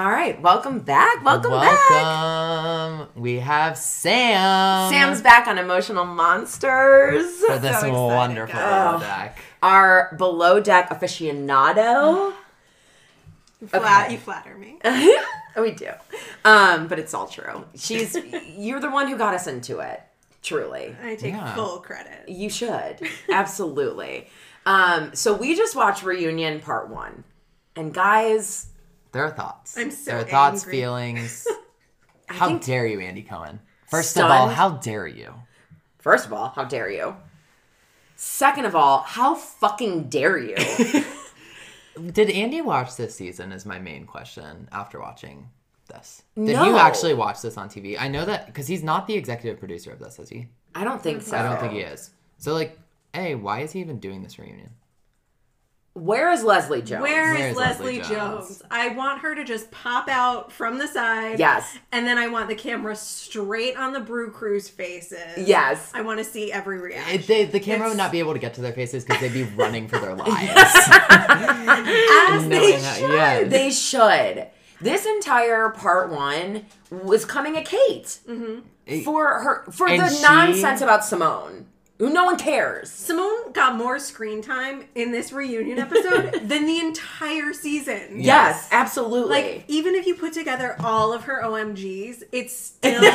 All right, welcome back. Welcome, back. Welcome. We have Sam. Sam's back on Emotional Monsters. for this So excited, wonderful guys. deck. Our below deck aficionado. You, flat, Okay. you flatter me. we do. Um, but it's all true. She's you're the one who got us into it. Truly. I take Yeah. full credit. You should. Absolutely. Um, so we just watched Reunion Part One. And guys, There are thoughts. I'm so There are thoughts, angry. feelings. How think- dare you, Andy Cohen? First of all, how dare you? first of all, how dare you? Second of all, how fucking dare you? Did Andy watch this season? Is my main question after watching this. Did No. you actually watch this on TV? I know that because he's not the executive producer of this, is he? I don't think mm-hmm. so. I don't think he is. So, like, hey, why is he even doing this reunion? Where is Leslie Jones? Where Where is is Leslie, Leslie Jones? Jones? I want her to just pop out from the side. Yes. And then I want the camera straight on the Brew Crew's faces. Yes. I want to see every reaction. It, they, the camera would not be able to get to their faces because they'd be running for their lives. As No, they no, should. yeah. They should. This entire part one was coming at Kate mm-hmm. for her for And the she- nonsense about Simone, who no one cares. Simone got more screen time in this reunion episode than the entire season. Yes, absolutely. Like, even if you put together all of her OMGs, it's still didn't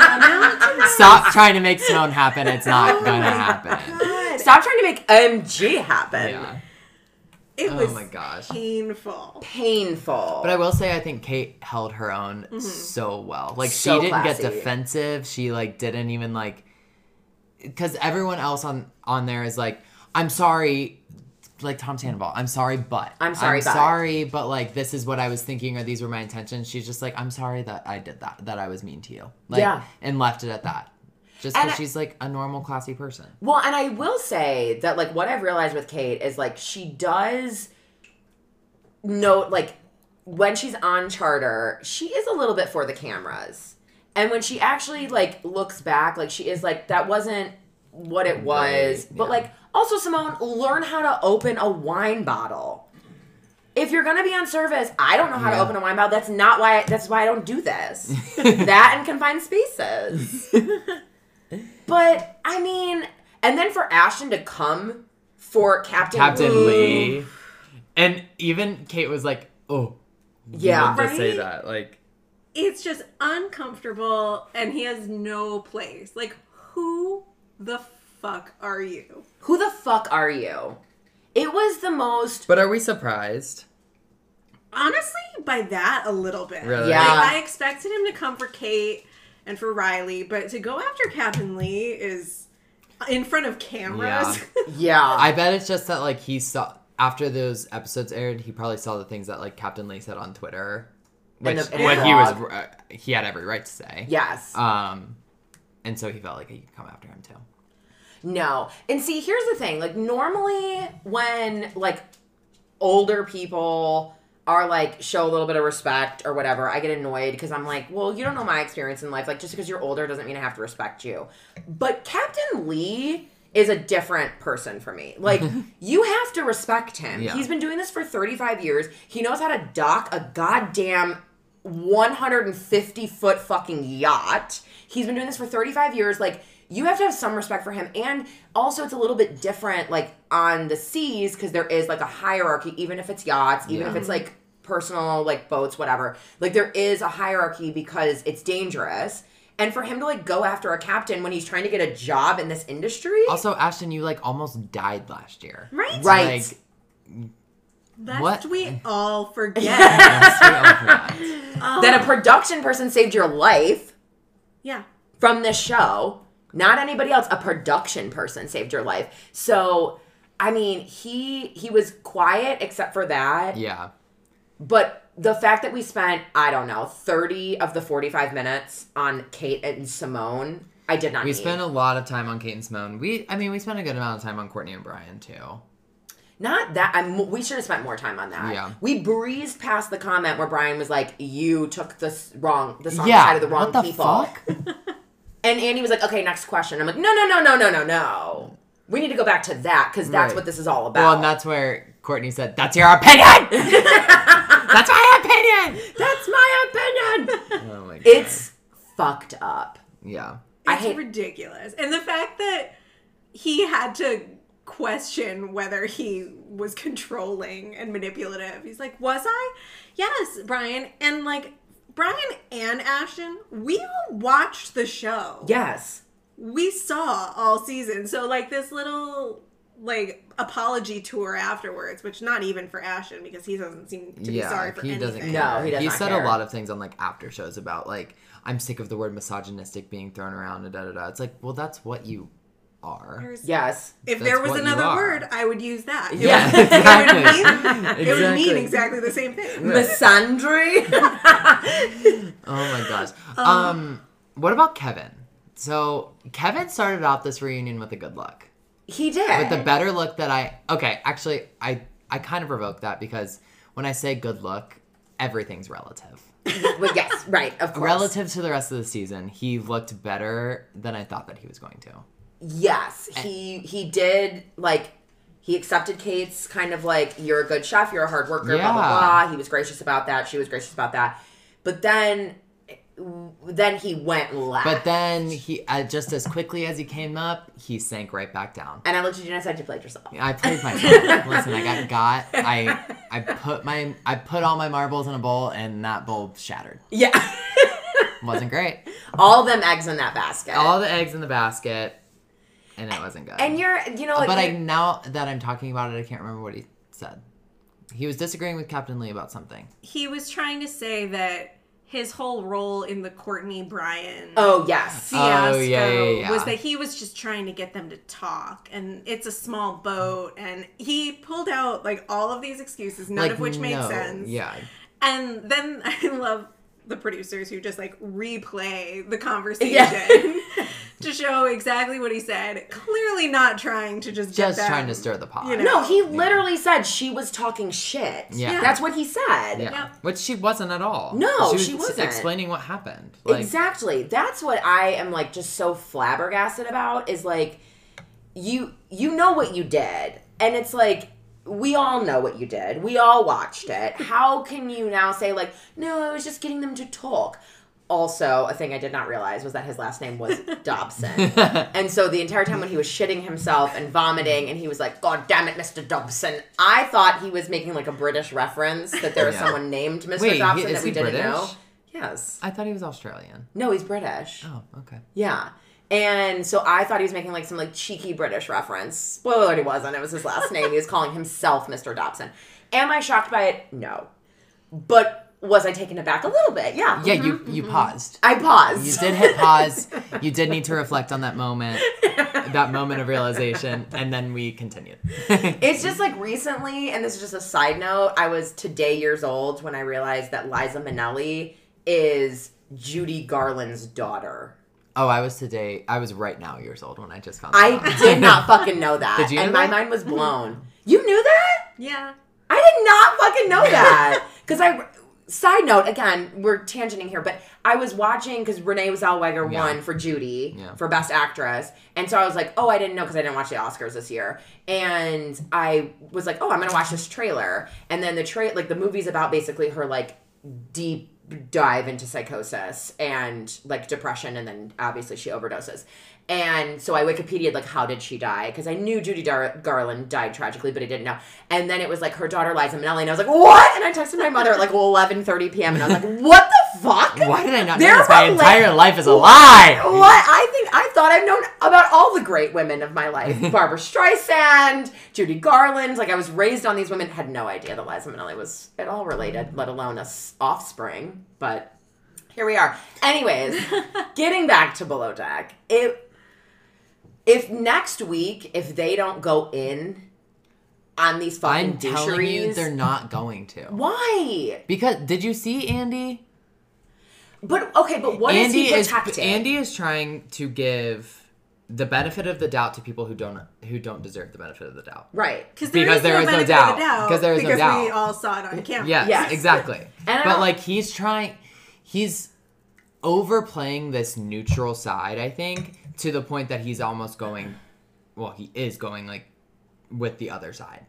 amount to. Stop trying to make Simone happen. It's not Oh gonna happen. God. Stop trying to make MG happen. Yeah. It Oh was my gosh. painful. Painful. But I will say, I think Kate held her own mm-hmm. so well. Like So she didn't classy. get defensive. She like didn't even like because everyone else on on there is like, I'm sorry, like Tom Sandoval. I'm sorry, but I'm sorry, I'm but." sorry, but like this is what I was thinking, or these were my intentions. She's just like, I'm sorry that I did that, that I was mean to you. Like, Yeah. and left it at that. Just because she's like a normal, classy person. Well, and I will say that like what I've realized with Kate is like she does note like when she's on charter, she is a little bit for the cameras. And when she actually like looks back, like she is like that wasn't what it was. Right, But yeah. like also Simone, learn how to open a wine bottle. If you're gonna be on service, I don't know how to open a wine bottle. That's not why. I, that's why I don't do this. that and confined spaces. But I mean, and then for Ashton to come for Captain, Captain Lee. Lee. And even Kate was like, oh. Yeah. to say that. Like, It's just uncomfortable and he has no place. Like, who the fuck are you? Who the fuck are you? It was the most. but are we surprised? Honestly, by that a little bit. Really? Yeah. Like, I expected him to come for Kate and for Riley, but to go after Captain Lee is in front of cameras. Yeah, I bet it's just that like he saw after those episodes aired, he probably saw the things that like Captain Lee said on Twitter, And which and what he was, uh, he had every right to say. yes. Um, and so he felt like he could come after him too. No. And see, here's the thing. Like normally when like older people are like show a little bit of respect or whatever, I get annoyed because I'm like, well, you don't know my experience in life. Like just because you're older doesn't mean I have to respect you. But Captain Lee is a different person for me. Like you have to respect him. Yeah. He's been doing this for 35 years. He knows how to dock a goddamn 150 foot fucking yacht. He's been doing this for 35 years. Like, you have to have some respect for him. And also, it's a little bit different, like, on the seas, because there is, like, a hierarchy, even if it's yachts, even if it's, like, personal, like, boats, whatever. Like, there is a hierarchy because it's dangerous. And for him to, like, go after a captain when he's trying to get a job in this industry. Also, Ashton, you like almost died last year. right? Right. Like, Lest What? we all forget. yes, we all forgot. that a uh-huh. production person saved your life. yeah. from this show. Not anybody else. A production person saved your life. So, I mean, he he was quiet except for that. Yeah. But the fact that we spent I don't know thirty of the forty five minutes on Kate and Simone, I did not. We need. spent a lot of time on Kate and Simone. We, I mean, we spent a good amount of time on Courtney and Brian too. Not that I'm, we should have spent more time on that. Yeah. We breezed past the comment where Brian was like, "You took the wrong, the song Yeah, side of the wrong what the people." fuck? And Andy was like, "Okay, next question." I'm like, "No, no, no, no, no, no, no. We need to go back to that because that's Right. what this is all about." Well, and that's where Courtney said, "That's your opinion." That's my opinion. That's my opinion. Oh my god. It's fucked up. yeah. I It's hate- ridiculous. And the fact that he had to question whether he was controlling and manipulative. He's like, Was I? Yes, Brian. And like, Brian and Ashton, we all watched the show. Yes. We saw all season. So, like, this little. Like apology tour afterwards, which not even for Ashton because he doesn't seem to be Yeah, sorry for he anything. doesn't care. No, he does He said care. a lot of things on like after shows about like I'm sick of the word misogynistic being thrown around and da da da. It's like, well, that's what you are. There's- Yes. If That's there was another word, I would use that. It Yeah, would- exactly. It would mean, it would mean Exactly. exactly the same thing. Misandry. Oh my gosh. Um, what about Kevin? So Kevin started off this reunion with a good look. he did. With the better look that I okay, actually I I kind of revoked that because when I say good look, everything's relative. Well, yes, right, of course. Relative to the rest of the season, he looked better than I thought that he was going to. Yes, he he did like he accepted Kate's kind of like you're a good chef, you're a hard worker, blah blah blah. He was gracious about that. She was gracious about that. But then then he went left. But then he uh, just as quickly as he came up, he sank right back down. and I looked at you and I said, "You played yourself." I played myself. Listen, I got got. I I put my I put all my marbles in a bowl, and that bowl shattered. Yeah, wasn't great. all them eggs in that basket. All the eggs in the basket, and it wasn't good. and you're, you know, but I you're- now that I'm talking about it, I can't remember what he said. He was disagreeing with Captain Lee about something. He was trying to say that his whole role in the Courtney Brian oh yes, oh, fiasco Oh, yeah, yeah, yeah. was that he was just trying to get them to talk and it's a small boat and he pulled out like all of these excuses none Like, of which made no, sense Yeah, and then i love the producers who just like replay the conversation Yeah. to show exactly what he said clearly not trying to just get just them, trying to stir the pot. you know. no, he literally said she was talking shit. Yeah. that's what he said. Yeah. Yeah. Which she wasn't at all. No, was she wasn't. explaining what happened. Like, exactly. That's what I am like just so flabbergasted about is like you you know what you did. And it's like we all know what you did. We all watched it. How can you now say like, "No, I was just getting them to talk." Also, a thing I did not realize was that his last name was Dobson. and so the entire time when he was shitting himself and vomiting and he was like, "God damn it, Mr. Dobson." I thought he was making like a British reference that there was Yeah. someone named Mr. Wait, Dobson that we didn't British? know. Yes. I thought he was Australian. No, he's British. Oh, okay. Yeah. And so I thought he was making like some like cheeky British reference. Spoiler alert, he wasn't. It was his last name. He was calling himself Mr. Dobson. Am I shocked by it? No. But was I taken aback a little bit? Yeah. Yeah, you mm-hmm. you mm-hmm. paused. I paused. You did hit pause. You did need to reflect on that moment, that moment of realization, and then we continued. It's just like recently, and this is just a side note, I was today years old when I realized that Liza Minnelli is Judy Garland's daughter. oh, I was today. I was right now years old when I just found. that I out. did not fucking know that. Did you and know my that? mind was blown. You knew that? yeah I did not fucking know that. Because I, side note, again, we're tangenting here, but I was watching because Renee Zellweger Yeah. won for Judy Yeah. for Best Actress. And so I was like, oh, I didn't know because I didn't watch the Oscars this year. And I was like, oh, I'm going to watch this trailer. And then the tra like the movie's about basically her like deep dive into psychosis and like depression and then obviously she overdoses. And so i wikipedia'd like how did she die? Because i knew judy Dar- garland died tragically but i didn't know. And then it was like her daughter liza minnelli and i was like what? And i texted my mother at like 11.30 p.m and i was like what the fuck Why did I not They're know this? My rela- entire life is a lie. what I think I thought I've known about all the great women of my life. Barbra Streisand, Judy Garland. Like I was raised on these women. Had no idea that Liza Minnelli was at all related, let alone a s- offspring. But here we are. Anyways, getting back to Below Deck. If if next week if they don't go in on these fucking I'm telling you, they're not going to. why? Because did you see Andy? But okay, but what is Andy he is protecting? Andy is trying to give the benefit of the doubt to people who don't who don't deserve the benefit of the doubt. right. because Because there is no benefit of doubt. the doubt Because there is no doubt. because we all saw it on camera Yes, Yes. exactly. But like he's trying he's overplaying this neutral side, I think, to the point that he's almost going well, he is going like with the other side.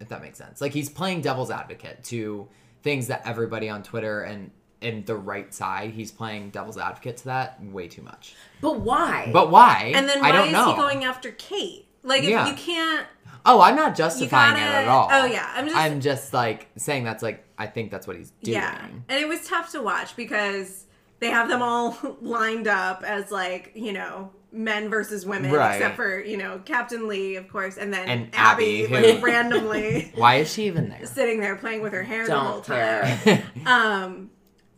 If that makes sense. Like he's playing devil's advocate to things that everybody on Twitter and in the right side, he's playing devil's advocate to that way too much. But why? But why? And then why I don't is know. he going after Kate? Like, if Yeah. you can't. oh, I'm not justifying it gotta- at all. oh, yeah, I'm just- I'm just like saying that's like I think that's what he's doing. Yeah. And it was tough to watch because they have them all lined up as, like, you know, men versus women, Right. except for, you know, Captain Lee, of course, and then And Abby, Abby, like, randomly Why is she even there? sitting there playing with her hair the whole time. Um,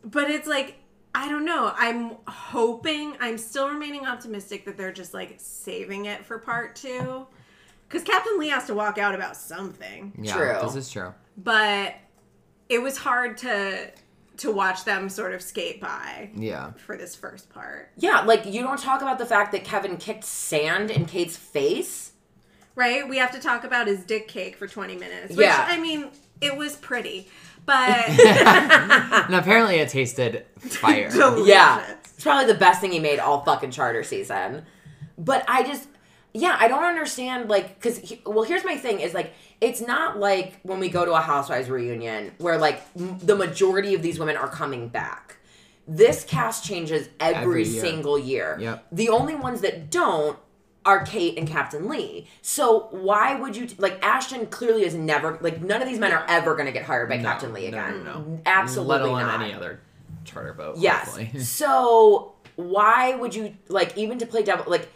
but it's like I don't know. I'm hoping. I'm still remaining optimistic that they're just like saving it for part two, because Captain Lee has to walk out about something. yeah, True. this is true. But it was hard to to watch them sort of skate by Yeah. for this first part. yeah, like you don't talk about the fact that Kevin kicked sand in Kate's face. Right? We have to talk about his dick cake for 20 minutes. Which, Yeah. I mean, it was pretty, but And apparently it tasted fire. delicious. Yeah. It's probably the best thing he made all fucking charter season. But I just, yeah, I don't understand, like, because, well, here's my thing is, like, it's not like when we go to a Housewives reunion where, like, m- the majority of these women are coming back. This cast changes every, Every year. single year. Yep. The only ones that don't are Kate and Captain Lee. So why would you, like, Ashton clearly is never, like, none of these men are ever going to get hired by No, Captain Lee again. no, no. Absolutely Let alone not. any other charter boat. Yes. so why would you like even to play devil like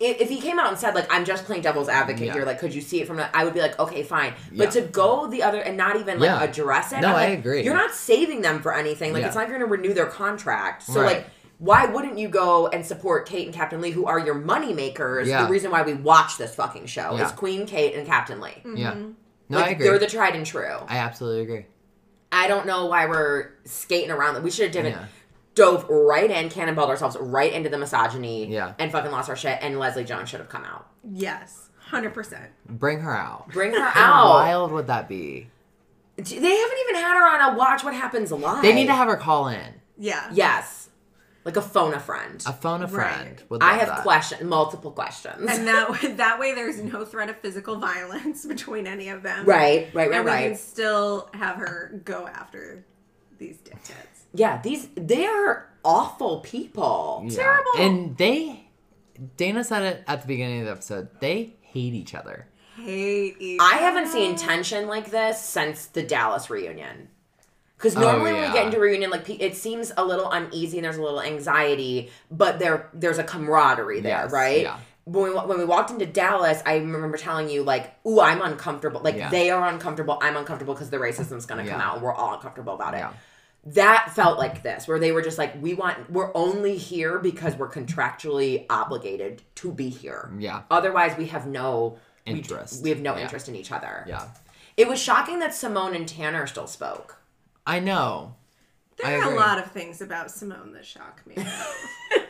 if, he came out and said like I'm just playing devil's advocate Yeah. here, like could you see it from? the-" I would be like okay, fine. Yeah. But to go the other and not even like Yeah. address it, No, I like, agree. You're not saving them for anything. Like it's not going to renew their contract. So Right. like. Why wouldn't you go and support Kate and Captain Lee, who are your money makers? Yeah. The reason why we watch this fucking show Yeah. is Queen Kate and Captain Lee. Mm-hmm. Yeah. No, like I agree. they're the tried and true. I absolutely agree. I don't know why we're skating around. We should have done it Yeah. dove right in, cannonballed ourselves right into the misogyny, Yeah. and fucking lost our shit. And Leslie Jones should have come out. Yes, hundred percent. Bring her out. Bring her How out. wild would that be? They haven't even had her on a Watch What Happens Live. They need to have her call in. Yeah. yes, like a phone a friend. A phone a Right. friend. Would I have that. question, multiple questions. And that that way, there's no threat of physical violence between any of them. right, right, right, and we can still have her go after these dickheads. Yeah, these they are awful people. Yeah. Terrible. And they, Dana said it at the beginning of the episode. They hate each other. Hate each I haven't seen tension like this since the Dallas reunion. Because Oh, normally when we get into reunion, like it seems a little uneasy and there's a little anxiety, but there there's a camaraderie there, Yes, right? yeah. When we when we walked into Dallas, I remember telling you like, "Ooh, I'm uncomfortable. Like Yeah. they are uncomfortable. I'm uncomfortable because the racism's gonna come out, and we're all uncomfortable about it." Yeah. That felt like this, where they were just like, "We want. We're only here because we're contractually obligated to be here. Yeah. Otherwise, we have no we- Interest. We, have no Yeah. interest in each other. Yeah. It was shocking that Simone and Tanner still spoke. I know. There I are a lot of things about Simone that shock me.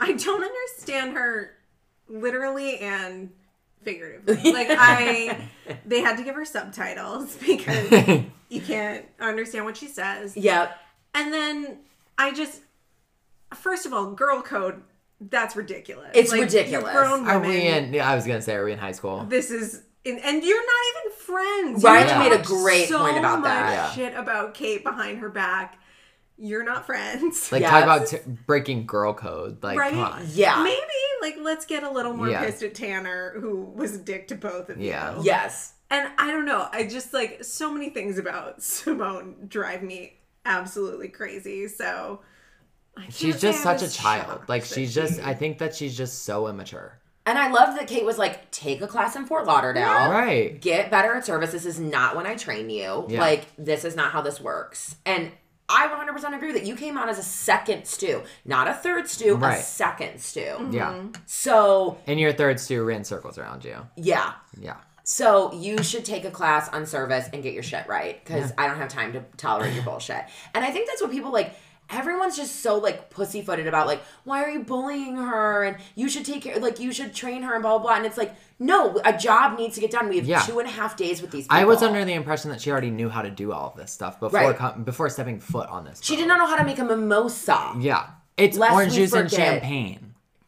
I don't understand her literally and figuratively. Like I they had to give her subtitles because you can't understand what she says. Yep. And then I just first of all, girl code, that's ridiculous. It's Like, ridiculous. You're grown Are we in? Yeah, I was gonna say, are we in high school? This is and, and you're not even friends. Ryan You made a great so point about much that. Yeah. Shit about Kate behind her back. You're not friends. Like Yes. talk about t- breaking girl code. Like, Right? come on. Yeah. Maybe like let's get a little more Yeah. pissed at Tanner, who was a dick to both of you. Yeah. you. Yes. And I don't know. I just like so many things about Simone drive me absolutely crazy. So I She's just such a child. Like that she's she- just. I think that she's just so immature. And I love that Kate was like, take a class in Fort Lauderdale. Right. Get better at service. This is not when I train you. Yeah. Like, this is not how this works. And I 100% agree that you came out as a second stew, not a third stew, a second stew. Mm-hmm. Yeah. So, And your third stew ran circles around you. yeah. Yeah. So you should take a class on service and get your shit right because I don't have time to tolerate your bullshit. And I think that's what people like. Everyone's just so like pussyfooted about like why are you bullying her and you should take care like you should train her and blah blah blah. And it's like no, a job needs to get done. We have Yeah. two and a half days with these. people. I was under the impression that she already knew how to do all of this stuff before Right. com- before stepping foot on this. She boat. did not know how to make a mimosa. Yeah. It's Lest orange juice and champagne.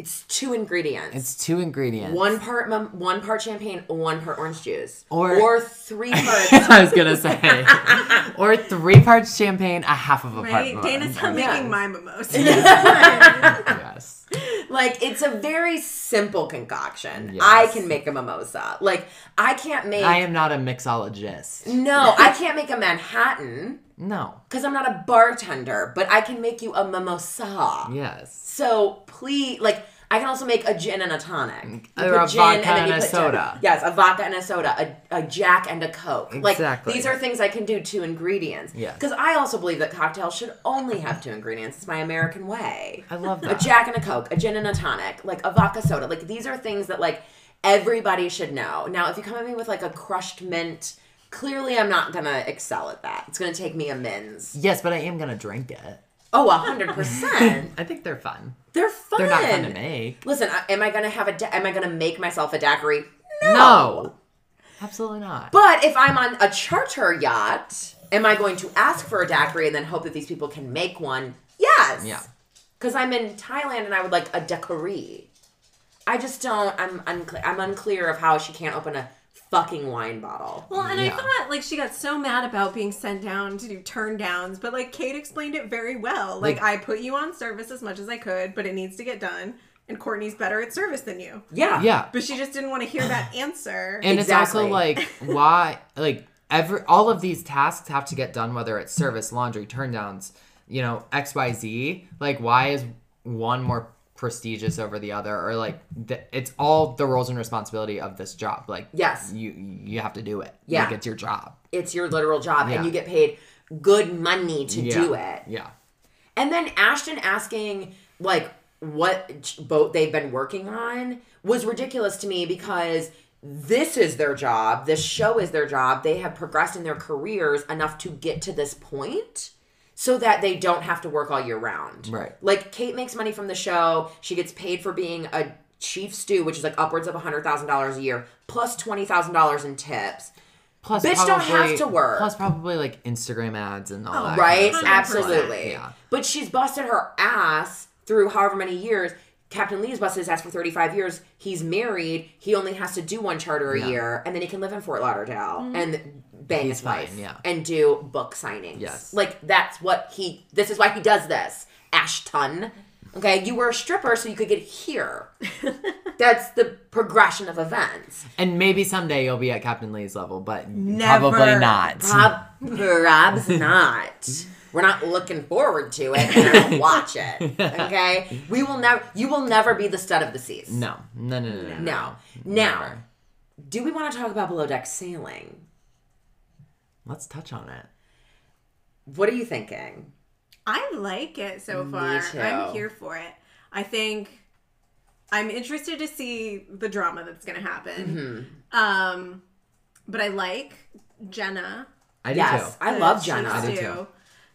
It's two ingredients. It's two ingredients. one part mum, one part champagne, one part orange juice, Or- or three parts. I was gonna say, or three parts champagne, a half of a part. Right? Dana's not orange. Yeah. making my mimosa. Yes. like it's a very simple concoction. Yes. I can make a mimosa. Like I can't make. I am not a mixologist. no, I can't make a Manhattan No. because I'm not a bartender. But I can make you a mimosa. Yes. So please, like, I can also make a gin and a tonic. You Or a gin vodka then and a soda. gin. Yes, a vodka and a soda, a, a Jack and a Coke. Exactly. Like, these are things I can do two ingredients. Yes. Because I also believe that cocktails should only have two ingredients. It's my American way. I love that. A. Jack and a Coke, a gin and a tonic, like a vodka soda. Like, these are things that, like, everybody should know. Now, if you come at me with, like, a crushed mint, clearly I'm not gonna excel at that. It's gonna take me a mins. Yes, but I am gonna drink it. Oh, a hundred percent. I think they're fun. They're fun. They're not fun to make. Listen, I- am I gonna have a? Da- am I gonna make myself a daiquiri? No. Absolutely not. But if I'm on a charter yacht, am I going to ask for a daiquiri and then hope that these people can make one? Yes. Yeah. Because I'm in Thailand and I would like a daiquiri. I just don't. I'm unclear. I'm unclear of how she can't open a fucking wine bottle. Well, and Yeah. I thought like she got so mad about being sent down to do turn downs, but like Kate explained it very well. Like, Like- I put you on service as much as I could, but it needs to get done. And Courtney's better at service than you. Yeah. Yeah. But she just didn't want to hear that answer. And it's also like why like every all of these tasks have to get done whether it's service, laundry, turn downs, you know, XYZ. Like why is one more prestigious over the other or like th- it's all the roles and responsibility of this job. Like Yes. you you have to do it. Yeah. Like it's your job. It's your literal job, Yeah. and you get paid good money to yeah. do it. Yeah. And then Ashton asking like what boat they've been working on was ridiculous to me because this is their job. This show is their job. They have progressed in their careers enough to get to this point so that they don't have to work all year round. Right. Like Kate makes money from the show. She gets paid for being a chief stew, which is like upwards of $100,000 a year, plus $20,000 in tips. Plus Bitch don't have to work. Plus probably like Instagram ads and all Oh, that. right? kind of Absolutely. Yeah. But she's busted her ass through however many years. Captain Lee has busted his ass for 35 years. He's married. He only has to do one charter a Yeah. year, and then he can live in Fort Lauderdale mm-hmm. and bang his wife yeah. and do book signings. Yes. Like, that's what he, this is why he does this. Ashton. Okay, you were a stripper so you could get here. that's the progression of events. And maybe someday you'll be at Captain Lee's level, but Never. probably not. Prob- Perhaps not. We're not looking forward to it. And I don't watch it. Okay, we will never. You will never be the stud of the seas. No. No, no, no, no. No. Now, Never. do we want to talk about below deck sailing? Let's touch on it. What are you thinking? I like it so Me far. too. I'm here for it. I think I'm interested to see the drama that's going to happen. Mm-hmm. Um, but I like Jenna. I do Yes, too. I love Jenna. I do too.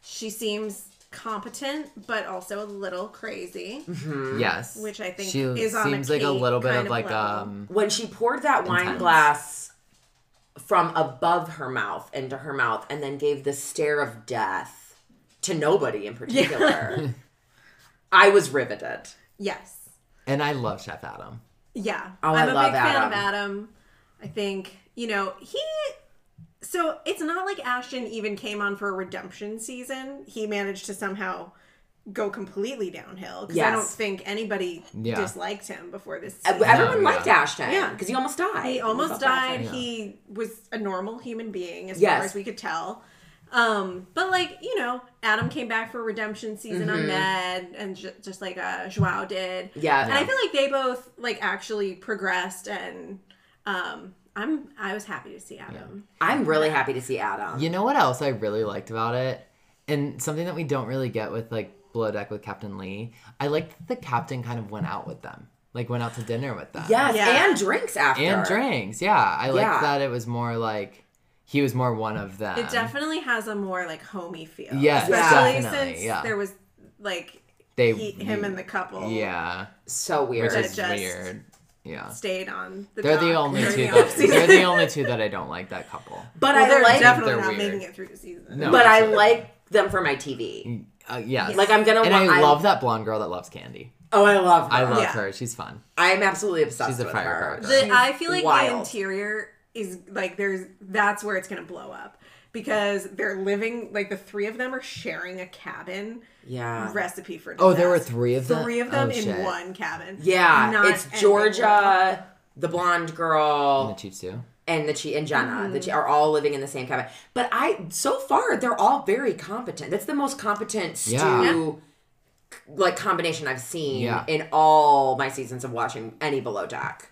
She seems competent, but also a little crazy, Mm-hmm. Yes. which I think she is on a seems like a little bit kind of like level. um When she poured that wine glass from above her mouth into her mouth, and then gave the stare of death to nobody in particular, I was riveted. yes, and I love Chef Adam. yeah. Oh, I I'm a love big fan of Adam. I think you know he. So it's not like Ashton even came on for a redemption season. He managed to somehow go completely downhill because I don't think anybody Yeah. disliked him before this. Season. Everyone yeah. liked Ashton. Yeah. because he almost died. He almost felt died. him. He was a normal human being as Yes. far as we could tell. Um, but like you know, Adam came back for redemption season on Med, and ju- just like uh, Joao did. Mm-hmm. Yeah. and I feel like they both like actually progressed, and um, I'm I was happy to see Adam. I'm really happy to see Adam. You know what else I really liked about it? And something that we don't really get with like Below Deck with Captain Lee. I liked that the captain kind of went out with them. Like went out to dinner with them. Yes, Yeah. and drinks after. And drinks. Yeah. I liked Yeah. that it was more like he was more one of them. It definitely has a more like homey feel. Yes, especially definitely, since yeah. there was like They he, him and the couple. Yeah. So weird. Which is just- weird. Yeah. stayed on the. They're the only two the that they're the only two that I don't like that couple. but Well, I they're like definitely They're not weird. making it through the season. No. but I like them for my TV. Mm. Uh, yes. Like I'm gonna and wa- I I'm- love that blonde girl that loves candy. Oh, I love her. I love Yeah. her. She's fun. I'm absolutely obsessed She's a with her. firecracker. The, She's I feel like the interior is like there's that's where it's gonna blow up because they're living like the three of them are sharing a cabin. Yeah. Recipe for disaster. Oh, there were three of them? Three of them Oh, in shit. one cabin. Yeah, Not it's Georgia, the blonde girl, And the girl, Chiefs too. And the Chi and Jenna. The Mm-hmm. Chi are all living in the same cabin. But I, so far, they're all very competent. That's the most competent stew, Yeah. like combination I've seen Yeah. in all my seasons of watching any Below Deck.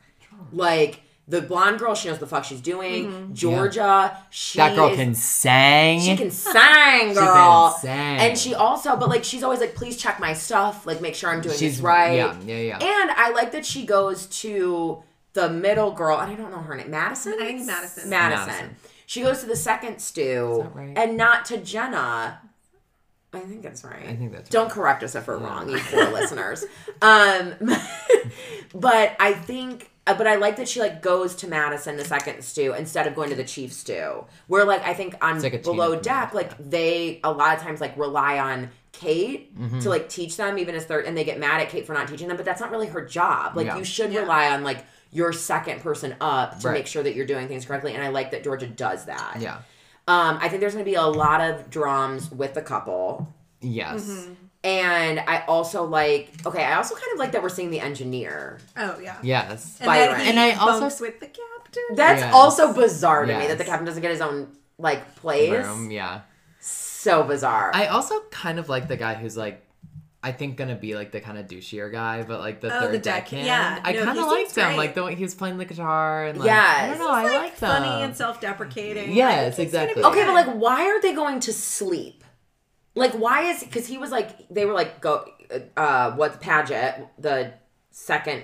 Like the blonde girl, she knows the fuck she's doing. Mm-hmm. Georgia, she That girl is- can sing. She can sing, She girl. can sing. And she also, but like, she's always like, please check my stuff. Like, make sure I'm doing She's this right. Yeah, yeah, yeah. And I like that she goes to the middle girl, and I don't know her name. Madison? I think Madison. Madison. Madison. She goes to the second stew right? and not to Jenna. I think that's right. I think that's Don't correct us if we're wrong, you poor listeners. Um, but I think, uh, but I like that she like goes to Madison the second stew instead of going to the chief stew. Where like I think on like a team below of deck, like they a lot of times like rely on Kate Mm-hmm. to like teach them, even as they're and they get mad at Kate for not teaching them. But that's not really her job. Like Yeah. you should Yeah. rely on like your second person up to Right. make sure that you're doing things correctly. And I like that Georgia does that. Yeah. Um, I think there's going to be a lot of drums with the couple. Yes. Mm-hmm. And I also like, okay, I also kind of like that we're seeing the engineer. Oh yeah. Yes. And Byron. then he And I also- with the captain. That's Yes. also bizarre to me that the captain doesn't get his own like place. Room, yeah. So bizarre. I also kind of like the guy who's like, I think gonna be like the kind of douchier guy, but like the Oh, third the deck- deckhand. yeah. I No, kind of liked seems him. great. Like the way he was playing the guitar and like, I don't know. I He's, like them. funny and self-deprecating. Yes, I think he's gonna exactly. okay, but like, why are they going to sleep? Like, why is because he was like they were like go uh what Paget the second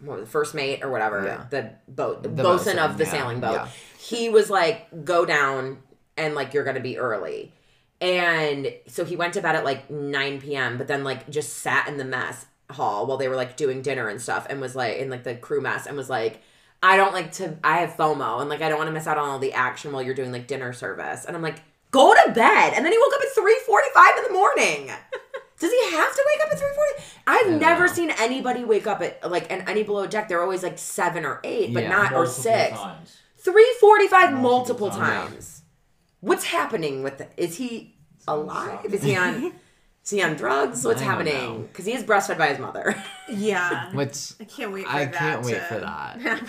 what, the first mate or whatever Yeah. the boat the, The bosun bosun, of the yeah, sailing boat. yeah. He was like go down and like you're gonna be early. And so he went to bed at like 9 p.m., but then like just sat in the mess hall while they were like doing dinner and stuff and was like in like the crew mess and was like, I don't like to, I have FOMO and like I don't want to miss out on all the action while you're doing like dinner service. And I'm like, go to bed. And then he woke up at 3.45 in the morning. Does he have to wake up at 3.40? I've never know. seen anybody wake up at like, and any below deck, they're always like seven or eight, but Yeah. not, or six. times. 345 multiple, Multiple times. times. What's happening with the, is he alive? Is he on is he on drugs? What's I don't happening? know. Because he is breastfed by his mother. yeah. Which I can't wait. For I that can't wait to for that. happen.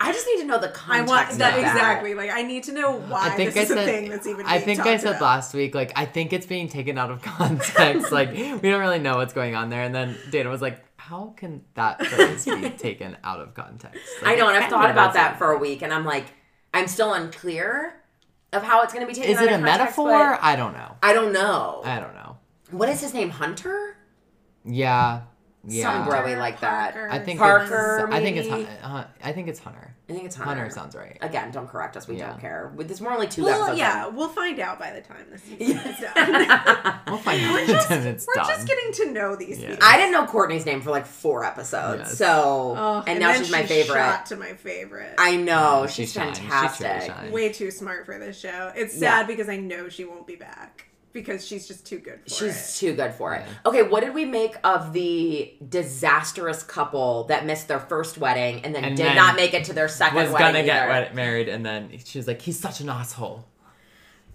I just need to know the I context want of that that. exactly. Like I need to know why I think this I is said a thing that's even. I being think I talked said about. last week like I think it's being taken out of context. like we don't really know what's going on there. And then Dana was like, "How can that phrase be taken out of context?" Like, I know, and I've thought about that for a week, and I'm like, I'm still unclear of how it's going to be taken. Is it a context, metaphor? I don't know. I don't know. I don't know. what is his name? Hunter? Yeah, yeah. Some broy like that. Parker, I think Parker, It's, I think it's? Hun- uh, I think it's Hunter. I think it's Hunter. Hunter sounds right. Again, don't correct us. We Yeah. don't care. With- There's more only two Well, episodes. yeah, in. we'll find out by the time this season is done. We'll find out just- when it's We're done. just getting to know these Yeah. people. I didn't know Courtney's name for like four episodes. Yes. So, Oh, and, now then she's my she favorite. Shot to my favorite. I know Yeah, she's she shines. She truly fantastic. shines. Way too smart for this show. It's Yeah. sad because I know she won't be back because she's just too good for She's it. too good for it. Okay, what did we make of the disastrous couple that missed their first wedding and then And did then not make it to their second was wedding? gonna get either? wed- married, and then she was like, "He's such an asshole."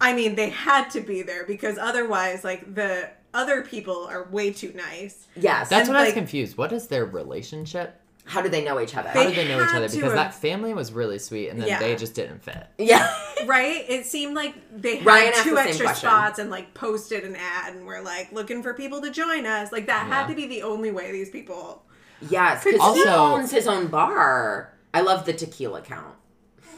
I mean, they had to be there because otherwise, like the other people are way too nice. Yes. That's And, what I was like- confused. What is their relationship? How do they know each other? How did they know each other? Because have- that family was really sweet, and then Yeah. they just didn't fit. yeah. Right? It seemed like they had Ryan two the extra spots and like posted an ad and were like looking for people to join us. Like that Yeah. had to be the only way these people. yes. Because he owns his own bar. I love the tequila count.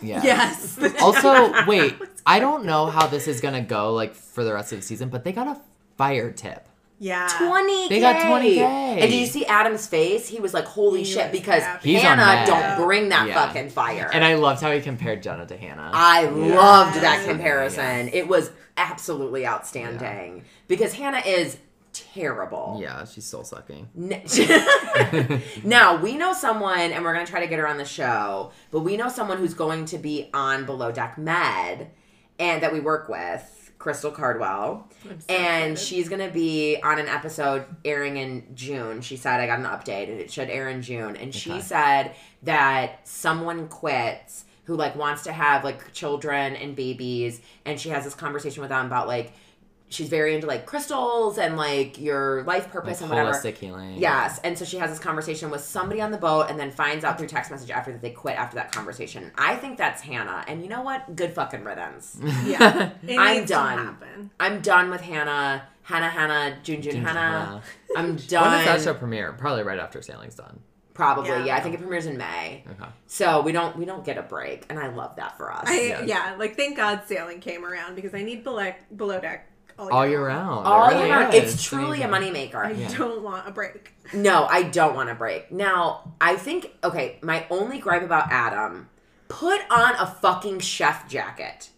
Yeah. Yes. Also, wait, I don't know how this is gonna go like for the rest of the season, but they got a fire tip. Yeah. 20 They got 20K. And did you see Adam's face? He was like, holy He shit, was because happy. He's on Hannah that. don't bring that Yeah. fucking fire. And I loved how he compared Jenna to Hannah. I loved that Yes. comparison. It was absolutely outstanding because Hannah is terrible. yeah, she's soul sucking. N- now we know someone, and we're gonna try to get her on the show. But we know someone who's going to be on Below Deck Med, and that we work with. Crystal Cardwell. I'm so and excited. she's gonna be on an episode airing in June. She said I got an update and it should air in June. And she said that someone quits who like wants to have like children and babies, and she has this conversation with them about like she's very into like crystals and like your life Like purpose and whatever. holistic healing. Yes, and so she has this conversation with somebody on the boat, and then finds out through text message after that they quit after that conversation. I think that's Hannah, and you know what? Good fucking riddance. yeah, it I'm needs to done. happen. I'm done with Hannah. Hannah, Hannah, June, June, June, Hannah. Hannah. I'm done. When done. does that show premiere? Probably right after sailing's done. Probably, Yeah. yeah. I think it premieres in May, Okay. so we don't we don't get a break, and I love that for us. I, Yes. Yeah, like thank God sailing came around because I need below, below deck Oh, all, All year round. All really year round, is. it's truly a moneymaker. I Yeah. don't want a break. No, I don't want a break. Now, I think okay, my only gripe about Adam, put on a fucking chef jacket.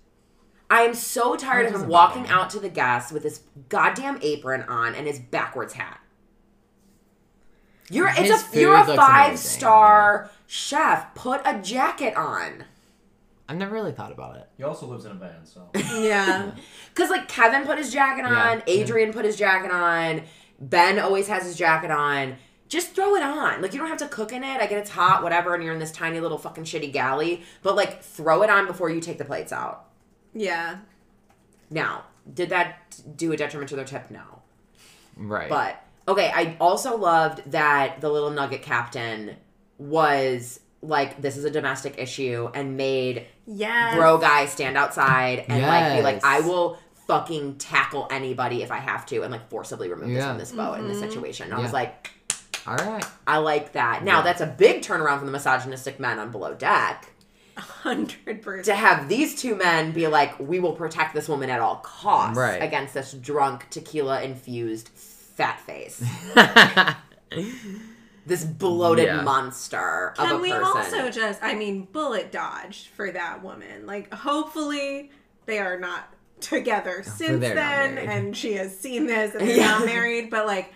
I am so tired of him walking bother out to the guests with his goddamn apron on and his backwards hat. You're His it's a you're a five amazing, star chef. Put a jacket on. I've never really thought about it. He also lives in a van, so Yeah, Cause like Kevin put his jacket Yeah, on, Adrian put his jacket on, Ben always has his jacket on. Just throw it on. Like you don't have to cook in it. I get it's hot, whatever, and you're in this tiny little fucking shitty galley. But like throw it on before you take the plates out. yeah. Now, did that do a detriment to their tip? No. Right. But okay, I also loved that the little nugget captain was like, this is a domestic issue and made Yes. bro guy stand outside and like be like, I will fucking tackle anybody if I have to and like forcibly remove this from this boat in this situation. I was like, All right. I like that. Now Yeah. that's a big turnaround from the misogynistic men on below deck. 100%. To have these two men be like, we will protect this woman at all costs Right. against this drunk tequila infused fat face. this bloated Yeah. monster of Can a we person. also just, I mean, bullet dodge for that woman? Like, hopefully they are not together since then, and she has seen this and they're Yeah. not married. But like,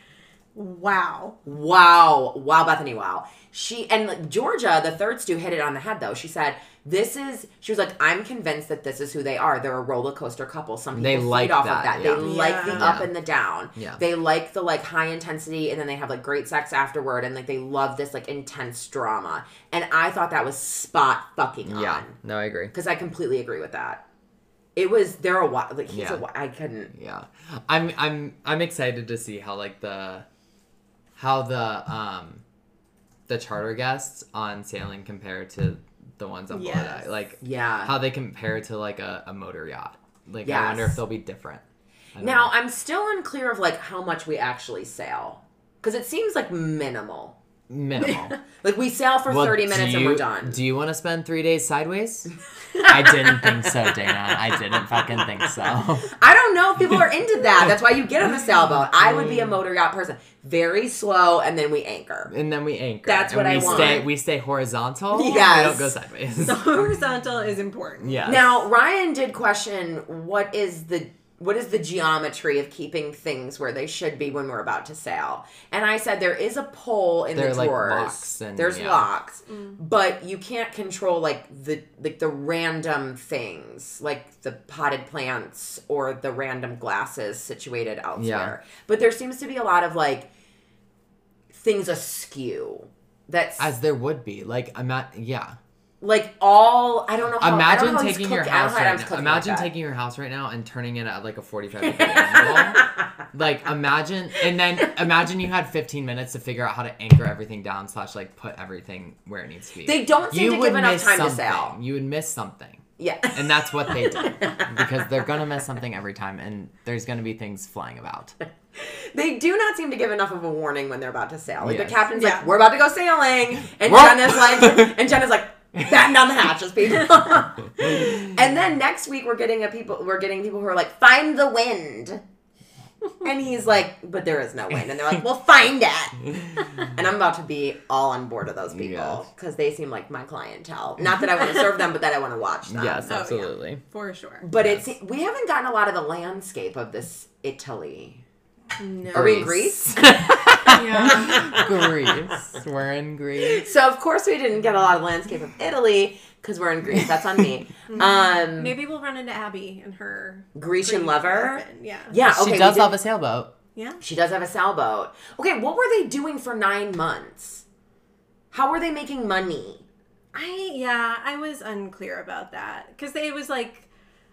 wow. Wow. Wow, Bethany, wow. She and like, Georgia, the third stew, hit it on the head though. She said, This is she was like, I'm convinced that this is who they are. They're a roller coaster couple. Some people They feed like off that, of that. yeah. They like the Yeah. up and the down. Yeah. They like the like high intensity and then they have like great sex afterward and like they love this like intense drama. And I thought that was spot fucking on. yeah. No, I agree. Because I completely agree with that. It was they're a wild like he's Yeah. a I couldn't Yeah. I'm I'm I'm excited to see how like the how the um the charter guests on sailing compared to the ones on board. Yes. Like Yeah. how they compare to like a, a motor yacht. Like I wonder if they'll be different. Now know. I'm still unclear of like how much we actually sail. Because it seems like minimal. Minimal. Like we sail for Well, 30 do minutes and you- we're done. Do you want to spend three days sideways? I didn't think so, Dana. I didn't fucking think so. I don't know if people are into that. That's why you get on a sailboat. I would be a mm. motor yacht person. Very slow and then we anchor. And then we anchor. That's and what I we want. Stay, we stay horizontal. Yes. We don't go sideways. The horizontal is important. yeah. Now, Ryan did question what is the what is the geometry of keeping things where they should be when we're about to sail? And I said there is a pole in There the are, like, drawers. locks and- There's yeah. locks, mm. but you can't control like the like the random things, like the potted plants or the random glasses situated elsewhere. But there seems to be a lot of like things askew. That's As there would be. Like, I'm not, yeah. Like all I don't know. How, Imagine know taking your cook- I don't house right now. Imagine like taking your house right now and turning it at like a 45 degree angle. Like, imagine, and then imagine you had 15 minutes to figure out how to anchor everything down slash like put everything where it needs to be. They don't seem you to give enough time to something. sail. You would miss something. Yeah. And that's what they do. because they're going to miss something every time and there's going to be things flying about. They do not seem to give enough of a warning when they're about to sail. Like Yes. the captain's Yeah. like, "We're about to go sailing," and Whoa. Jenna's like, and Jenna's like, "Batten down the hatches, people." and then next week we're getting a people, we're getting people who are like, "Find the wind," and he's like, "But there is no wind," and they're like, "Well, find it." and I'm about to be all on board of those people Yes. because they seem like my clientele. Not that I want to serve them, but that I want to watch them. yes, oh, yeah. absolutely. For sure. But Yes. it's we haven't gotten a lot of the landscape of this Italy. No. Are we in Greece? yeah. Greece. We're in Greece. So of course we didn't get a lot of landscape of Italy because we're in Greece. That's on me. Um, Maybe we'll run into Abby and her Grecian Greek lover. husband. Yeah. Yeah, okay. she does have a sailboat. Yeah. She does have a sailboat. Okay, what were they doing for nine months? How were they making money? I yeah, I was unclear about that because it was like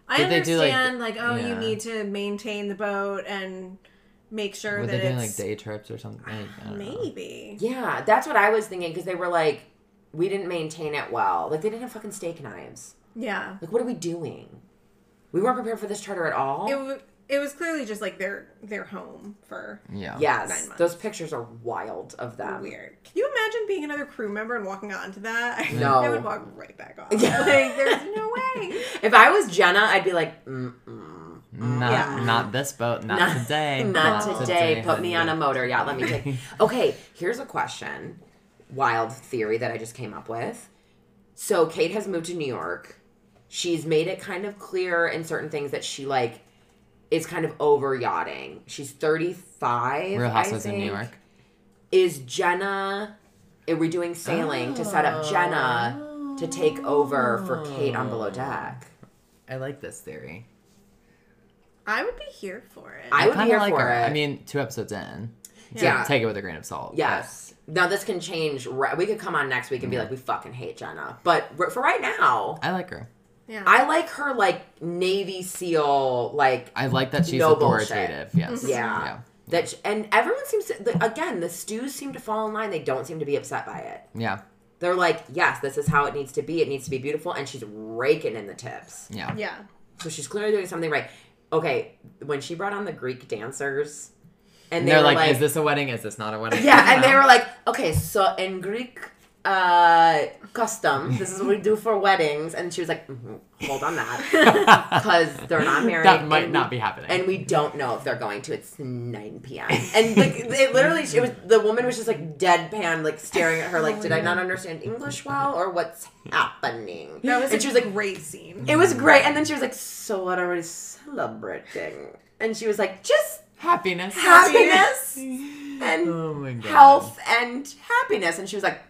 I Did they do, like, understand like, oh you need to maintain the boat and make sure Were that they doing like day trips or something? Like, I don't know. maybe Yeah, that's what I was thinking because they were like, we didn't maintain it well. Like they didn't have fucking steak knives. yeah. Like what are we doing? We weren't prepared for this charter at all. It w- it was clearly just like their their home for Yeah. Nine yes, months. those pictures are wild of them. weird. Can you imagine being another crew member and walking onto that? No. I would walk right back off. Yeah. Like there's no way. If I was Jenna, I'd be like, mm-mm. Not, Yeah. not this boat. Not, Not- today. Not today. Put me on a motor yacht. Let me take. Okay, here's a question. Wild theory that I just came up with. So Kate has moved to New York. She's made it kind of clear in certain things that she like is kind of over yachting. She's 35. Real Housewives in New. York. Is Jenna? Are we doing sailing to set up Jenna to take over for Kate on below deck? Oh. I like this theory. I would be here for it. I would be here like for her. it. I mean, two episodes in. So Yeah. Take it with a grain of salt. Yes. Now this can change. ri- We could come on next week and be like, we fucking hate Jenna. But for right now, I like her. yeah. I like her like Navy SEAL, like I like that she's No bullshit. authoritative. Yes. Mm-hmm. yeah. That sh- and everyone seems to the, again the stews seem to fall in line. They don't seem to be upset by it. Yeah. They're like, yes, this is how it needs to be. It needs to be beautiful, and she's raking in the tips. Yeah. yeah. So she's clearly doing something right. Okay, when she brought on the Greek dancers, and And they they're were like, like, is this a wedding? Is this not a wedding? Yeah, and they were like, okay, so in Greek uh, custom, this is what we do for weddings. And she was like, mhm, hold on that. Because they're not married. That might not we- be happening. And we don't know if they're going to. It's 9 p.m. And like, it literally, it was the woman was just like deadpan, like staring at her, like, did I not understand English well or what's happening? That was and a she was like, great scene. it was great. And then she was like, so what are we celebrating? And she was like, just happiness. happiness and Oh my god. health and happiness. And she was like,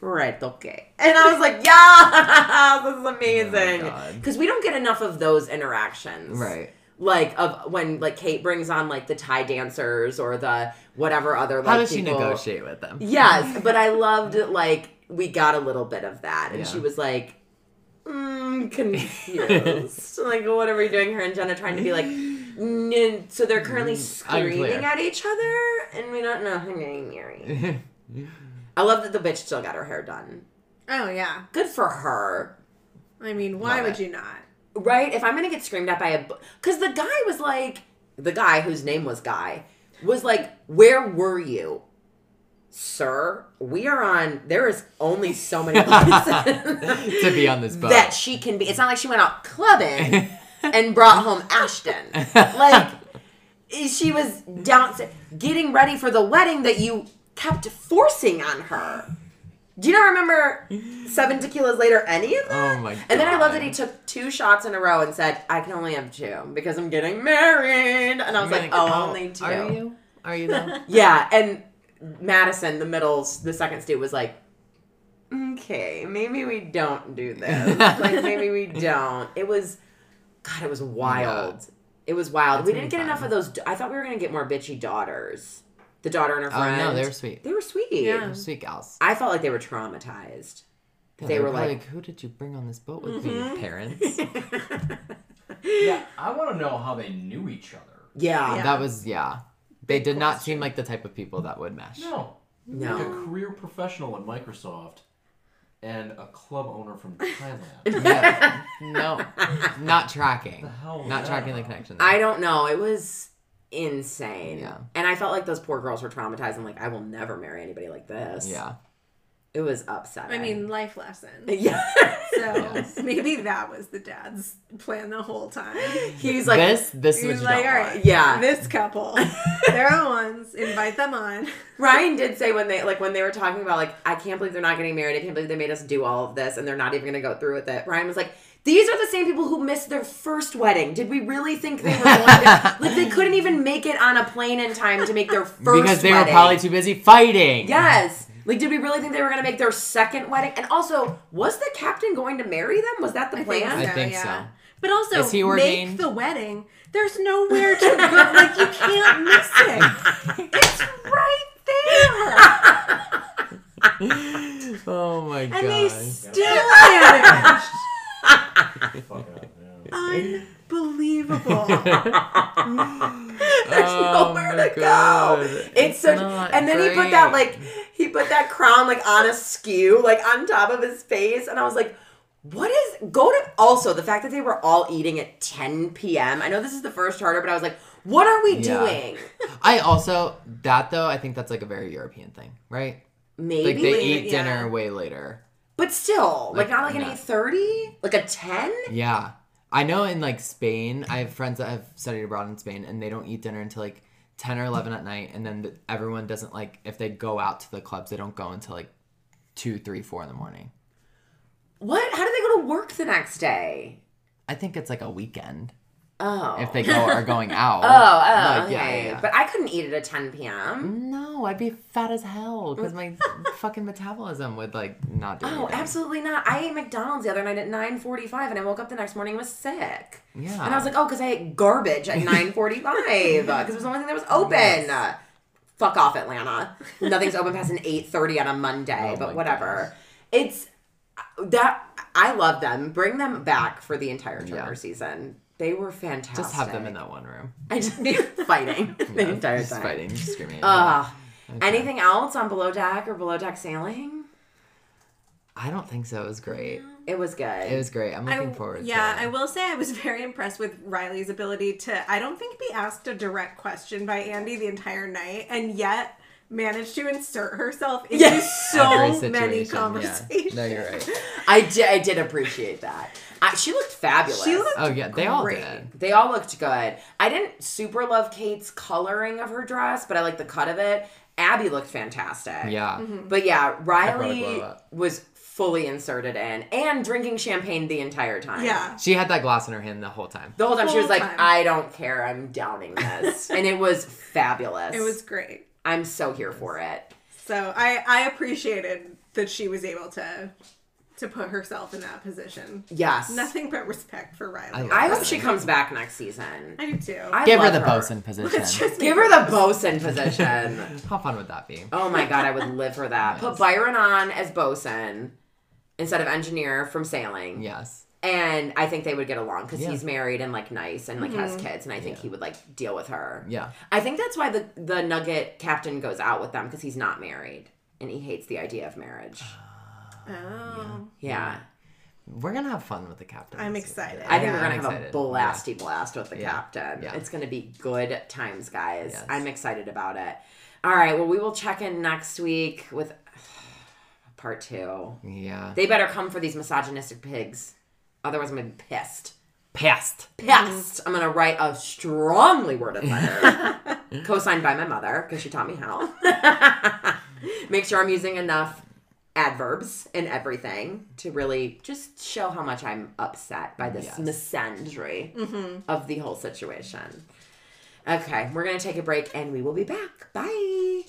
right, okay. And I was like, yeah, this is amazing. Oh Because we don't get enough of those interactions. Right. Like of when like Kate brings on like the Thai dancers or the whatever other like How does she people- negotiate with them? Yes, but I loved like we got a little bit of that, and Yeah. she was like, mm, confused. like, what are we doing? Her and Jenna trying to be like, "N- so they're currently screaming Unclear. at each other, and we don't know who's getting married. I love that the bitch still got her hair done. Oh yeah. Good for her. I mean, why Love would it. you not? Right? If I'm gonna get screamed at by a, because the guy was like, the guy whose name was Guy was like, "Where were you, sir? We are on. There is only so many places to be on this boat. that she can be. It's not like she went out clubbing and brought home Ashton. Like she was down getting ready for the wedding that you kept forcing on her. Do you not remember seven tequilas later any of that? Oh my And then I love that he took two shots in a row and said, "I can only have two because I'm getting married." And I was like, "Oh, only two. Are you? Are you though? Yeah, and Madison, the middle's the second stew was like, "Okay, maybe we don't do this. like maybe we don't." It was, God, it was wild. It was wild. That's we didn't be get enough of those. I thought we were gonna get more bitchy daughters. The daughter and her friend. Oh no, they were sweet. They were sweet. Yeah. Sweet gals. I felt like they were traumatized. Yeah, they were probably like- "Who did you bring on this boat with Mm-hmm. me, parents?" Yeah, I want to know how they knew each other. Yeah. Yeah. That was yeah. They did not seem like the type of people that would mesh. No, No. like a career professional at Microsoft and a club owner from Thailand. Yeah. no, not tracking. the hell Not that tracking the about? connection. I don't know. It was insane. Yeah. And I felt like those poor girls were traumatized. I'm like, I will never marry anybody like this. Yeah. It was upsetting. I mean, life lesson. yeah. So maybe that was the dad's plan the whole time. He's like, this this is He was like, don't all want. Yeah. this couple, they're the ones. Invite them on. Ryan did say when they like when they were talking about like I can't believe they're not getting married. I can't believe they made us do all of this and they're not even going to go through with it. Ryan was like, "These are the same people who missed their first wedding. Did we really think they were going to like they couldn't even make it on a plane in time to make their first because they wedding. were probably too busy fighting. Yes. Like, did we really think they were going to make their second wedding? And also, was the captain going to marry them? Was that the I think plan? I think yeah. so. But also, Is he make the wedding. There's nowhere to go. like you can't miss it. It's right there. Oh my god. And they still managed. Fuck out, yeah. Unbelievable. There's Oh nowhere to go. God. It's such, and then he put that like he put that crown like on a skew, like on top of his face, and I was like, "What is go to?" Also, the fact that they were all eating at 10 p.m. I know this is the first charter, but I was like, "What are we Yeah. doing?" I also that though I think that's like a very European thing, right? Maybe, Like they eat yeah. dinner way later. but still, like, Like, not like an eight thirty, like a ten. Yeah. I know in like Spain, I have friends that have studied abroad in Spain and they don't eat dinner until like 10 or 11 at night. And then the, everyone doesn't like, if they go out to the clubs, they don't go until like 2, 3, 4 in the morning. What? How do they go to work the next day? I think it's like a weekend Oh, if they oh. go are going out. Oh, oh, Like, okay. yeah, yeah. But I couldn't eat it at 10 p.m. No, I'd be fat as hell because my fucking metabolism would like not do Oh, anything. absolutely not. I ate McDonald's the other night at 9:45 and I woke up the next morning and was sick. Yeah. And I was like, "Oh, cuz I ate garbage at 9:45 because it was the only thing that was open." Fuck off, Atlanta. Nothing's open past an 8:30 on a Monday, Oh but whatever. It's that I love them. Bring them back for the entire charter Yeah. season. They were fantastic. Just have them in that one room. I just be fighting the Yeah, entire just time. fighting, just screaming. Ugh. each. Anything else on below deck or below deck sailing? I don't think so. It was great. Mm-hmm. It was good. It was great. I'm looking I- forward yeah, I will say I was very impressed with Rhylee's ability to. I don't think be asked a direct question by Andy the entire night, and yet managed to insert herself into Yeah. so many conversations. Yeah. No, you're right. I did. I did appreciate that. I, she looked fabulous. She looked Oh yeah, they all did. They all looked good. I didn't super love Kate's coloring of her dress, but I like the cut of it. Abby looked fantastic. Yeah. Mm-hmm. But yeah, probably Rhylee was fully inserted in and drinking champagne the entire time. Yeah. She had that glass in her hand the whole time. The whole time she was Whole like, time. I don't care. I'm downing this. and it was fabulous. It was great. I'm so here for it. So I I appreciated that she was able to to put herself in that position. Yes. Nothing but respect for Rhylee. I hope she comes back next season. I do too. I Give her love the bosun position. Let's just Give her the bosun position. How fun would that be? Oh my god, I would live for that. Put Byron on as bosun instead of engineer from sailing. Yes. And I think they would get along because Yeah. he's married and like nice and like has mm-hmm. kids, and I think Yeah. he would like deal with her. Yeah. I think that's why the the Nugget captain goes out with them because he's not married and he hates the idea of marriage. Ah. Oh. Yeah, We're gonna have fun with the captain. I'm excited. I think Yeah, we're gonna I'm have excited. a blasty blast with the Yeah. captain. Yeah. It's gonna be good times, guys. Yes. I'm excited about it. All right, well, we will check in next week with part two. Yeah. yeah. They better come for these misogynistic pigs. Otherwise, I'm gonna be pissed. Past. Pissed. I'm gonna write a strongly worded letter, co-signed by my mother because she taught me how. Make sure I'm using enough adverbs and everything to really just show how much I'm upset by this Yes. misandry mm-hmm. of the whole situation. Okay, we're gonna take a break and we will be back. Bye.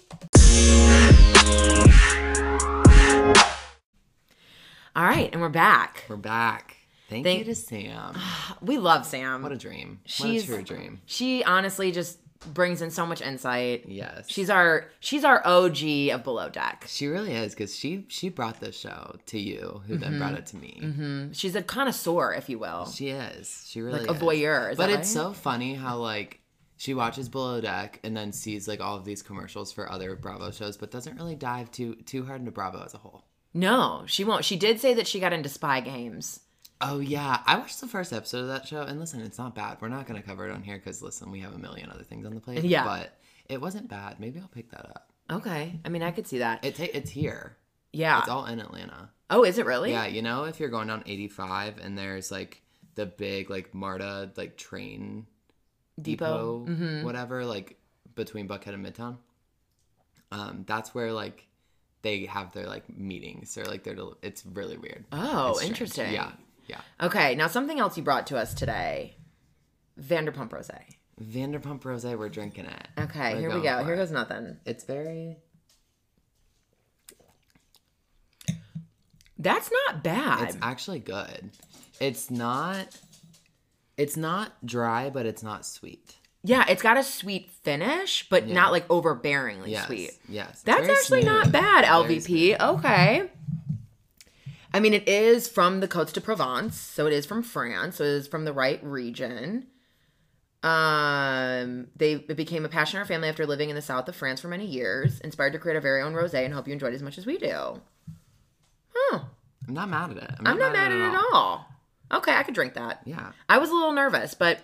All right, and we're back. We're back. Thank, Thank- you to Sam. We love Sam. What a dream. She's- what a true dream. She honestly just brings in so much insight. Yes. She's our she's our OG of Below Deck. She really is because she she brought this show to you, who then mm-hmm. brought it to me. Mm-hmm. She's a connoisseur, if you will. She is. She really Like a is. voyeur, is but it's right? so funny how like she watches Below Deck and then sees like all of these commercials for other Bravo shows, but doesn't really dive too too hard into Bravo as a whole. No, she won't. She did say that she got into spy games. Oh yeah, I watched the first episode of that show, and listen, it's not bad. We're not gonna cover it on here because listen, we have a million other things on the plate. Yeah. but it wasn't bad. Maybe I'll pick that up. Okay. I mean, I could see that. It ta- it's here. Yeah. It's all in Atlanta. oh, is it really? Yeah, you know, if you're going down 85 and there's like the big like Marta like train Depot. depot, Mhm. whatever, like between Buckhead and Midtown. Um, that's where like they have their like meetings or like their. del- It's really weird. Oh, interesting. Yeah, yeah. Okay, now something else you brought to us today. Vanderpump Rose. Vanderpump Rose, we're drinking it. Okay, We're here we go. Here it. goes nothing. It's very. That's not bad. It's actually good. It's not. It's not dry, but it's not sweet. yeah, it's got a sweet finish, but not like overbearingly Yes, sweet. yes. That's actually not bad, LVP. Okay. I mean, it is from the Côte de Provence, so it is from France, so it is from the right region. Um, they it became a passion in our family after living in the south of France for many years. Inspired to create our very own rosé, and hope you enjoyed it as much as we do. Huh? I'm not mad at it. I'm not mad at it at all. Okay, I could drink that. Yeah, I was a little nervous, but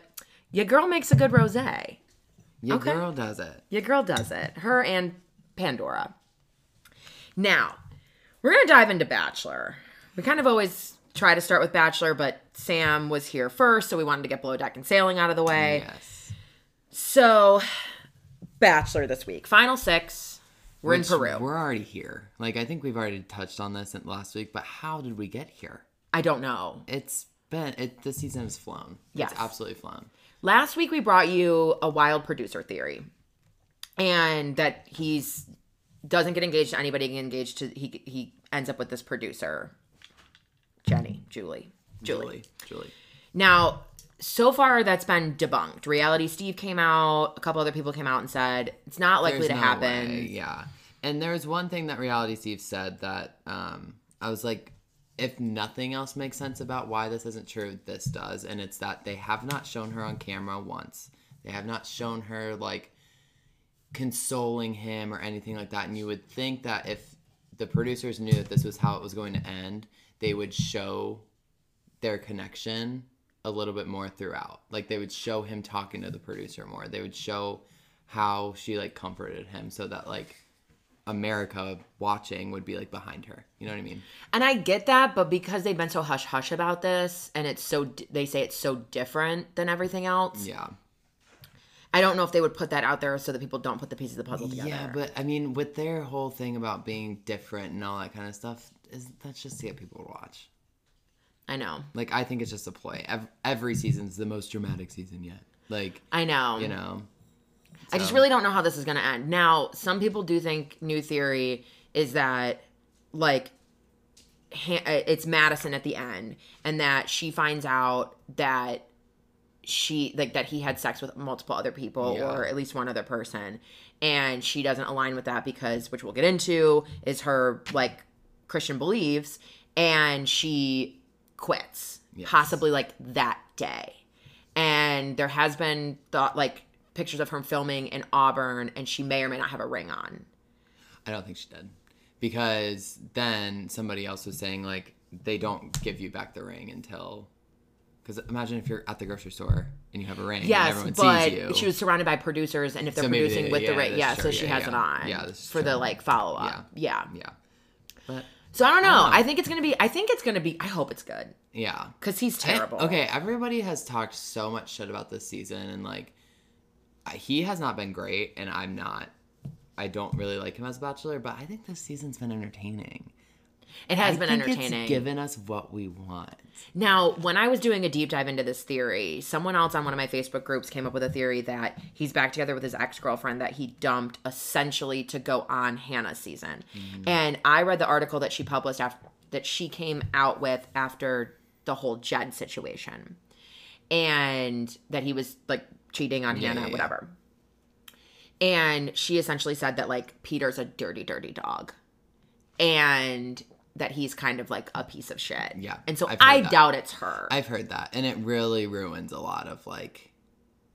your girl makes a good rosé. your Okay. girl does it. Your girl does it. Her and Pandora. Now, we're going to dive into Bachelor. We kind of always try to start with Bachelor, but Sam was here first, so we wanted to get Below Deck and Sailing out of the way. Yes. So, Bachelor this week. Final six. We're Which in Peru. We're already here. Like I think we've already touched on this in last week, but how did we get here? I don't know. It's been it. The season has flown. Yes. it's absolutely flown. Last week we brought you a wild producer theory, and that he's doesn't get engaged to anybody. Engaged to he he ends up with this producer, Jenny, Julie, Julie. Julie, Julie. Now, so far that's been debunked. Reality Steve came out, a couple other people came out and said it's not likely There's to no happen. way, Yeah, and there's one thing that Reality Steve said that um, I was like, if nothing else makes sense about why this isn't true, this does, and it's that they have not shown her on camera once. They have not shown her like consoling him or anything like that. And you would think that if the producers knew that this was how it was going to end, they would show their connection a little bit more throughout. Like they would show him talking to the producer more. They would show how she like comforted him so that like America watching would be like behind her. You know what I mean? And I get that, but because they've been so hush hush about this and it's so they say it's so different than everything else. Yeah. I don't know if they would put that out there so that people don't put the pieces of the puzzle together. Yeah, but I mean with their whole thing about being different and all that kind of stuff is that's just to get people to watch. I know. Like I think it's just a ploy. Every, every season's the most dramatic season yet. Like, I know. you know. I just really don't know how this is going to end. Now, some people do think new theory is that like uh, it's Madison at the end and that she finds out that she like that he had sex with multiple other people Yeah. or at least one other person and she doesn't align with that because which we'll get into is her like Christian believes, and she quits Yes. possibly like that day and there has been thought like pictures of her filming in Auburn and she may or may not have a ring on I don't think she did. Because then somebody else was saying like they don't give you back the ring until because imagine if you're at the grocery store and you have a ring and Yes, everyone but sees you. she was surrounded by producers, and if they're So producing they- with the ring, yeah, so true. she Yeah, has yeah. it on, Yeah, for the like follow up, yeah. yeah. But So I don't know. I. I think it's gonna be. I think it's gonna be. I hope it's good yeah. because he's terrible. Okay, everybody has talked so much shit about this season, and like, I- he has not been great, and I'm not. I don't really like him as a Bachelor, but I think this season's been entertaining. It has I been entertaining. Given us what we want. Now, when I was doing a deep dive into this theory, someone else on one of my Facebook groups came up with a theory that he's back together with his ex girlfriend that he dumped essentially to go on Hannah's season. Mm. And I read the article that she published after that she came out with after the whole Jed situation, and that he was like cheating on Yeah, Hannah, yeah, yeah. whatever. And she essentially said that like Peter's a dirty, dirty dog, and that he's kind of like a piece of shit. Yeah, And so I've heard I that. doubt it's her. I've heard that, and it really ruins a lot of like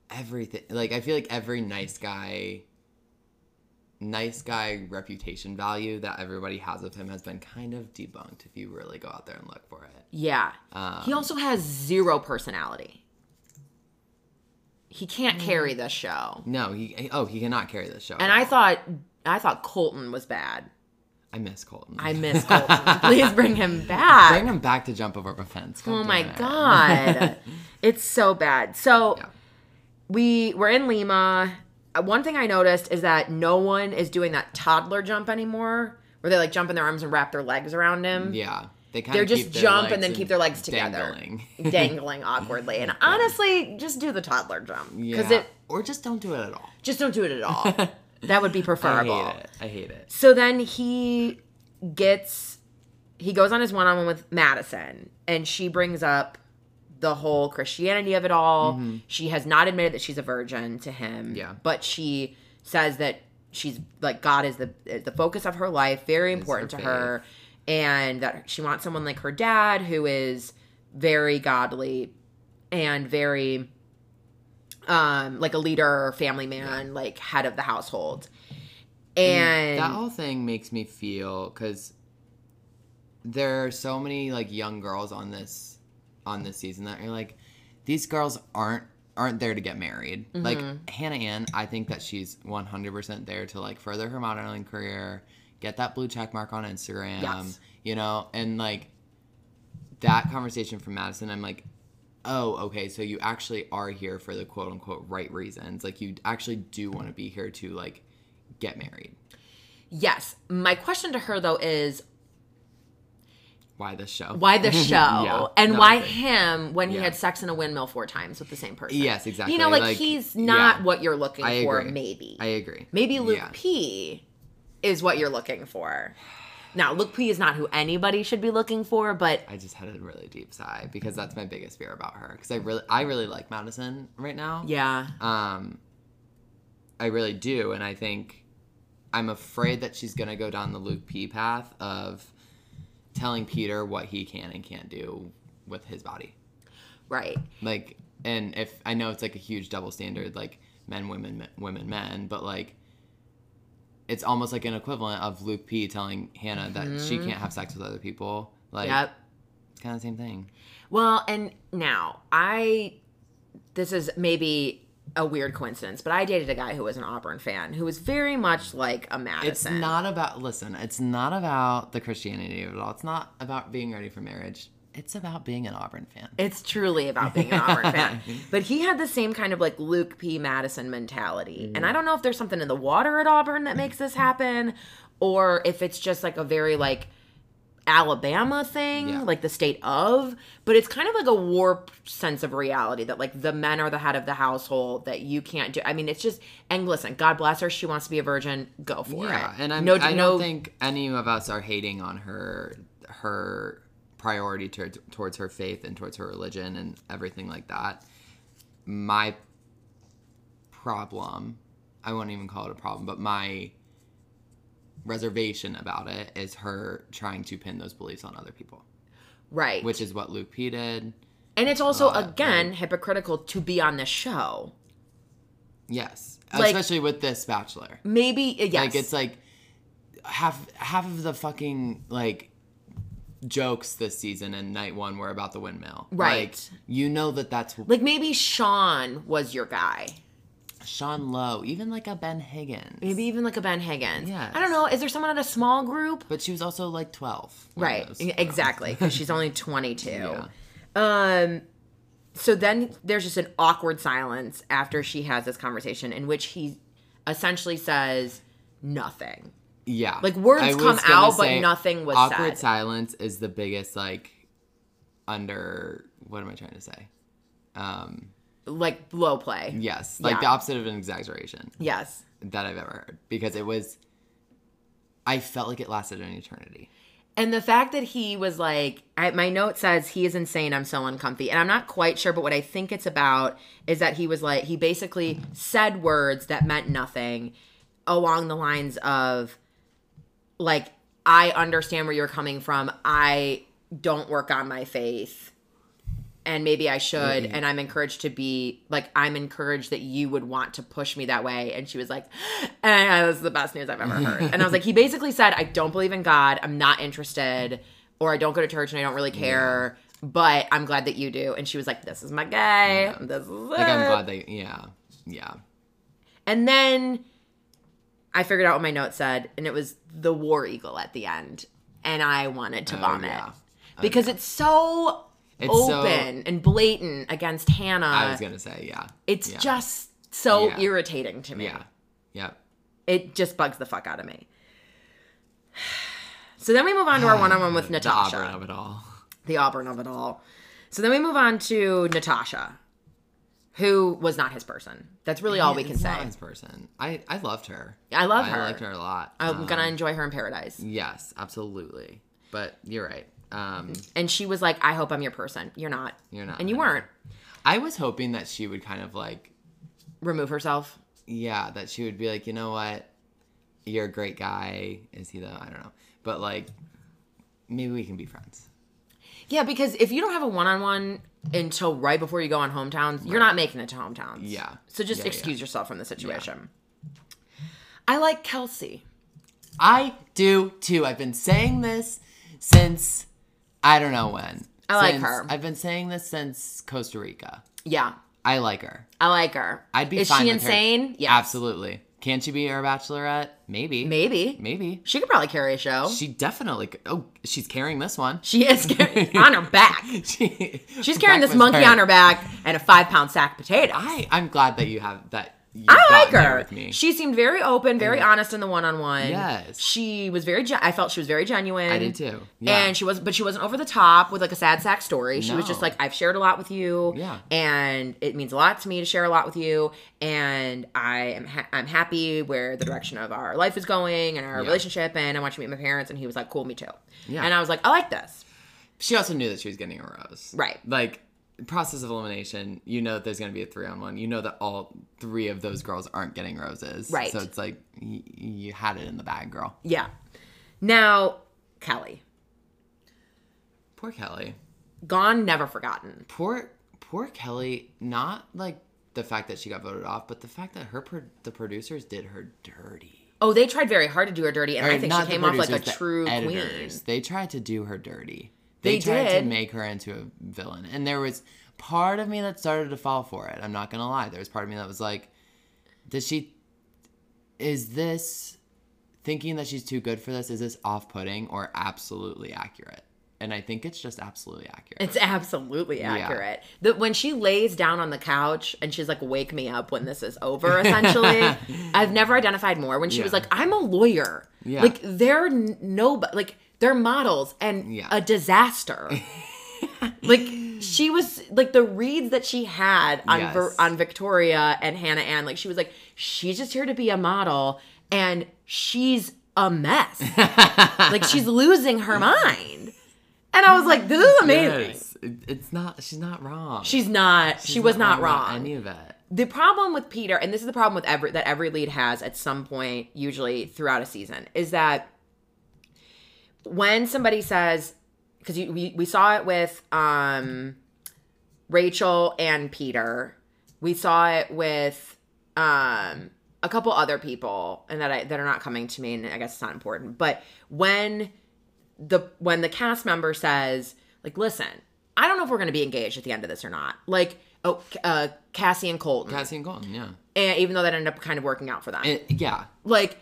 everything. Like I feel like every nice guy, nice guy reputation value that everybody has of him has been kind of debunked if you really go out there and look for it. yeah. Um, he also has zero personality. He can't carry this show. No, he oh he cannot carry this show. And I thought I thought Colton was bad. I miss Colton. I miss Colton. Please bring him back. Bring him back to jump over a fence. Oh my it. god. it's so bad. So Yeah. we we're in Lima. Uh, One thing I noticed is that no one is doing that toddler jump anymore where they like jump in their arms and wrap their legs around him. Yeah. They kind of They're of just jump and then keep their legs together. Dangling. Dangling awkwardly. And honestly, just do the toddler jump. Because Yeah. it or just don't do it at all. just don't do it at all. That would be I preferable. hate it. I hate it. So then he gets he goes on his one on one with Madison and she brings up the whole Christianity of it all. Mm-hmm. She has not admitted that she's a virgin to him. Yeah. But she says that she's like God is the is the focus of her life, very important to her her, and that she wants someone like her dad who is very godly and very um like a leader, family man, like head of the household. And that whole thing makes me feel because there are so many like young girls on this on this season that are like these girls aren't aren't there to get married like hannah ann i think that she's 100% there to like further her modeling career get that blue check mark on instagram Yes. you know and like that conversation from madison i'm like oh okay so you actually are here for the quote unquote right reasons like you actually do want to be here to like get married Yes. My question to her though is why the show why the show Yeah. and why him when he had sex in a windmill four times with the same person? Yes, exactly. You know, like, Like, he's not yeah. what you're looking I for. agree. Maybe. I agree. maybe Luke Yeah. P is what you're looking for. Now, Luke P is not who anybody should be looking for, but I just had a really deep sigh because that's my biggest fear about her. Because I really, I really like Madison right now. yeah, Um, I really do, and I think I'm afraid that she's gonna go down the Luke P path of telling Peter what he can and can't do with his body. right. Like, and if I know it's like a huge double standard, like men, women, men, women, men, but like. It's almost like an equivalent of Luke P telling Hannah that she mm-hmm. can't have sex with other people. Like, yep. it's kind of the same thing. Well, and now I this is maybe a weird coincidence, but I dated a guy who was an Auburn fan who was very much like a Madison. It's not about listen. It's not about the Christianity of it all. It's not about being ready for marriage. It's about being an Auburn fan. It's truly about being an Auburn fan. But he had the same kind of like Luke P. Madison mentality. Mm-hmm. And I don't know if there's something in the water at Auburn that makes this happen or if it's just like a very like Alabama thing, Yeah. like the state of, but it's kind of like a warped sense of reality that like the men are the head of the household that you can't do. I mean, it's just and listen, God bless her, she wants to be a virgin, go for yeah, it. and I'm, no, I no, don't think any of us are hating on her her priority towards towards her faith and towards her religion and everything like that. My problem, I won't even call it a problem, but my reservation about it is her trying to pin those beliefs on other people, right. which is what Luke P did. and it's also uh, again hypocritical to be on this show. Yes, Like- especially with this Bachelor. Maybe uh, yes. Like it's like half half of the fucking like jokes this season and night one were about the windmill. Right. Like, you know that that's like maybe Sean was your guy. Sean Lowe, even like a Ben Higgins. Maybe even like a Ben Higgins. Yeah. I don't know. Is there someone at a small group? But she was also like twelve. Right. those- Exactly. Because she's only 22. Yeah. Um, so then there's just an awkward silence after she has this conversation in which he essentially says nothing. Yeah. Like, words come out, but nothing was awkward said. silence is the biggest like under what am I trying to say? Um Like low play. yes. Like Yeah. the opposite of an exaggeration. Yes. that I've ever heard because it was. I felt like it lasted an eternity. And the fact that he was like, I, my note says he is insane. I'm so uncomfy, and I'm not quite sure. But what I think it's about is that he was like, he basically said words that meant nothing, along the lines of, like, I understand where you're coming from. I don't work on my faith, and maybe I should. And I'm encouraged to be like, I'm encouraged that you would want to push me that way. And she was like, eh, "This is the best news I've ever heard." and I was like, he basically said, "I don't believe in God. I'm not interested, or I don't go to church and I don't really care." But I'm glad that you do. And she was like, This is my guy. This is Like it. I'm glad they. Yeah. Yeah. And then I figured out what my note said, and it was the war eagle at the end, and I wanted to Oh, vomit yeah. because it's so It's so- open and blatant against Hannah. I was gonna say, yeah. it's yeah. just so Yeah. irritating to me. Yeah. Yep. It just bugs the fuck out of me. So then we move on to our one-on-one with The Natasha, Auburn of it all. the Auburn of it all. So then we move on to Natasha, who was not his person. That's really all we can say. not his person. I I loved her. I love her. I liked her a lot. I'm Um, gonna enjoy her in paradise. Yes, absolutely. But you're right. Um, And she was like, "I hope I'm your person. You're not. You're not. And you weren't. I was hoping that she would kind of like, Remove herself. yeah, that she would be like, you know what, you're a great guy. Is he though? I don't know. But like, maybe we can be friends. Yeah, because if you don't have a one-on-one until right before you go on hometowns, you're not making it to hometowns. Yeah. So just Yeah, yeah. excuse yourself from the situation. I like Kelsey. I do too. I've been saying this since I don't know when. I like her. I've been saying this since Costa Rica. Yeah, I like her. I like her. I'd be Is she insane? Yeah. Absolutely. Can she be our bachelorette? Maybe. Maybe. Maybe. She could probably carry a show. She, definitely. Could. Oh, she's carrying this one. She is carrying on her back. She, She's carrying this back monkey hurt. on her back and a five-pound sack of potatoes. I I'm glad that you have that. I like her. With me. She seemed very open, very honest in the one-on-one. Yes. She was very. Gen- I felt she was very genuine. I did too. Yeah. And she was, but she wasn't over the top with like a sad sack story. She was just like, I've shared a lot with you. Yeah. And it means a lot to me to share a lot with you. And I am, ha- I'm happy where the direction of our life is going and our Yeah. relationship. And I want you to meet my parents. And he was like, cool, me too. Yeah. And I was like, I like this. she also knew that she was getting a rose. Right. Like process of elimination, you know that there's going to be a three on one. You know that all three of those girls aren't getting roses. Right. So it's like y- you had it in the bag, girl. Yeah. Now, Kelly, Poor Kelly. gone, never forgotten. Poor poor Kelly. Not like the fact that she got voted off, but the fact that her pro- the producers did her dirty. Oh, they tried very hard to do her dirty. And Or I think she came off like a true queen. They tried to do her dirty. They They, tried did. to make her into a villain, and there was part of me that started to fall for it. I'm not gonna lie. There was part of me that was like, "Does she? Is this thinking that she's too good for this? Is this off-putting or absolutely accurate?" And I think it's just absolutely accurate. It's absolutely accurate. The, when she lays down on the couch and she's like, "Wake me up when this is over," essentially, I've never identified more. When she was like, "I'm a lawyer," Yeah. like they're n- no, like they're models and Yeah. a disaster. like she was like the reads that she had on Yes. Ver- on Victoria and Hannah Ann. Like she was like, she's just here to be a model, and she's a mess. like she's losing her mind. And I was like, this is amazing. Yes. It's not. She's not wrong. She's not. she was not about wrong. Any of it. the problem with Peter, and this is the problem with every that every lead has at some point, usually throughout a season, is that when somebody says, because we we saw it with um, Rachel and Peter, we saw it with um, a couple other people, and that I that are not coming to me, and I guess it's not important. But when the when the cast member says like listen i don't know if we're going to be engaged at the end of this or not like oh uh cassie and colton Cassie and Colton. Yeah. and even though that ended up kind of working out for them yeah. like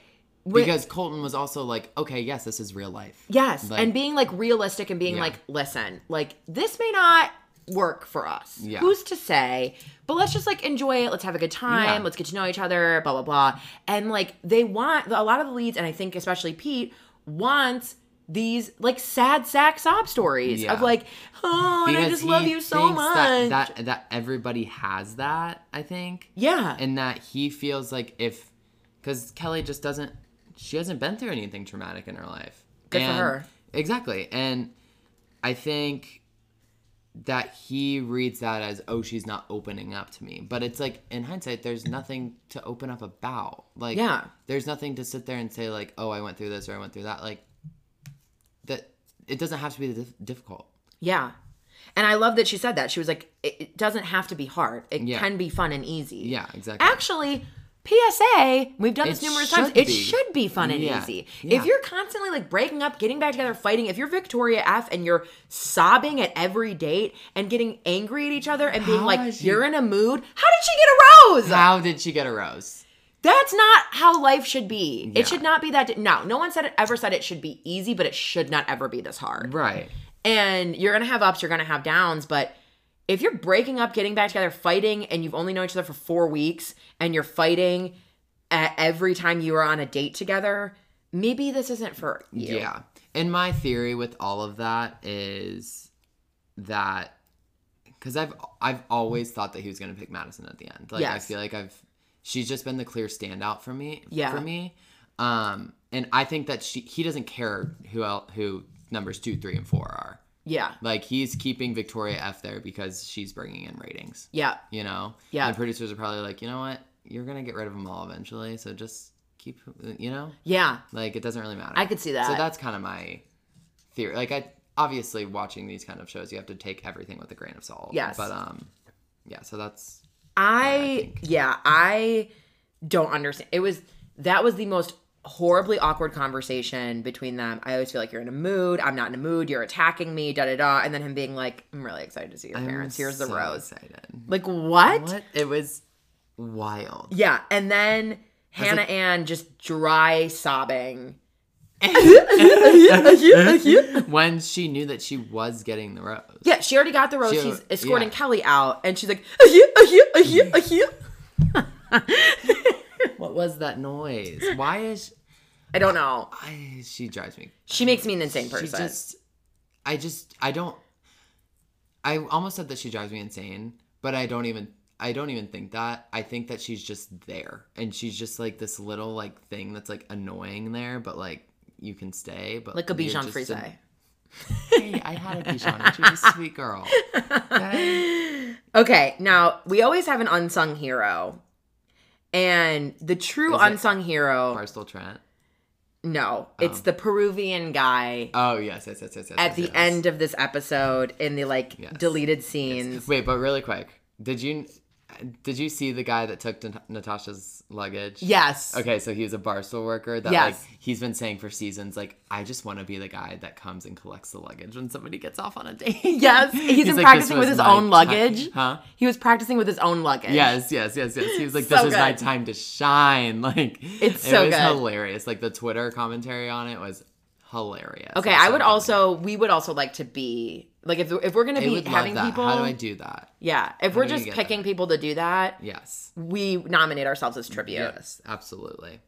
Because Colton was also like, okay, yes, this is real life. yes like- and being like realistic and being Yeah. like listen like this may not work for us Yeah. who's to say but let's just like enjoy it let's have a good time Yeah. let's get to know each other blah blah blah and like they want a lot of the leads and i think especially pete wants these like sad sack sob stories Yeah. of like oh and i just love you so much That, that that everybody has that, I think. yeah And that he feels like if because Kelly just doesn't she hasn't been through anything traumatic in her life. Good for her. Exactly. And I think that he reads that as oh she's not opening up to me but it's like in hindsight there's nothing to open up about like Yeah. there's nothing to sit there and say like oh i went through this or i went through that like that it doesn't have to be dif- difficult Yeah. And I love that she said that. She was like, it, it doesn't have to be hard. It Yeah. can be fun and easy. yeah exactly Actually, PSA, we've done this It numerous times. should It should be fun and Yeah. easy. Yeah. If you're constantly like breaking up, getting back together, fighting, if you're Victoria F and you're sobbing at every date and getting angry at each other and being How like, you're in a mood, how did she get a rose? how did she get a rose That's not how life should be. Yeah. It should not be that. No, no one said it ever said it should be easy, but it should not ever be this hard. Right. And you're gonna have ups, you're gonna have downs, but if you're breaking up, getting back together, fighting, and you've only known each other for four weeks, and you're fighting at every time you are on a date together, maybe this isn't for you. Yeah. And my theory with all of that is that because I've I've always thought that he was gonna pick Madison at the end. Like I feel like I've she's just been the clear standout for me. Yeah. For me. Um, and I think that she he doesn't care who el who numbers two, three, and four are. Yeah. Like he's keeping Victoria F there because she's bringing in ratings. Yeah. You know. Yeah. And producers are probably like, you know what, you're gonna get rid of them all eventually, so just keep, you know. Yeah. Like it doesn't really matter. I could see that. So that's kind of my theory. Like I obviously watching these kind of shows, you have to take everything with a grain of salt. Yes. But um, yeah. So that's I yeah, I don't understand. It was that was the most horribly awkward conversation between them. I always feel like you're in a mood. I'm not in a mood. You're attacking me. Da da da. And then him being like, "I'm really excited to see your I'm parents. Here's the rose." Excited. Like what? What? It was wild. Yeah, and then Hannah like- Ann just dry sobbing. When she knew that she was getting the rose. Yeah, she already got the rose. She- She's escorting yeah. Kelly out, and she's like, What was that noise? Why is I don't know. I? She drives me. She makes me an insane She person. just. I just. I don't. I almost said that she drives me insane, but I don't even. I don't even think that. I think that she's just there, and she's just like this little like thing that's like annoying there, but like you can stay. But like a Bichon Frise. Hey, I had a Bichon. She was a sweet girl. Okay? Okay, now we always have an unsung hero. And the true Is it unsung hero, Barstool Trent. no, oh. it's the Peruvian guy Oh yes, yes, yes, yes. yes at yes, the yes. end of this episode in the like Yes. deleted scenes. Wait, but really quick, did you did you see the guy that took Nat- Natasha's luggage? Yes. Okay, so he was a barstool worker that Yes. like he's been saying for seasons, like I just want to be the guy that comes and collects the luggage when somebody gets off on a date. Yes, he's been like, practicing with his own ti-" luggage. Huh? He was practicing with his own luggage. Yes, yes, yes, yes. He was like, So "This is my time to shine." Like It's it so was good. hilarious. Like the Twitter commentary on it was hilarious. Okay, I would also we would also like to be like if if we're gonna I be having that. people How do I do that? Yeah, if we're just picking that? people to do that, Yes. we nominate ourselves as tribute. Yes, absolutely.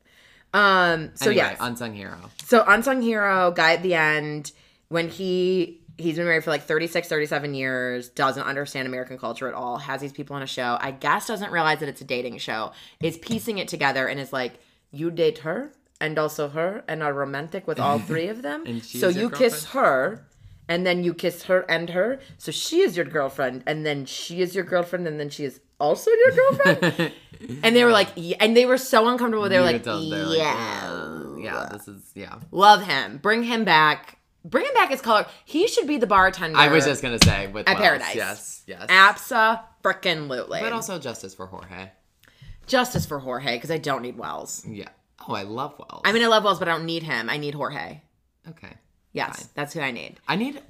Um so anyway, yes. unsung hero. So unsung hero guy at the end when he he's been married for like 36 37 years doesn't understand american culture at all has these people on a show i guess doesn't realize that it's a dating show is piecing it together and is like you date her and also her and are romantic with all three of them so you kiss her and then you kiss her and her so she is your girlfriend and then she is your girlfriend and then she is also your girlfriend and they were like yeah, and they were so uncomfortable they were like they're like, yeah "Uh, yeah, this is yeah. Love him. Bring him back. Bring him back as color. He should be the bartender. I was just gonna say with at Wells, Paradise. Yes, yes. Absa frickin' lutely. but also justice for Jorge. justice for Jorge because I don't need Wells. Yeah. Oh, I love Wells. I mean, I love Wells, but I don't need him. I need Jorge. okay. Yes, Fine. that's who I need. I need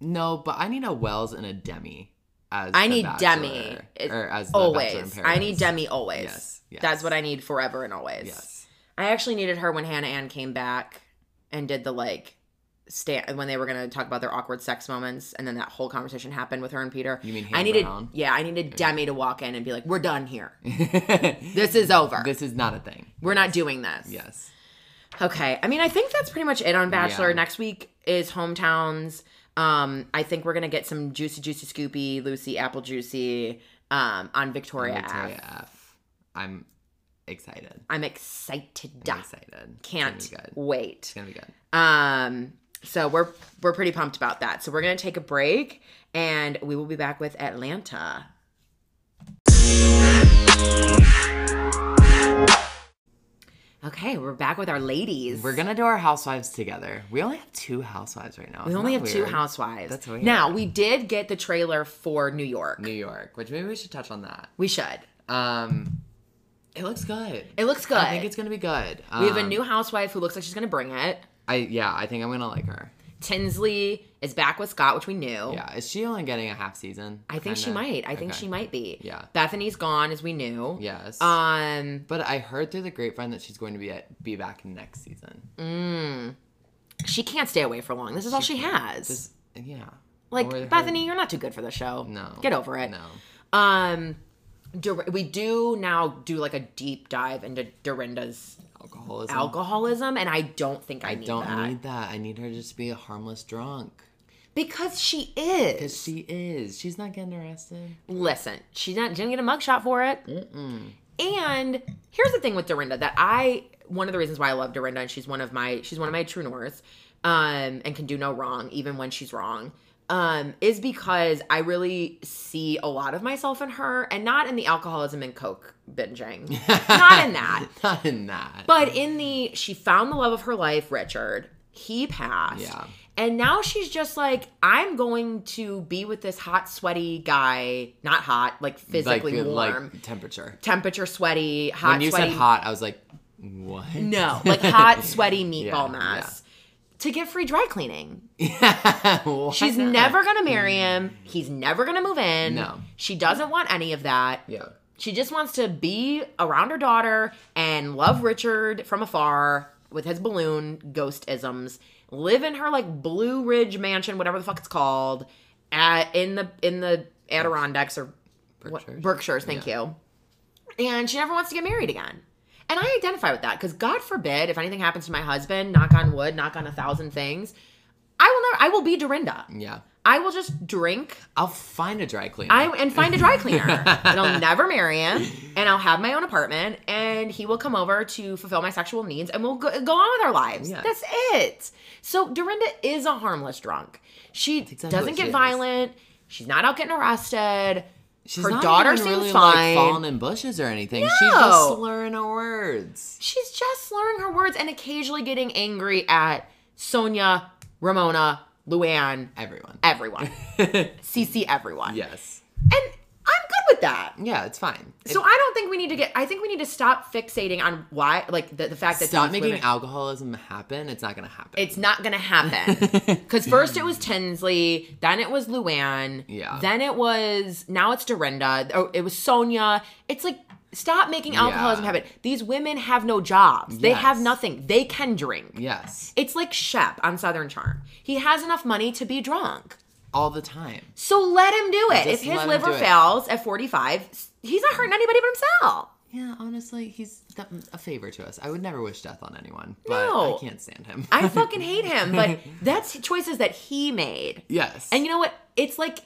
no, but I need a Wells and a Demi as I need Demi. Or as the Bachelor in always. I need Demi always. Yes, yes. That's what I need forever and always. Yes. I actually needed her when Hannah Ann came back and did the like stand when they were gonna talk about their awkward sex moments, and then that whole conversation happened with her and Peter. You mean I Hannah needed? Brown? Yeah, I needed Demi to walk in and be like, "We're done here. this This is over. This is not a thing. We're not doing this." Yes. Okay. I mean, I think that's pretty much it on Bachelor. Yeah. Next week is hometowns. Um, I think we're gonna get some juicy, juicy, scoopy, Lucy, apple juicy, um, on Victoria, Victoria Ave. F. I'm excited. I'm excited. I'm excited. Can't It's gonna be good. wait. It's gonna be good. Um, so we're we're pretty pumped about that. So we're gonna take a break, and we will be back with Atlanta. Okay, we're back with our ladies. We're gonna do our housewives together. We only have two housewives right now. we Isn't only that have two weird? housewives. That's weird. Now we did get the trailer for New York. New York, which maybe we should touch on that. We should. Um, it looks good. It looks good. I think it's gonna be good. we have a Um, new housewife who looks like she's gonna bring it. I yeah, I think I'm gonna like her. Tinsley is back with Scott, which we knew. Yeah, is she only getting a half season? I think she Kinda? might. I think Okay. she might be. Yeah. Bethany's gone, as we knew. Yes. Um, but I heard through the grapevine that she's going to be at, be back next season. Mm. she can't stay away for long. This is all she has. Just yeah. like Or her- Bethany, you're not too good for the show. No. get over it. No. Um, Dor- we do now do like a deep dive into Dorinda's Alcoholism. alcoholism, and I don't think I. I need don't that need that. I need her just to just be a harmless drunk. because she is. Because she is. She's not getting arrested. Listen, she didn't, get a mugshot for it. And here's the thing with Dorinda that I one of the reasons why I love Dorinda and she's one of my she's one of my true norths, um, and can do no wrong even when she's wrong. Um, is because I really see a lot of myself in her, and not in the alcoholism and coke binging, not in that, Not in that. but in the she found the love of her life, Richard. He passed. Yeah. And now she's just like, I'm going to be with this hot, sweaty guy. Not hot, like physically like, warm. like temperature. temperature sweaty, hot, when you sweaty. said hot, I was like, what? No, like hot, sweaty meatball Yeah, mess. To get free dry cleaning. Yeah. She's never gonna marry him. He's never gonna move in. No. She doesn't want any of that. Yeah. She just wants to be around her daughter and love Richard from afar with his balloon ghost isms. Live in her like Blue Ridge mansion, whatever the fuck it's called, at in the in the Adirondacks or what- Berkshires. Berkshires. Thank you. And she never wants to get married again. And I identify with that because God forbid if anything happens to my husband, knock on wood, knock on a thousand things, I will never. I will be Dorinda. Yeah. I will just drink I'll find a dry cleaner. I and find a dry cleaner. and I'll never marry him. And I'll have my own apartment. And he will come over to fulfill my sexual needs. And we'll go, go on with our lives. That's it. So Dorinda is a harmless drunk. She exactly doesn't get she violent. She's not out getting arrested. She's her not daughter seems really fine. like falling in bushes or anything. She's No. just slurring her words. She's just slurring her words and occasionally getting angry at Sonia, Ramona, Luann, Everyone. everyone. CC everyone. yes. And I'm good with that. Yeah, it's fine. So I don't think we need to get. I think we need to stop fixating on why, like the, the fact that Stop making women- alcoholism happen. It's not gonna happen. It's not gonna happen because first it was Tinsley, then it was Luann, Yeah. then it was now it's Dorinda. Oh, it was Sonia. It's like stop making alcoholism Yeah. happen. These women have no jobs. They have nothing. They can drink. yes, It's like Shep on Southern Charm. He has enough money to be drunk. all the time. So let him do it. Just if his liver fails at 45, he's not hurting anybody but himself. Yeah, honestly, he's mm, a favor to us. I would never wish death on anyone, but No. I can't stand him. I fucking hate him, but that's choices that he made. yes, And you know what? It's like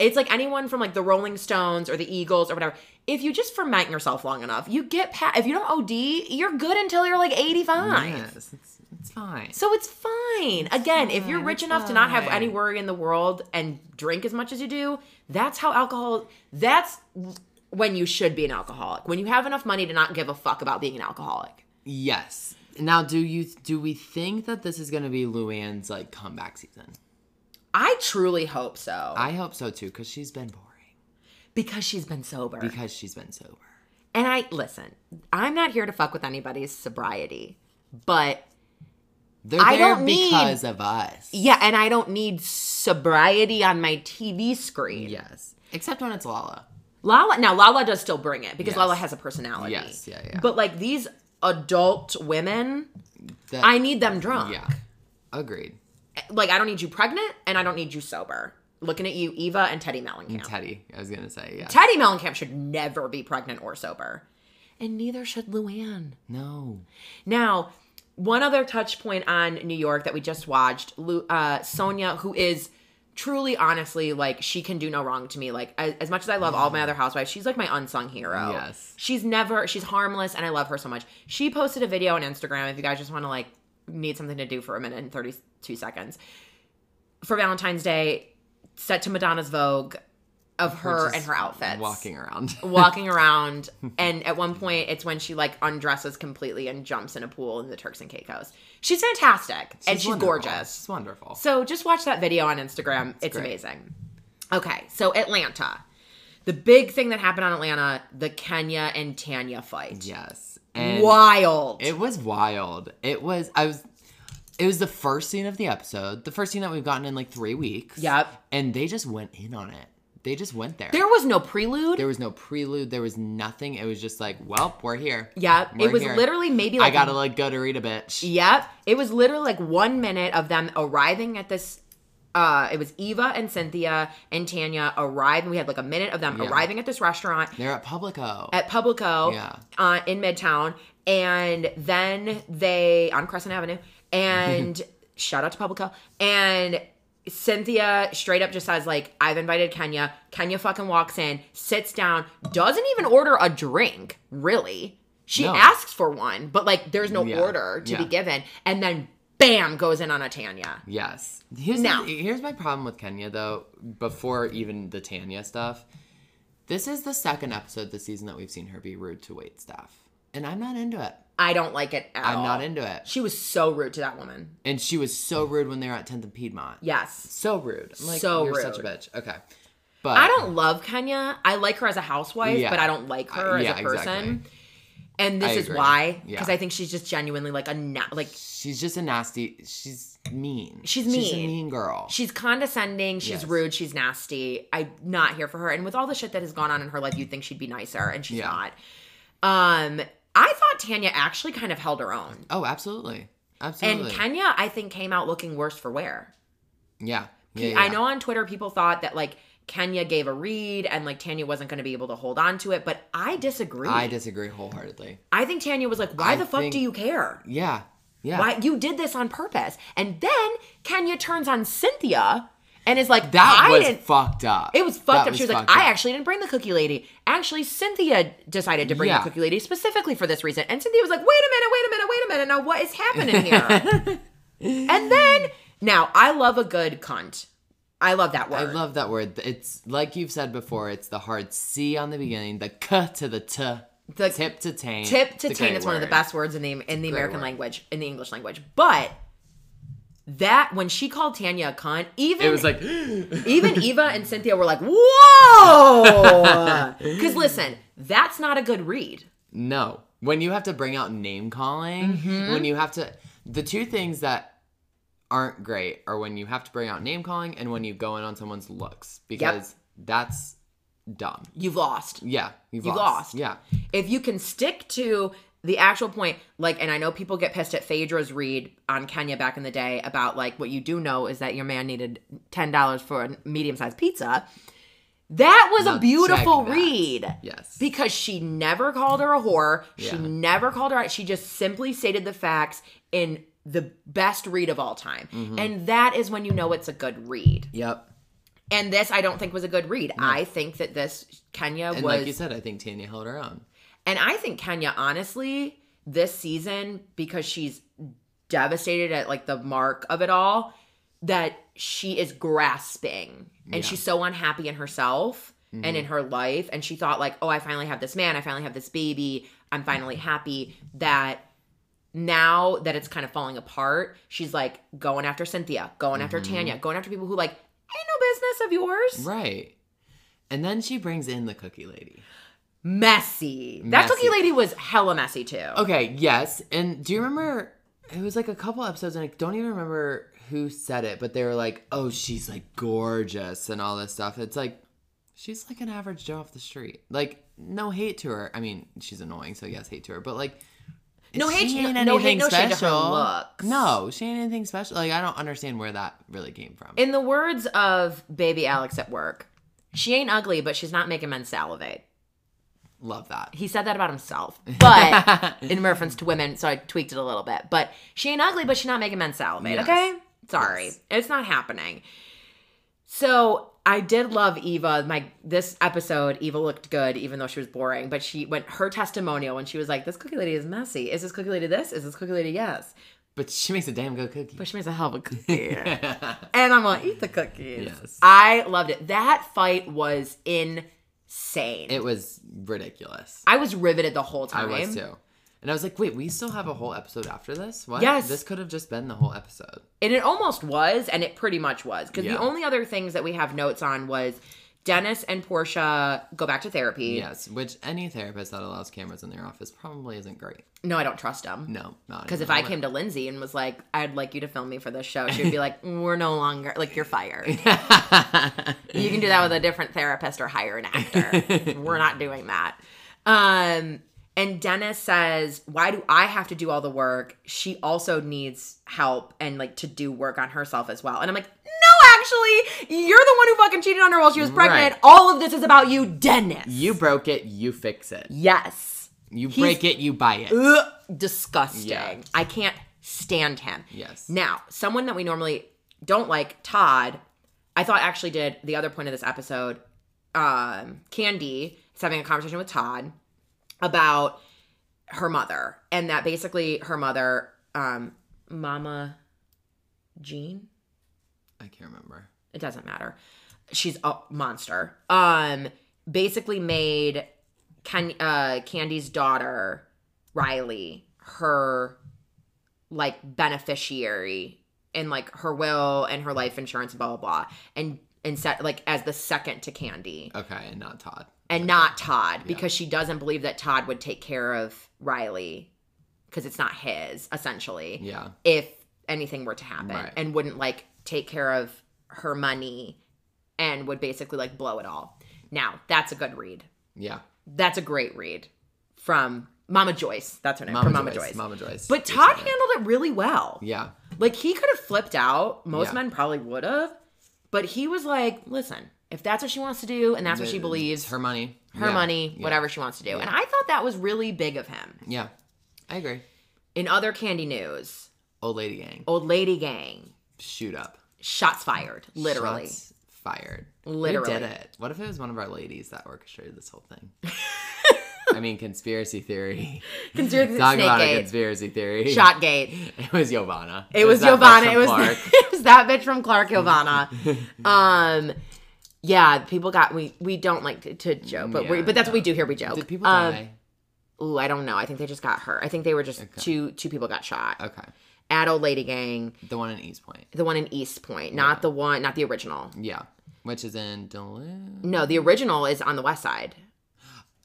it's like anyone from like the Rolling Stones or the Eagles or whatever. If you just ferment yourself long enough, you get past. If you don't OD, you're good until you're like 85. yes, it's, it's fine. So it's fine. Again, if you're rich it's enough to not have any worry in the world and drink as much as you do, that's how alcohol. That's when you should be an alcoholic. When you have enough money to not give a fuck about being an alcoholic. Yes. Now, do you do we think that this is gonna be Luann's like comeback season? I truly hope so. I hope so too, because she's been boring. because she's been sober. Because she's been sober. And I listen, I'm not here to fuck with anybody's sobriety, but They're I there don't need- because of us. yeah, and I don't need sobriety on my TV screen. Yes. Except when it's Lala. Lala now Lala does still bring it because Yes. Lala has a personality. Yes, yeah, yeah. But like these adult women, That- I need them drunk. Yeah. Agreed. Like I don't need you pregnant and I don't need you sober. Looking at you, Eva and Teddi Mellencamp. Teddi, I was gonna say, yeah. Teddi Mellencamp should never be pregnant or sober. And neither should Luann. no. Now, one other touch point on New York that we just watched, Lu- uh, Sonia, who is truly, honestly, like she can do no wrong to me. Like as, as much as I love all my other housewives, she's like my unsung hero. Yes. she's never, she's harmless, and I love her so much. She posted a video on Instagram. If you guys just want to like need something to do for a minute and thirty two seconds for Valentine's Day, set to Madonna's Vogue of her and her outfits Walking around. walking around and at one point it's when she like undresses completely and jumps in a pool in the turks and caicos she's fantastic and she's wonderful. gorgeous She's wonderful. so just watch that video on instagram it's great. amazing okay so atlanta the big thing that happened on atlanta the kenya and tanya fight Yes. And wild it was wild. It was I was It was the first scene of the episode, the first scene that we've gotten in like three weeks. Yep. And they just went in on it. They just went there. There was no prelude. There was no prelude. There was nothing. It was just like, well, we're here. Yep. We're it was here. literally maybe I gotta like go to read a bitch. Yep. It was literally like one minute of them arriving at this. Uh, it was Eva and Cynthia and Tanya arriving. We had like a minute of them Yeah. arriving at this restaurant They're at Publico. at Publico Yeah. uh, in Midtown. And then they, on Crescent Avenue, and shout out to Publico. And Cynthia straight up just says, like, I've invited Kenya. Kenya fucking walks in, sits down, doesn't even order a drink, really. She No. asks for one, but like, there's no Yeah. order to be given. And then, bam, goes in on a Tanya. Yes. Here's Now- the, here's my problem with Kenya though. Before even the Tanya stuff, this is the second episode this season that we've seen her be rude to wait staff, and I'm not into it. I don't like it at I'm all. not into it. She was so rude to that woman. And she was so rude when they were at 10th and Piedmont. Yes. So rude. I'm like, So you're such a bitch. Okay. But I don't love Kenya. I like her as a housewife, Yeah. but I don't like her Uh, as yeah, a person. exactly. And this I is agree. why, Yeah. because I think she's just genuinely like a na- like She's just a nasty. She's mean. She's mean. She's a mean. mean girl. she's condescending, she's Yes. rude, she's nasty. I'm not here for her. And with all the shit that has gone on in her life, you'd think she'd be nicer, and she's Yeah. not. Um, I thought Tanya actually kind of held her own, oh, absolutely. Absolutely. and Kenya I think came out looking worse for wear. yeah. Yeah, I know on Twitter people thought that like Kenya gave a read and like Tanya wasn't going to be able to hold on to it, but I disagree. I disagree wholeheartedly. I think Tanya was like, "Why I the fuck think- do you care? Yeah. Yeah. Why you did this on purpose?" And then Kenya turns on Cynthia and is like, That I was didn't. fucked up. It was fucked That up. She was like, I up. actually didn't bring the cookie lady. Actually, Cynthia decided to bring Yeah. the cookie lady specifically for this reason. And Cynthia was like, wait a minute, wait a minute, wait a minute. Now, what is happening here? and then, now, I love a good cunt. I love that word. I love that word. It's like you've said before. It's the hard C on the beginning, the K to the T, The tip to taint. tip to It's taint is one of the best words in the in the American word. language, in the English language. But that when she called Tanya a cunt, even It was like, even Eva and Cynthia were like, "Whoa!" Because listen, that's not a good read. no. When you have to bring out name calling, Mm-hmm. when you have to, the two things that aren't great are when you have to bring out name calling and when you go in on someone's looks because that's dumb. You've lost. Yeah, you've, You've lost. lost. Yeah, If you can stick to the actual point, like, and I know people get pissed at Phaedra's read on Kenya back in the day about like what you do know is that your man needed ten dollars for a medium sized pizza. That was a beautiful read. yes. Because she never called her a whore. She Yeah. never called her out. She just simply stated the facts in the best read of all time. Mm-hmm. And that is when you know it's a good read. yep. And this I don't think was a good read. I think that this Kenya And was like you said, I think Tanya held her own. and I think Kenya honestly this season because she's devastated at like the mark of it all that she is grasping and Yeah. she's so unhappy in herself and in her life and she thought like oh I finally have this man I finally have this baby I'm finally happy that now that it's kind of falling apart she's like going after Cynthia going after mm-hmm. Tanya going after people who like ain't no business of yours Right. And then she brings in the cookie lady. messy that cookie lady was hella messy too Okay, yes. And do you remember it was like a couple episodes and I don't even remember who said it, but they were like, "Oh, she's like gorgeous and all this stuff." It's like she's like an average Joe off the street. Like no hate to her. I mean, she's annoying, so yes, hate to her, but like No she ain't no anything no to her special. looks. No, she ain't anything special. Like I don't understand where that really came from. In the words of baby Alex at work, she ain't ugly, but she's not making men salivate. Love that. He said that about himself, but in reference to women, so I tweaked it a little bit. But she ain't ugly, but she's not making men salivate. Yes. Okay, sorry, Yes. it's not happening. So I did love Eva. My this episode, Eva looked good, even though she was boring. But she went her testimonial when she was like, "This cookie lady is messy. Is this cookie lady this? Is this cookie lady yes?" But she makes a damn good cookie. But she makes a hell of a cookie. and I'm gonna eat the cookies. Yes. I loved it. That fight was insane. it was ridiculous. I was riveted the whole time. I was too. And I was like, wait, we still have a whole episode after this? What? Yes. This could have just been the whole episode. And it almost was, and it pretty much was. Because Yeah. the only other things that we have notes on was Dennis and Porsha go back to therapy. Yes, which any therapist that allows cameras in their office probably isn't great. No, I don't trust them. No, not Because if I came to Lindsay and was like, I'd like you to film me for this show, she would be like, we're no longer, like, you're fired. You can do that with a different therapist or hire an actor. We're not doing that. Um, and Dennis says, Why do I have to do all the work? She also needs help and like to do work on herself as well. And I'm like, No, actually, you're the one who fucking cheated on her while she was pregnant. Right. All of this is about you, Dennis. you broke it, you fix it. Yes. You break it, you buy it. Ugh, disgusting. Yeah. I can't stand him. Yes. Now, someone that we normally don't like, Todd, I thought actually did the other point of this episode. Um, Kandi is having a conversation with Todd about her mother, and that basically her mother, um, Mama Jean, I can't remember. it doesn't matter. She's a monster. Um, basically made Ken, uh, Kandi's daughter, Riley, her like beneficiary in like her will and her life insurance, blah blah blah, and and set like as the second to Kandi Okay, and not Todd. And not Todd because she doesn't believe that Todd would take care of Riley because it's not his essentially Yeah. if anything were to happen Right. and wouldn't like take care of her money and would basically like blow it all. Now, that's a good read. Yeah. That's a great read from Mama Joyce. That's her name. Mama, from Mama Joyce, Joyce. Mama Joyce. But Todd handled it really well. Yeah. Like he could have flipped out. Most Yeah. men probably would have. But he was like, listen, if that's what she wants to do and that's what she believes, her money. her Yeah. money, Yeah. whatever she wants to do. And I thought that was really big of him. Yeah. I agree. In other Kandi news, Old lady gang. old lady gang, Shoot up. shots fired, literally. Shots fired. Literally. Who did it? What if it was one of our ladies that orchestrated this whole thing? I mean, conspiracy theory. Conspiracy Talk about a conspiracy theory. Shotgate. It was Giovanna. It was that bitch Giovanna. from It was Clark. it was that bitch from Clark Giovanna. um, yeah, people got we we don't like to, to joke, but we but that's what we do here. We joke. Did people Um, die? Ooh, I don't know. I think they just got hurt. I think they were just two two people got shot Okay. at Old Lady Gang, The one in East Point. the one in East Point, not the one, not the original. Yeah. Which is in Duluth. No, the original is on the west side.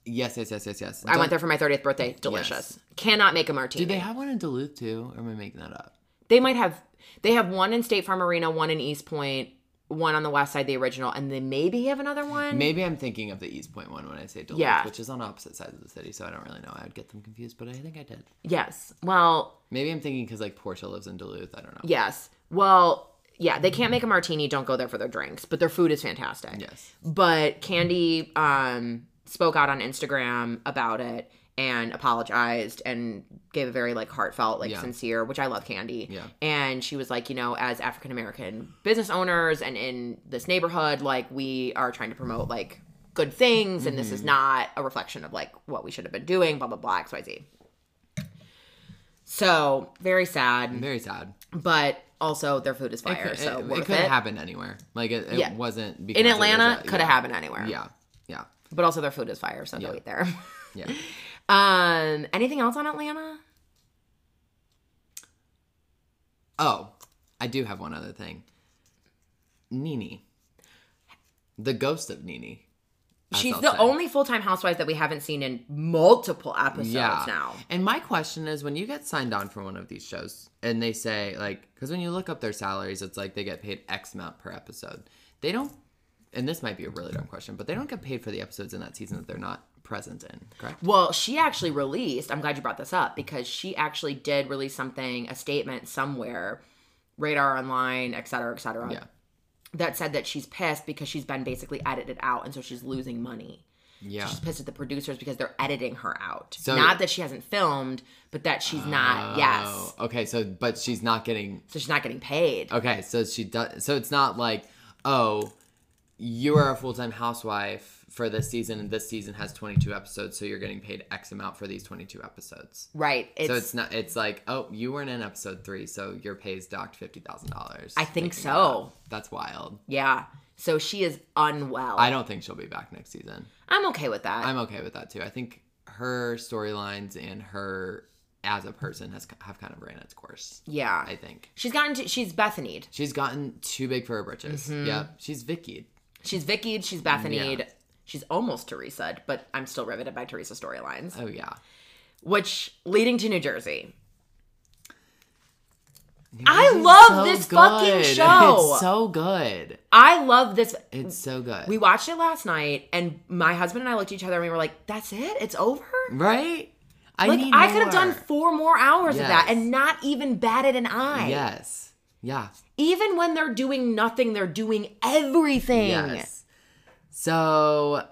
Yes, yes, yes, yes, yes. I went there for my 30th birthday. Delicious. Cannot make a martini. Do they have one in Duluth too? Or am I making that up? They might have. They have one in State Farm Arena, one in East Point, one on the west side, the original, and then maybe have another one. Maybe I'm thinking of the East Point one when I say Duluth, Yeah. which is on opposite sides of the city, so I don't really know. I would get them confused, but I think I did. Yes. Well, Maybe I'm thinking because like Porsha lives in Duluth. I don't know. yes. Well, yeah. They can't make a martini. Don't go there for their drinks, but their food is fantastic. Yes. But Kandi um, spoke out on Instagram about it and apologized and gave a very like heartfelt, like Yeah. sincere, which I love Kandi. Yeah. And she was like, you know, as African American business owners and in this neighborhood, like we are trying to promote like good things, and this Mm-hmm. is not a reflection of like what we should have been doing. Blah blah blah. X Y Z. So very sad, Very sad. but also their food is It fire, could, so it, it could have happened anywhere. Like it, it Yeah. wasn't because In it was Atlanta, could have happened anywhere. Yeah. Yeah. But also their food is fire, so Yeah. go eat there. Yeah. um, anything else on Atlanta? Oh, I do have one other thing. NeNe. The ghost of NeNe. She's the say. only full time housewife that we haven't seen in multiple episodes yeah. now. And my question is when you get signed on for one of these shows and they say, like, because when you look up their salaries, it's like they get paid X amount per episode. They don't, and this might be a really dumb question, but they don't get paid for the episodes in that season that they're not present in, correct? Well, she actually released, I'm glad you brought this up because she actually did release something, a statement somewhere, radar online, et cetera, et cetera, Yeah. that said that she's pissed because she's been basically edited out and so she's losing money. Yeah. She's pissed at the producers because they're editing her out. So- not that she hasn't filmed, but that she's not, oh, yes. Oh, Okay, so, but she's not getting So she's not getting paid. Okay, so she does. So it's not like, oh, you are a full time housewife for this season, and this season has twenty two episodes, so you're getting paid X amount for these twenty two episodes. Right. It's, so it's not. It's like, oh, you weren't in episode three, so your pay is docked fifty thousand dollars. I think so. That's wild. Yeah. So she is unwell. I don't think she'll be back next season. I'm okay with that. I'm okay with that too. I think her storylines and her as a person has have kind of ran its course. yeah. I think she's gotten to, she's Bethany'd. she's gotten too big for her britches. Mm-hmm. Yeah, she's Vicki. She's Vicki. She's Bethany. Yeah. She's almost Teresa, but I'm still riveted by Teresa storylines. Oh yeah. Which leading to New Jersey. New I love this fucking show. It's so good. I love this. It's so good. We watched it last night, and my husband and I looked at each other and we were like, "That's it? It's over." right? I Like need I could have done four more hours of that and not even batted an eye. Yes. Yeah. Even when they're doing nothing, they're doing everything. Yes. So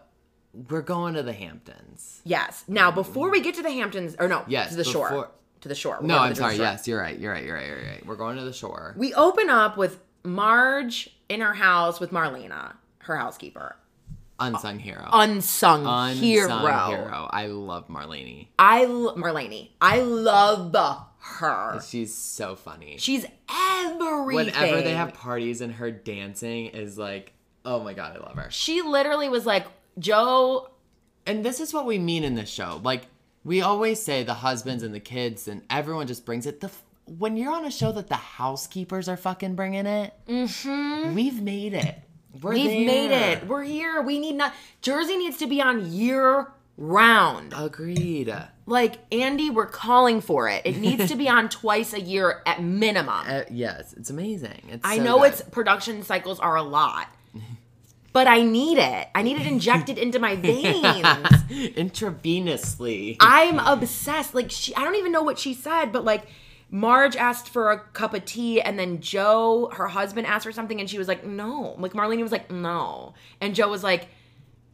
we're going to the Hamptons. Yes. Now, before we get to the Hamptons, or no, Yes, to the shore. To the shore. We're No, I'm sorry. shore. Yes, you're right. You're right. You're right. You're right. We're going to the shore. We open up with Marge in her house with Marlena, her housekeeper. Unsung hero. Unsung, Unsung hero. hero. I love Marlene. I l- Marlene. I love her. She's so funny. She's everything. Whenever they have parties and her dancing is like, oh my god, I love her. she literally was like, Joe. And this is what we mean in this show. Like we always say, the husbands and the kids and everyone just brings it. The f- when you're on a show that the housekeepers are fucking bringing it, we've made it. We're We've there. made it. We're here. We need not. Jersey needs to be on year round. Agreed. Like Andy, we're calling for it. It needs to be on twice a year at minimum. Uh, yes, it's amazing. It's I so know good. its production cycles are a lot, but I need it. I need it injected into my veins. intravenously. I'm obsessed. Like she, I don't even know what she said, but like Marge asked for a cup of tea, and then Joe, her husband, asked for something, and she was like, "No." Like Marlene was like, "No," and Joe was like,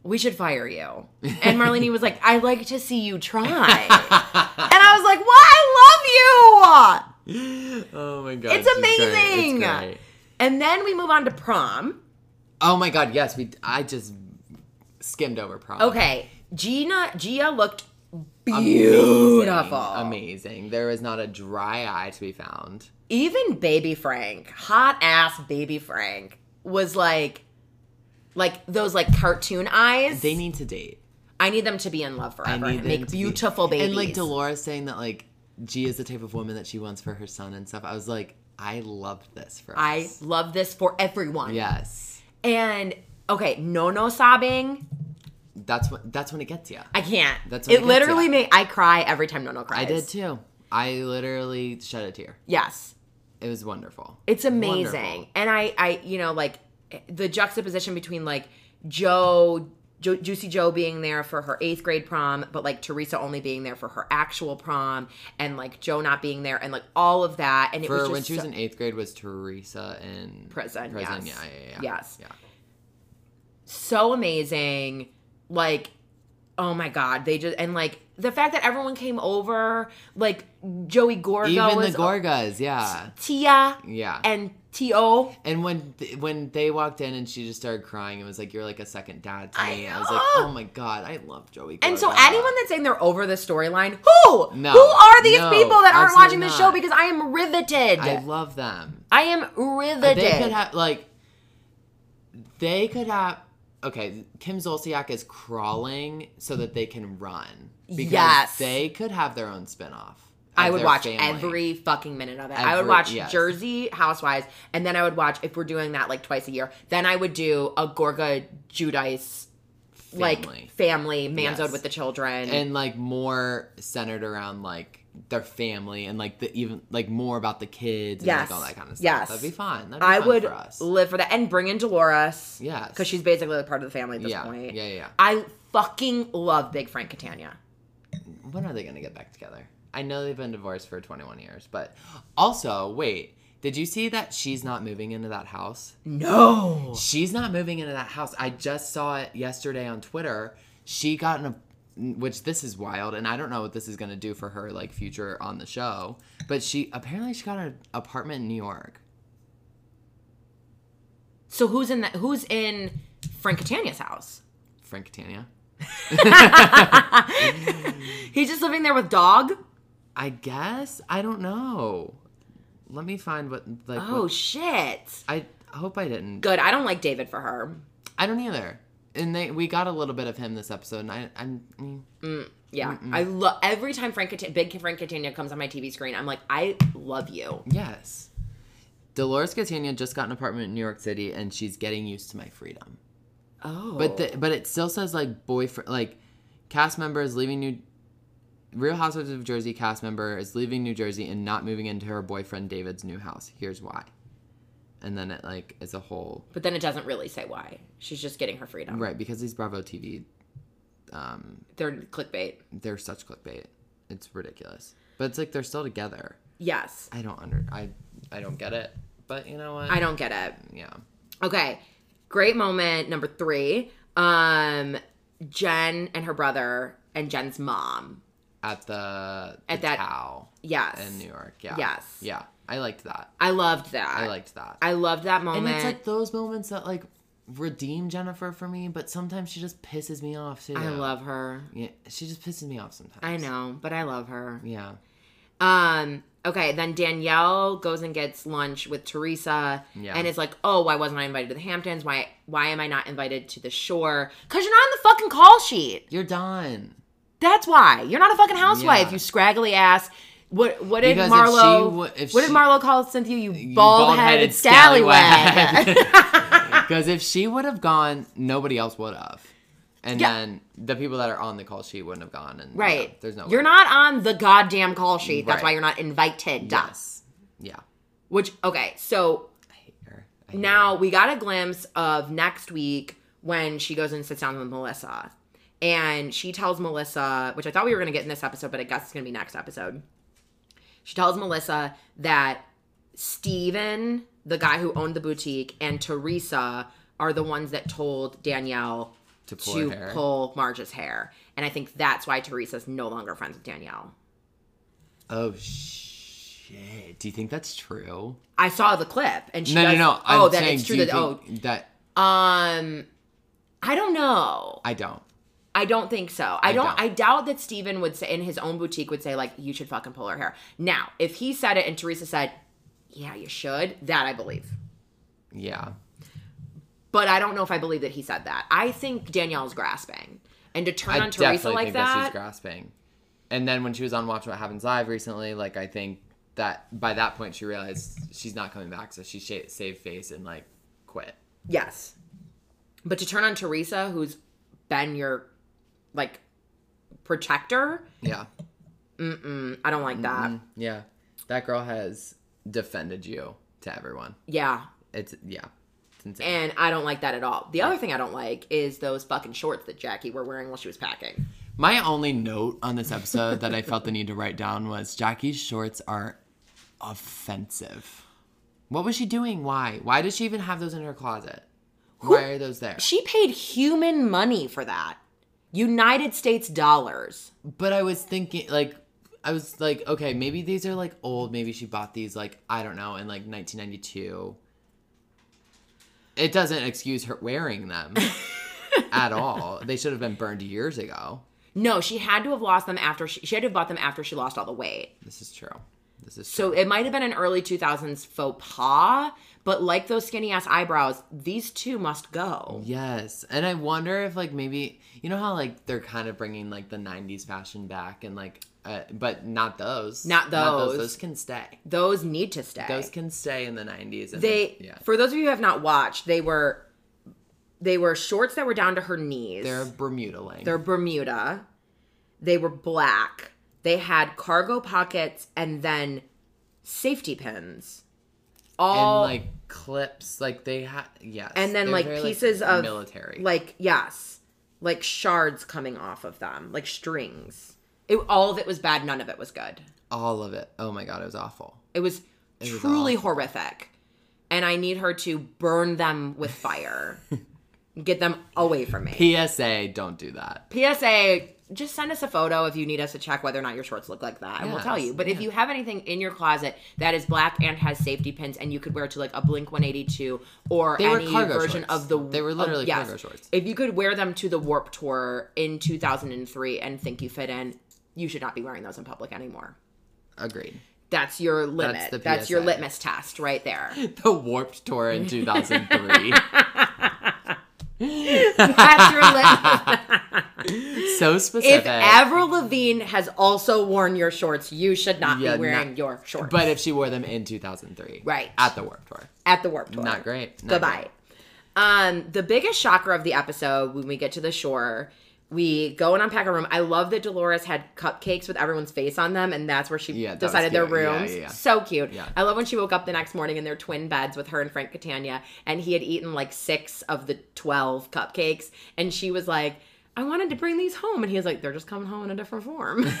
"We should fire you." And Marlene was like, "I like to see you try," and I was like, "What? I love you." oh my god, It's amazing. It's. And then we move on to prom. Oh my god, yes, we. I just skimmed over prom. Okay, Gina, Gia looked Amazing. beautiful. Amazing. was not a dry eye to be found. even baby frank hot ass baby frank was like like those like cartoon eyes They need to date. i need them to be in love I forever need and them make to be- beautiful babies And like Dolores saying that like G is the type of woman that she wants for her son and stuff. I was like, I love this for us. i love this for everyone yes. And okay no no sobbing That's what. That's when it gets you. i can't That's what it gets literally made i cry every time no no cries I did too. I literally shed a tear. yes It was wonderful. It's amazing. Wonderful. And I, I, you know, like the juxtaposition between like Joe, jo- Juicy Joe being there for her eighth grade prom, but like Teresa only being there for her actual prom, and like Joe not being there, and like all of that. And it For was just when she was so- in eighth grade was Teresa in Prison, Prison, yes. yeah, yeah, yeah. Yes. Yeah. so amazing. Like, oh my god, they just and like the fact that everyone came over, like Joey Gorga Even was the Gorgas, yeah. Tia Yeah. and T.O. And when th- when they walked in and she just started crying, it was like you're like a second dad to I me. I, was like, oh my god, I love Joey. And so anyone that's saying they're over the storyline, who? No. who are these No, people that aren't watching this not. show? Because I am riveted. I I, love them. I am riveted. They could have like they could have okay, Kim Zolciak is crawling so that they can run. Because Yes. they could have their own spinoff. I would watch family. every fucking minute of it. I would watch yes. Jersey Housewives, and then I would watch if we're doing that like twice a year. Then I would do a Gorga Giudice family. like family manzode Yes. with the children. and like more centered around like their family and like the even like more about the kids and Yes. like all that kind of stuff. Yes. That'd be fun. That'd be I fun would for live for that and bring in Dolores. Yes. because she's basically a part of the family at this yeah, point. yeah, yeah, yeah. I fucking love Big Frank Catania. When are they gonna get back together? I know they've been divorced for 21 years, but also wait, did you see that she's not moving into that house? No. She's not moving into that house. I just saw it yesterday on Twitter. She got in a which this is wild and I don't know what this is going to do for her like future on the show, but she apparently she got an apartment in New York. So who's in that? Who's in Frank Catania's house? Frank Catania. He's just living there with dog. I guess. I don't know. Let me find what like Oh what- shit. I hope I didn't. Good. I don't like David for her. I don't either. And they we got a little bit of him this episode and I I'm mm, Yeah, I love every time Frank Cata- big Frank Catania comes on my TV screen. I'm like, I love you. yes. Dolores Catania just got an apartment in New York City and she's getting used to my freedom. Oh. But the, but it still says like boyfriend like cast members leaving New Real Housewives of Jersey cast member is leaving New Jersey and not moving into her boyfriend David's new house. Here's why. And then it like is a whole But then it doesn't really say why. She's just getting her freedom. right because these Bravo TV um They're clickbait. they're such clickbait. It's ridiculous. But it's like they're still together. Yes. I don't under I I don't get it. But you know what? I don't get it. yeah. Okay. Great moment number three. Um, Jen and her brother and Jen's mom. At the, the At that- cow Yes. in New York. Yeah. Yes. Yeah. I liked that. I loved that. I liked that. I loved that moment. And it's like those moments that like redeem Jennifer for me, but sometimes she just pisses me off too. I love her. Yeah, she just pisses me off sometimes. I know, but I love her. Yeah. Um, okay, then Danielle goes and gets lunch with Teresa Yeah. and is like, "Oh, why wasn't I invited to the Hamptons? Why why am I not invited to the shore? Cuz you're not on the fucking call sheet. You're done. That's why. You're not a fucking housewife, Yeah. you scraggly ass. What what did Because if Marlo she if What did Marlo call Cynthia? You, You bald-headed, scallywag. Because if she would have gone, nobody else would have. And Yeah. then the people that are on the call sheet wouldn't have gone. And right. there's no. You're way. not on the goddamn call sheet. That's Right. why you're not invited. Yes. Yeah. Which okay, so I hate her. I hate Now we got a glimpse of next week when she goes and sits down with Melissa. And she tells Melissa, which I thought we were going to get in this episode, but I guess it's going to be next episode. She tells Melissa that Steven, the guy who owned the boutique, and Teresa are the ones that told Danielle To pull to pull Marge's hair. And I think that's why Teresa's no longer friends with Danielle. Oh shit! Do you think that's true? I saw the clip and she no, does, no, no. Oh, I'm that saying, it's true that oh that um I don't know. I don't. I don't think so. I, I don't, don't. I doubt that Steven would say in his own boutique would say like you should fucking pull her hair. Now, if he said it and Teresa said, "Yeah, you should," that I believe. Yeah. But I don't know if I believe that he said that. I think Danielle's grasping. And to turn I on Teresa like think that she's grasping. And then when she was on Watch What Happens Live recently, like I think that by that point she realized she's not coming back, so she sh- saved face and like quit. yes. But to turn on Teresa, who's been your like protector, Yeah. Mm-mm, I don't like that. Yeah. That girl has defended you to everyone. Yeah. It's yeah. It's. And I don't like that at all. The other thing I don't like is those fucking shorts that Jackie were wearing while she was packing. My only note on this episode that I felt the need to write down was Jackie's shorts are offensive. What was she doing? Why? Why does she even have those in her closet? Why are those there? She paid human money for that. United States dollars. But I was thinking, like, I was like, okay, maybe these are like old. Maybe she bought these, like, I don't know, in like 1992. It doesn't excuse her wearing them at all. They should have been burned years ago. No, she had to have lost them after she, she had to have bought them after she lost all the weight. This is true. This is true. So it might have been an early 2000s faux pas, but like those skinny ass eyebrows, these two must go. Yes. And I wonder if, like, maybe, you know how, like, they're kind of bringing, like, the 90s fashion back and, like, uh, but not those. Not those. Those can stay. Those need to stay. Those can stay in the 90s. They yeah. for those of you who have not watched, they were they were shorts that were down to her knees. They're Bermuda length. They're Bermuda. They were black. They had cargo pockets and then safety pins. All and like clips, like they had yes, and then like very, pieces of military. like yes, like shards coming off of them, like strings. It, all of it was bad. None of it was good. all of it. Oh my god, it was awful. It was was truly awful. horrific, and I need her to burn them with fire, get them away from me. PSA, don't do that. PSA, just send us a photo if you need us to check whether or not your shorts look like that, and we'll tell you. But if you have anything in your closet that is black and has safety pins, and you could wear it to like a Blink 182 or They any version shorts. of the, They were of- literally yes. cargo shorts. If you could wear them to the Warp Tour in 2003 and think you fit in, you should not be wearing those in public anymore. Agreed. That's your limit. the That's, your litmus test right there. The Warped Tour in 2003. That's your litmus. so specific. if Avril Lavigne has also worn your shorts, you should not Yeah, be wearing not- your shorts. but if she wore them in 2003, Right. at the Warped Tour, at the Warp Tour. not great. Not Goodbye. great. Um, the biggest shocker of the episode when we get to the shore, we go and unpack a room. I love that Dolores had cupcakes with everyone's face on them, and that's where she Yeah, decided their rooms. yeah, yeah. So cute. I love when she woke up the next morning in their twin beds with her and Frank Catania, and he had eaten like six of the twelve cupcakes, and she was like. I wanted to bring these home, and he was like, "They're just coming home in a different form." but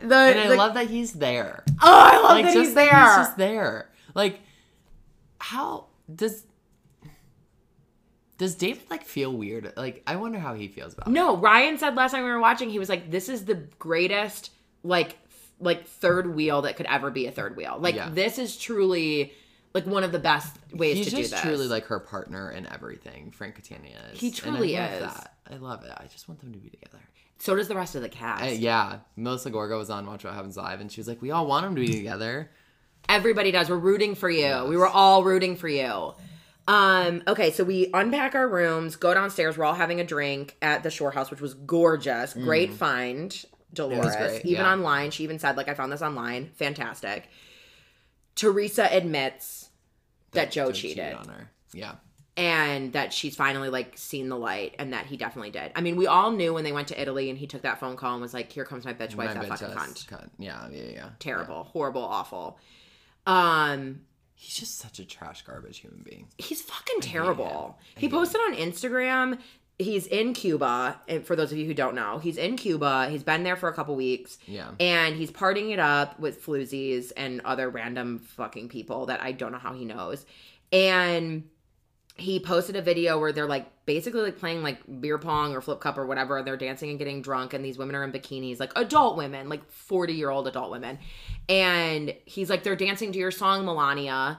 the, and I the- love that he's there. oh, I love like that just he's there. He's just there. Like, how does does David like feel weird? Like, I wonder how he feels about it. No, Ryan said last time we were watching, he was like, "This is the greatest like like third wheel that could ever be a third wheel. Like Yeah. this is truly like one of the best ways He's to do this. truly like her partner in everything. Frank Catania is. He I truly love is. That. I love it. I just want them to be together. so does the rest of the cast. Uh, yeah, Melissa Gorga was on Watch What Happens Live, and she was like, "We all want them to be together." Everybody does. We're rooting for you. We were all rooting for you. Um, okay, so we unpack our rooms, go downstairs. We're all having a drink at the Shore House, which was gorgeous. Great find, Dolores. great, even yeah. online, she even said, like, I found this online. Fantastic. Teresa admits that, Joe Joe cheated, on her. Yeah. and that she's finally like seen the light, and that he definitely did. I mean, we all knew when they went to Italy, and he took that phone call and was like, "Here comes my bitch wife, My that bitch fucking has cunt." Yeah, yeah, yeah. Terrible, horrible, awful. Um, He's just such a trash garbage human being. He's fucking terrible. He posted on Instagram. He's in Cuba, and for those of you who don't know, he's in Cuba. He's been there for a couple weeks. Yeah. And he's partying it up with floozies and other random fucking people that I don't know how he knows. And he posted a video where they're like basically like playing like beer pong or flip cup or whatever. They're dancing and getting drunk, and these women are in bikinis, like adult women, like 40 year old adult women. And he's like, they're dancing to your song, Milania.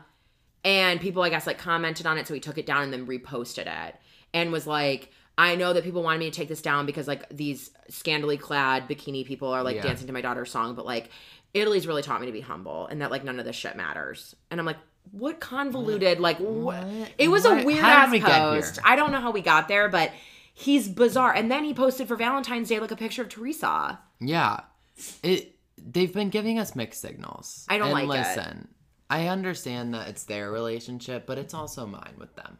And people, I guess, like commented on it. So he took it down and then reposted it and was like, I know that people wanted me to take this down because like these scandally clad bikini people are like Yeah. dancing to my daughter's song, but like Italy's really taught me to be humble and that like none of this shit matters. And I'm like, what convoluted, like, what? It was What? a weird How ass post. I don't know how we got there, but he's bizarre. And then he posted for Valentine's Day like a picture of Teresa. Yeah. It they've been giving us mixed signals. I don't and like it. listen, I understand that it's their relationship, but it's also mine with them.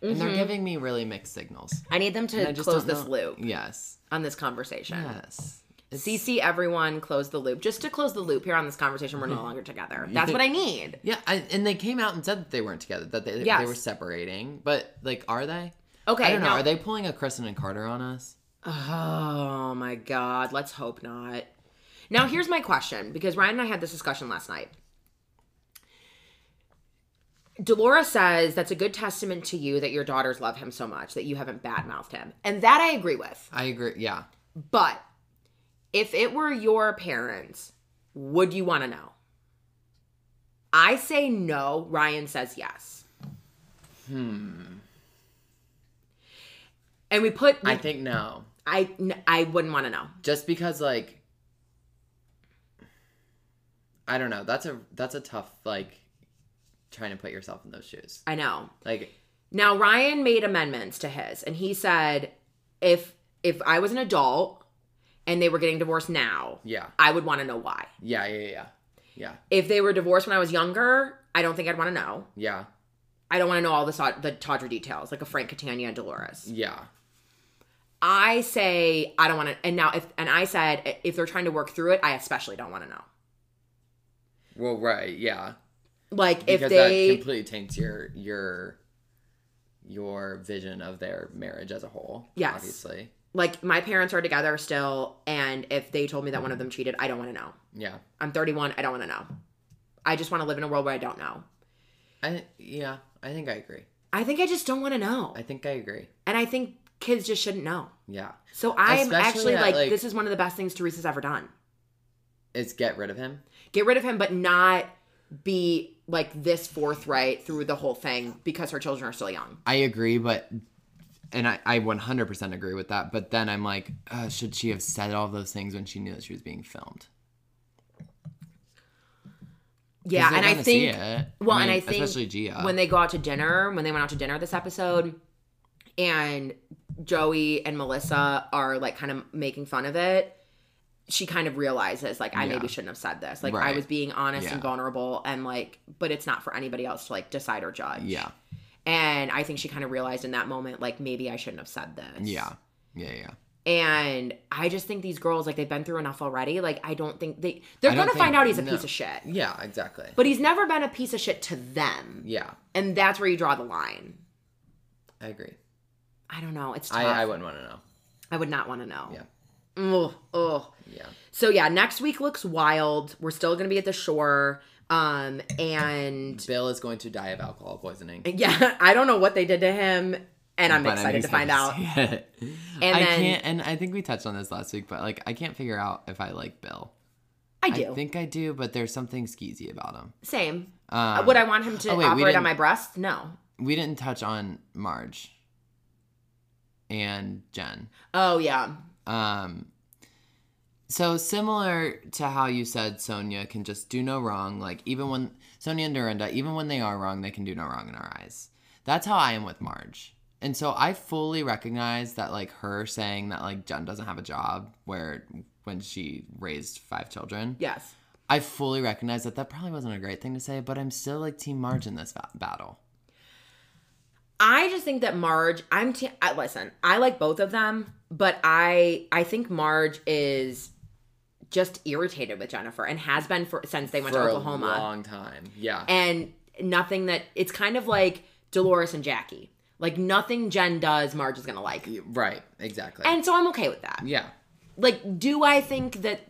And Mm-hmm. they're giving me really mixed signals. I need them to close this know- loop Yes. on this conversation. Yes. It's- CC everyone, close the loop. Just to close the loop here on this conversation, we're no longer together. That's what I need. Yeah, I, and they came out and said that they weren't together, that they, Yes. they were separating. But like, are they? Okay, I don't know. now- Are they pulling a Kristen and Carter on us? Oh my god, let's hope not. Now here's my question because Ryan and I had this discussion last night. Dolores says that's a good testament to you that your daughters love him so much that you haven't badmouthed him. And that I agree with. I agree. Yeah. But if it were your parents, would you want to know? I say no. Ryan says yes. Hmm. And we put. I think no. I I wouldn't want to know. Just because like I don't know. That's a that's a tough like trying to put yourself in those shoes. I know. Like Now Ryan made amendments to his, and he said if if I was an adult and they were getting divorced now, yeah. I would want to know why. Yeah, yeah, yeah. Yeah. If they were divorced when I was younger, I don't think I'd want to know. Yeah. I don't want to know all the the Tawdra details, like a Frank Catania and Dolores. Yeah. I say I don't want to. And now if and I said if they're trying to work through it, I especially don't want to know. Well, right, yeah. Like Because if they that completely taints your your your vision of their marriage as a whole. Yes. Obviously. like my parents are together still, and if they told me that one of them cheated, I don't want to know. Yeah. I'm 31. I don't want to know. I just want to live in a world where I don't know. I yeah, I think I agree. I think I just don't want to know. I think I agree. And I think kids just shouldn't know. Yeah. So I'm Especially actually at, like, like- this is one of the best things Teresa's ever done. Is get rid of him. Get rid of him, but not be like this forthright through the whole thing because her children are still young. I agree, but and I, I 100% agree with that. But then I'm like, uh, should she have said all those things when she knew that she was being filmed? Yeah, and I think well, and mean, I think especially Gia. when they go out to dinner, when they went out to dinner this episode, and Joey and Melissa are like kind of making fun of it. She kind of realizes like I Yeah. maybe shouldn't have said this. Like I was being honest Yeah. and vulnerable and like but it's not for anybody else to like decide or judge. Yeah. And I think she kind of realized in that moment like maybe I shouldn't have said this. Yeah. Yeah. Yeah. And I just think these girls like they've been through enough already. Like I don't think they they're going to find out he's a no. piece of shit. Yeah. Exactly. But he's never been a piece of shit to them. Yeah. And that's where you draw the line. I agree. I don't know. It's tough. I, I wouldn't want to know. I would not want to know. Yeah. Ugh. Yeah. So yeah, next week looks wild. We're still gonna be at the shore. Um and Bill is going to die of alcohol poisoning. yeah, I don't know what they did to him, and I'm But excited to find out. And I then- can't, and I think we touched on this last week, but like I can't figure out if I like Bill. I do. I think I do, but there's something skeezy about him. Same. Um, Would I want him to oh, wait, operate on my breast? No. we didn't touch on Marge and Jen. Oh yeah. Um, so similar to how you said Sonia can just do no wrong, like even when Sonia and Dorinda, even when they are wrong, they can do no wrong in our eyes. That's how I am with Marge. And so I fully recognize that like her saying that like Jen doesn't have a job where when she raised five children. Yes. I fully recognize that that probably wasn't a great thing to say, but I'm still like team Marge in this va- battle. I just think that Marge. I'm. T- I, listen. I like both of them, but I. I think Marge is just irritated with Jennifer and has been for since they went For to a Oklahoma. long time. Yeah. and nothing that it's kind of like Dolores and Jackie. Like nothing Jen does, Marge is gonna like. right, exactly. And so I'm okay with that. yeah. Like, do I think that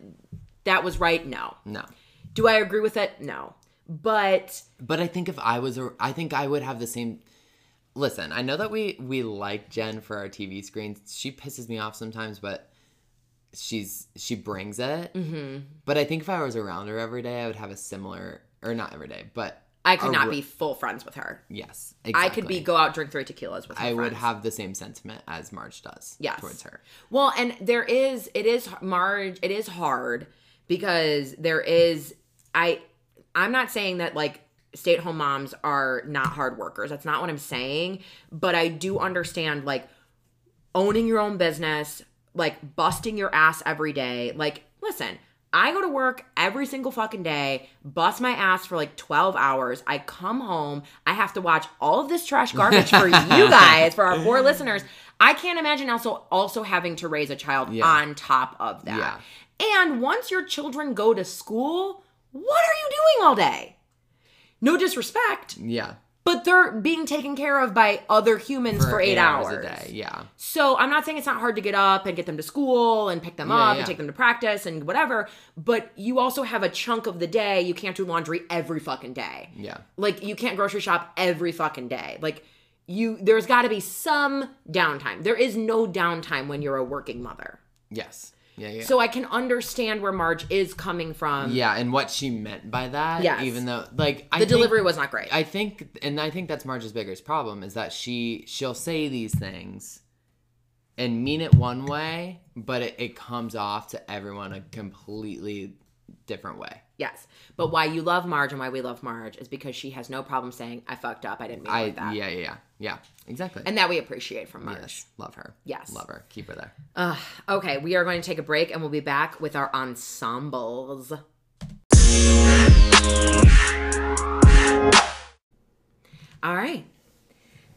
that was right? No. No. Do I agree with it? No. But But I think if I was, a, I think I would have the same. Listen, I know that we we like Jen for our TV screens. She pisses me off sometimes, but she's she brings it. Mm-hmm. But I think if I was around her every day, I would have a similar, or not every day, but I could not re- be full friends with her. Yes, I could be go out drink three tequilas with her. I would have the same sentiment as Marge does. Yes. towards her. Well, and there is it is Marge, it is hard because there is I I'm not saying that like stay-at-home moms are not hard workers. That's not what I'm saying, but I do understand like owning your own business, like busting your ass every day. Like listen, I go to work every single fucking day, bust my ass for like 12 hours. I come home, I have to watch all of this trash garbage for you guys, for our poor listeners. I can't imagine also also having to raise a child Yeah. on top of that. And once your children go to school, what are you doing all day? No disrespect, Yeah, but they're being taken care of by other humans for, eight, hours. a day. Yeah, So I'm not saying it's not hard to get up and get them to school and pick them Yeah, up yeah. and take them to practice and whatever, but you also have a chunk of the day you can't do laundry every fucking day. yeah, Like you can't grocery shop every fucking day. Like you there's got to be some downtime. There is no downtime when you're a working mother. yes, yeah, yeah. So I can understand where Marge is coming from. yeah, and what she meant by that, Yeah. even though like I The think- delivery was not great. I think, and I think that's Marge's biggest problem is that she she'll say these things and mean it one way, but it, it comes off to everyone a completely different way. yes. But why you love Marge and why we love Marge is because she has no problem saying I fucked up. I didn't mean I like that. yeah yeah yeah yeah exactly. And that we appreciate from Marge. yes, love her. Yes. love her. Keep her there. Uh, okay, we are going to take a break and we'll be back with our ensembles. All right.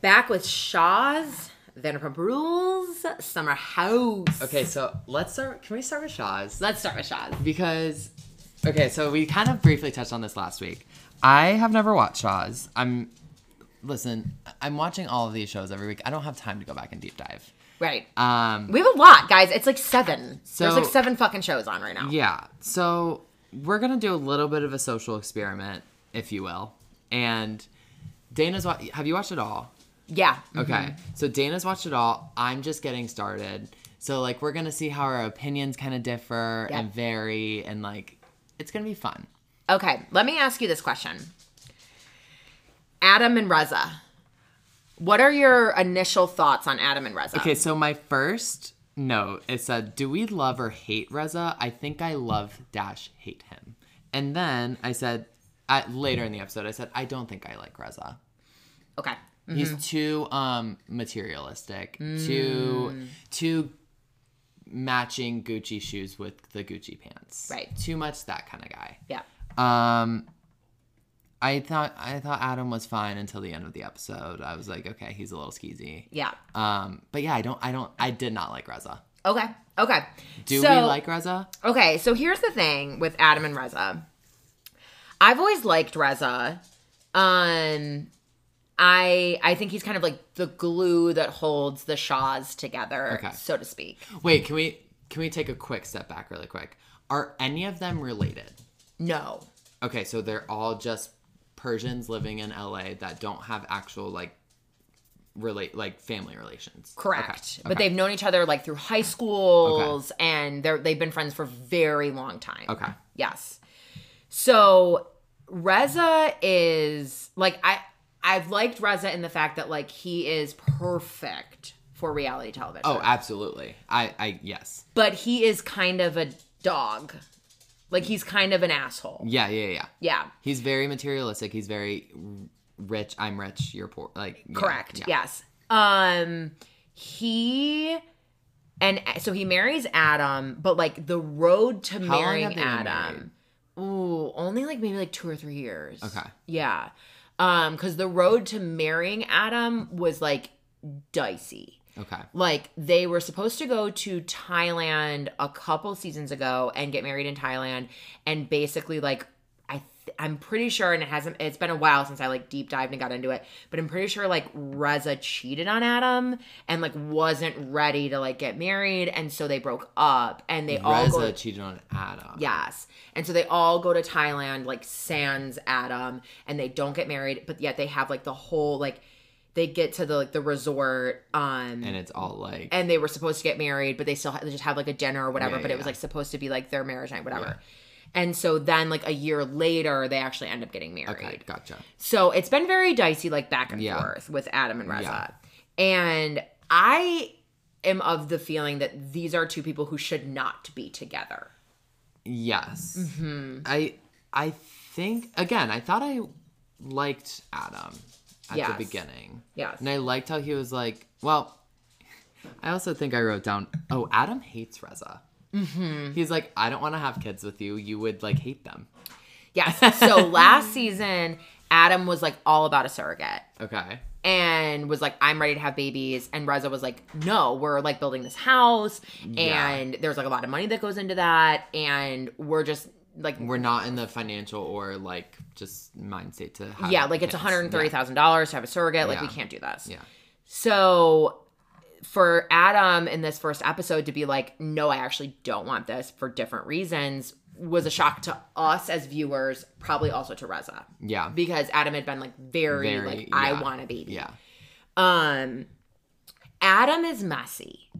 Back with Shahs, Vanderpump Rules, Summer House. Okay, so let's start. Can we start with Shahs? Let's start with Shahs. because okay so we kind of briefly touched on this last week i have never watched Shahs i'm listen i'm watching all of these shows every week i don't have time to go back and deep dive Right. um We have a lot, guys. It's like seven. So- There's like seven fucking shows on right now. yeah so we're gonna do a little bit of a social experiment if you will and dana's wa- have you watched it all Yeah. okay so dana's watched it all i'm just getting started so like we're gonna see how our opinions kind of differ Yeah. and vary and like it's gonna be fun Okay, let me ask you this question. Adam and Reza. What are your initial thoughts on Adam and Reza? Okay, so my first note it said, "Do we love or hate Reza?" I think I love dash hate him, and then I said, at, later in the episode, I said, "I don't think I like Reza. Okay. He's too um materialistic, too too matching Gucci shoes with the Gucci pants. Right. Too much that kind of guy. Yeah. Um, I thought I thought Adam was fine until the end of the episode. I was like, okay, he's a little skeezy. Yeah. Um, but yeah, I don't, I don't, I did not like Reza. Okay. Okay. Do So- we like Reza? Okay, so here's the thing with Adam and Reza. I've always liked Reza. Um I I think he's kind of like the glue that holds the Shahs together, Okay. so to speak. Wait, can we can we take a quick step back really quick? Are any of them related? No. Okay, so they're all just Persians living in LA that don't have actual like relate like family relations. Correct. Okay, But okay. they've known each other like through high schools and they're they've been friends for a very long time. Okay. Yes. So Reza is like I I've liked Reza in the fact that like he is perfect for reality television. Oh, absolutely. I I yes. but he is kind of a dog. Like he's kind of an asshole. Yeah, yeah, yeah. Yeah. He's very materialistic. He's very rich. I'm rich. You're poor. Like yeah, Correct. yeah. Yes. Um he and so he marries Adam, but like the road to How marrying have they been Adam. Ooh, only like maybe like 2 or 3 years. Okay. Yeah. Um cuz the road to marrying Adam was like dicey. Okay. Like they were supposed to go to Thailand a couple seasons ago and get married in Thailand and basically like I'm pretty sure and it hasn't it's been a while since I like deep dived and got into it but I'm pretty sure like Reza cheated on Adam and like wasn't ready to like get married and so they broke up and they all Reza cheated on Adam. Yes. And so they all go to Thailand, like sans Adam, and they don't get married, but yet they have like the whole like they get to the like the resort, um And it's all like and they were supposed to get married, but they still ha- they just have like a dinner or whatever. Yeah, but yeah, it was yeah. like supposed to be like their marriage night, whatever. And so then like a year later, they actually end up getting married. okay, gotcha. So it's been very dicey, like back and Yeah. forth with Adam and Reza. Yeah. And I am of the feeling that these are two people who should not be together. Yes. Mm-hmm. I I think again, I thought I liked Adam at Yes. the beginning. Yes. And I liked how he was like, well, I also think I wrote down, oh, Adam hates Reza. Mm-hmm. He's like, I don't want to have kids with you. You would like hate them. Yes. So last season, Adam was like all about a surrogate Okay. and was like, I'm ready to have babies. And Reza was like, No, we're like building this house Yeah. and there's like a lot of money that goes into that. And we're just like, We're not in the financial or like just mindset to have yeah, like it's $130,000 to have a surrogate. Like, we can't do this. Yeah. So for Adam in this first episode to be like, no, I actually don't want this for different reasons was a shock to us as viewers, probably also to Reza. Yeah. Because Adam had been like very, Very, like, I want a baby. Yeah. Um Adam is messy.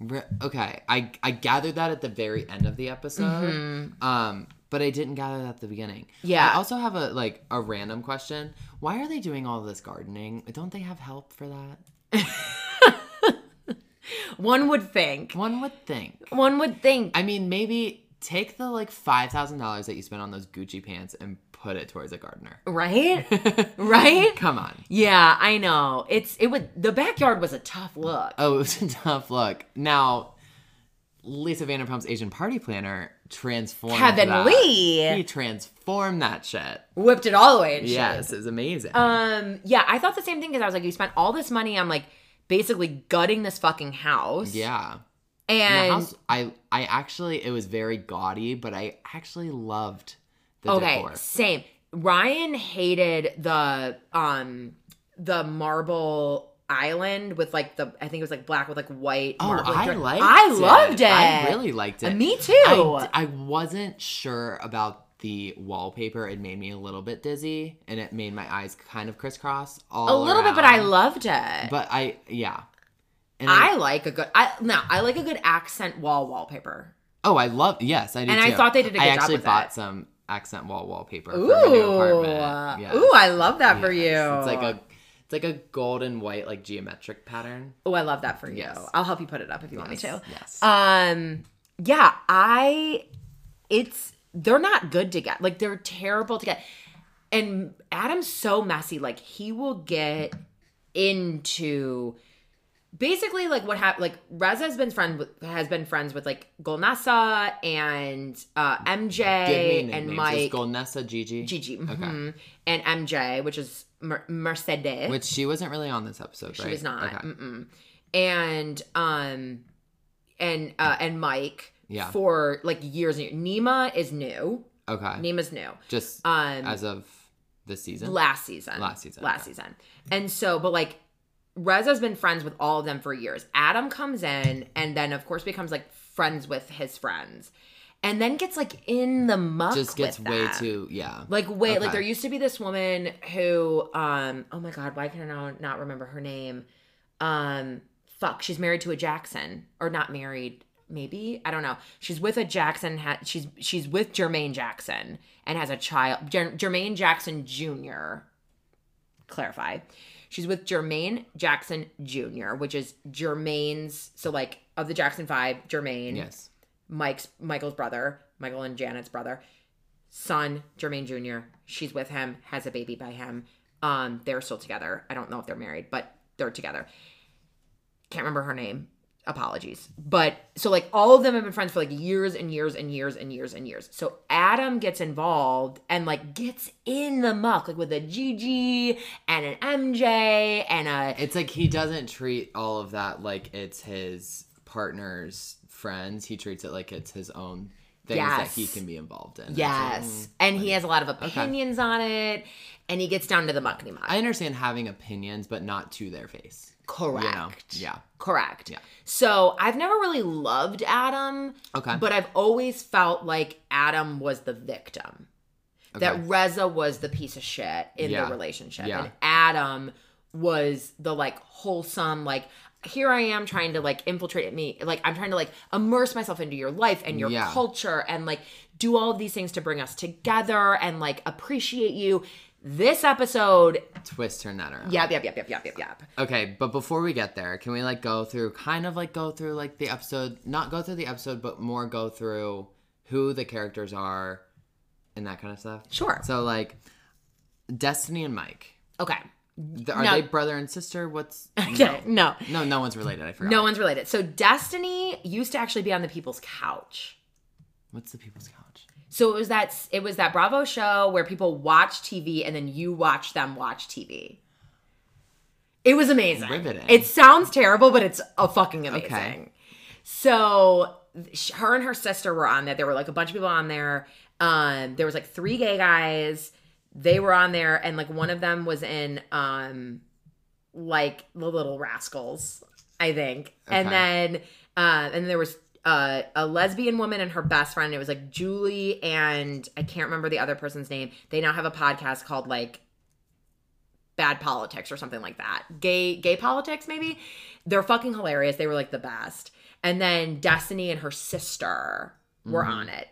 Re- Okay, I I gathered that at the very end of the episode. Um, but I didn't gather that at the beginning. Mm-hmm. Yeah. I also have a like a random question. Why are they doing all this gardening? Don't they have help for that? One would think. One would think. One would think. I mean, maybe take the like five thousand dollars that you spent on those Gucci pants and put it towards a gardener. right? right? Come on. Yeah, I know. It's it would the backyard was a tough look. Oh, it was a tough look. Now, Lisa Vanderpump's Asian party planner transformed Kevin that. Lee. He transformed that shit. Whipped it all the way. Yes, it was amazing. Um, yeah, I thought the same thing because I was like, you spent all this money on like basically gutting this fucking house. yeah. And And the house, I I actually it was very gaudy, but I actually loved the okay, decor. same. Ryan hated the um the marble island with like the I think it was like black with like white. Oh, marble. I like, liked I loved it. I really liked it. Uh, Me too. I wasn't sure about the wallpaper. It made me a little bit dizzy, and it made my eyes kind of crisscross all a little bit, but I loved it. But I yeah. And I like a good. I no, I like a good accent wall wallpaper. oh I love yes I do And I thought they did a I good job I actually with bought it. some accent wall wallpaper for my new Ooh, apartment. Yes. ooh, I love that for you. It's like a it's like a golden white like geometric pattern. Oh, I love that for you. Yes. I'll help you put it up if you want me to. yes. Um, yeah, I. It's they're not good together. Like they're terrible together. And Adam's so messy. Like he will get into basically like what happened like Reza has been friend with has been friends with like Golnesa and uh MJ and. Mike Is Golnesa Gigi? Gigi Okay. mhm, and MJ which is Mer- Mercedes Which she wasn't really on this episode, she right? was not Okay. Mm-mm. and um and uh and Mike Yeah. for like years and. Nima is new Okay. Nima's new Just um as of this season. last season. Last season, Last okay. season. And so, but like, Reza's been friends with all of them for years. Adam comes in and then, of course, becomes like friends with his friends, and then gets like in the muck. just gets way them. too yeah. Like wait, like there used to be this woman who, um, oh my god, why can I not remember her name? Um, fuck, she's married to a Jackson or not married? Maybe I don't know. She's with a Jackson. Ha- she's she's with Jermaine Jackson and has a child. Jer- Jermaine Jackson Jr. Clarify. She's with Jermaine Jackson Jr., which is Jermaine's. So like of the Jackson Five, Jermaine. Yes. Mike's Michael's brother, Michael and Janet's brother, son, Jermaine Jr. She's with him, has a baby by him. Um, they're still together. I don't know if they're married, but they're together. Can't remember her name. Apologies. But so like all of them have been friends for like years and years and years and years and years. So Adam gets involved and like gets in the muck, like with a GG and an MJ and a It's like he doesn't treat all of that like it's his partner's friends. He treats it like it's his own things that he can be involved in. Yes. like, mm. and he has a lot of opinions on it. And he gets down to the muckety muck. I understand having opinions, but not to their face. Correct. You know? Yeah. Correct. Yeah. So I've never really loved Adam, Okay. but I've always felt like Adam was the victim. Okay. That Reza was the piece of shit in Yeah. the relationship. Yeah. And Adam was the like wholesome, like, here I am trying to like infiltrate me. Like, I'm trying to like immerse myself into your life and your Yeah. culture and like do all of these things to bring us together and like appreciate you. This episode, Twist turn that around. yep, yep, yep, yep, yep, yep, yep. Okay, but before we get there, can we like go through kind of like go through like the episode, not go through the episode, but more go through who the characters are and that kind of stuff? Sure. So like Destiny and Mike. Okay. Th- Are No. they brother and sister? What's Okay. No. No, no one's related. I forgot. No one's related. So Destiny used to actually be on the People's Couch. What's the people's couch? So it was that it was that Bravo show where people watch TV and then you watch them watch TV. It was amazing. Riveting. It sounds terrible, but it's a fucking amazing. Okay. So her and her sister were on there. There were like a bunch of people on there. Um, there was like three gay guys. They were on there, and like one of them was in um, like the Little Rascals, I think. And then uh, and there was uh, a lesbian woman and her best friend. It was like Julie and I can't remember the other person's name. They now have a podcast called like Bad Politics or something like that. Gay gay politics maybe. They're fucking hilarious. They were like the best. And then Destiny and her sister were on it.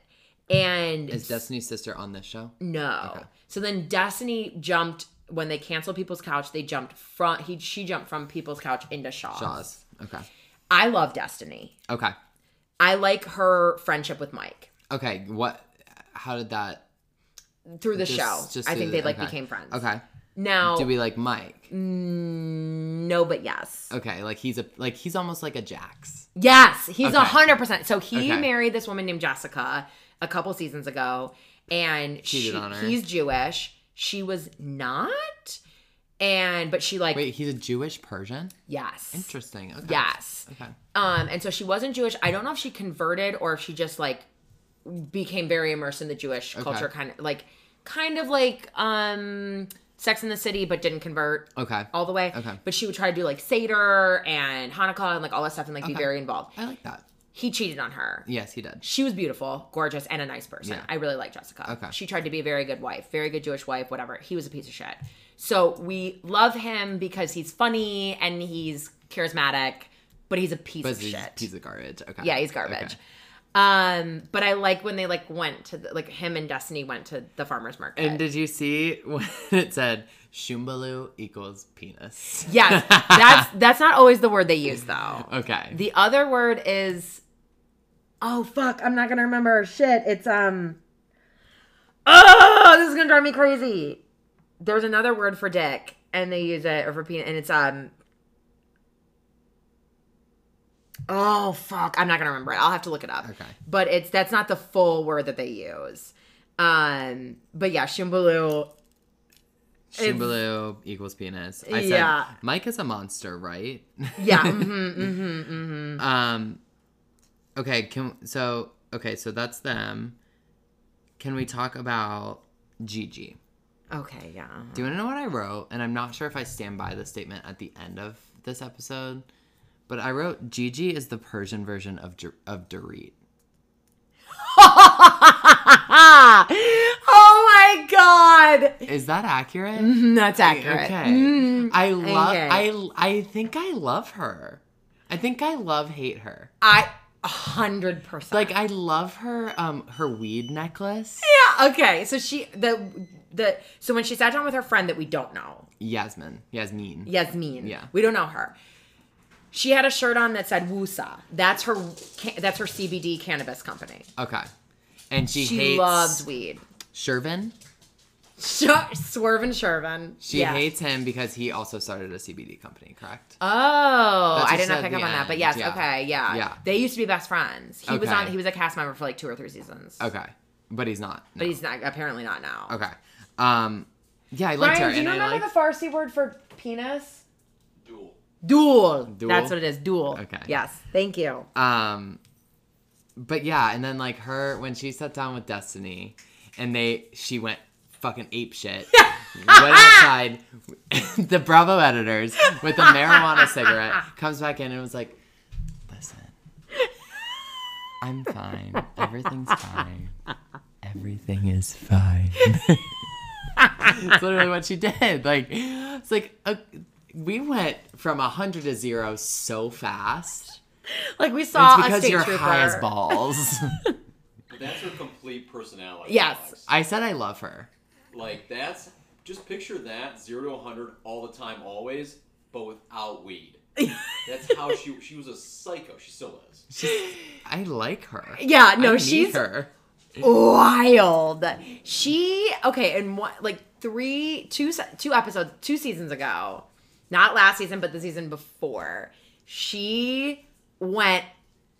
And Is Destiny's sister on this show? no. Okay. So then Destiny jumped when they canceled People's Couch. They jumped from he she jumped from People's Couch into Shahs. Shahs. Okay. I love Destiny. Okay. I like her friendship with Mike Okay. What? How did that? through the just- show. just I think the- they like okay. became friends. Okay. Now, Do we like Mike? mm, no, but yes, Okay. Like he's a like he's almost like a Jax. yes, he's a hundred percent. So he Okay. married this woman named Jessica a couple seasons ago, and Cheated she, he's Jewish. She was not, and but she like Wait, he's a Jewish Persian. yes, Interesting. Okay. yes. Okay. Um, and so she wasn't Jewish. I don't know if she converted or if she just like became very immersed in the Jewish culture, kind of like, kind of like um, Sex in the City, but didn't convert Okay. all the way. Okay. But she would try to do like Seder and Hanukkah and like all that stuff and like be very involved. I like that. He cheated on her. Yes, he did. She was beautiful, gorgeous, and a nice person. Yeah. I really like Jessica. Okay. She tried to be a very good wife, very good Jewish wife, whatever. He was a piece of shit. So we love him because he's funny and he's charismatic, but he's a piece But of he's shit. a piece of garbage. Okay. Yeah, he's garbage. Okay. Um, but I like when they like went to the, like him and Destiny went to the farmers market. And did you see when it said Shumbalu equals penis? yes, that's that's not always the word they use though. Okay. The other word is Oh fuck, I'm not gonna remember. Shit, it's um Oh, this is gonna drive me crazy. There's another word for dick, and they use it or for penis, and it's um Oh fuck, I'm not gonna remember it. I'll have to look it up. Okay. But it's that's not the full word that they use. Um, but yeah, Shimbaloo. Shimbaloo equals penis. I said Yeah. Mike is a monster, right? Yeah. mm-hmm, mm-hmm, mm-hmm. Um. Okay. Can so okay. So that's them. Can we talk about Gigi? Okay, yeah. Do you want to know what I wrote? And I'm not sure if I stand by the statement at the end of this episode, but I wrote Gigi is the Persian version of Dur- of Dorit. oh my god. Is that accurate? Mhm, That's accurate. Okay. Mm, I love. okay. I I think I love her. I think I love hate her. I a hundred percent. Like I love her. Um, her weed necklace. yeah. Okay. So she the the so when she sat down with her friend that we don't know, Yasmin. Yasmin. Yasmin. Yeah. We don't know her. She had a shirt on that said Wusa. That's her. That's her CBD cannabis company. Okay. And she, She hates loves weed. Shervin. Sh- Swerve and Shervin. She Yes. hates him because he also started a CBD company, correct? Oh, I did not pick up the on that, but yes, yeah. okay, yeah, Yeah. They used to be best friends. He was on. He was a cast member for like two or three seasons, Okay. But he's not. but he's not apparently not now. Okay. Um yeah, I liked Ryan, her do you and I remember liked the Farsi word for penis? Duel. Dual. Dual? That's what it is. Dual. Okay. Yes. Thank you. Um, but yeah, and then like her when she sat down with Destiny, and they she went fucking ape shit. went outside. the Bravo editors with a marijuana cigarette comes back in and was like, "Listen, I'm fine. Everything's fine. Everything is fine." That's literally what she did. Like, it's like a, we went from a hundred to zero so fast. Like we saw It's a because state you're trooper. high as balls. That's her complete personality. Yes. Alex. I said I love her. Like that's just picture that zero to hundred all the time, always, but without weed. That's how she she was a psycho. She still is. She's, I like her. Yeah, no, I she's her. wild. She okay, and what like three, two, se- two episodes, two seasons ago, not last season, but the season before, she went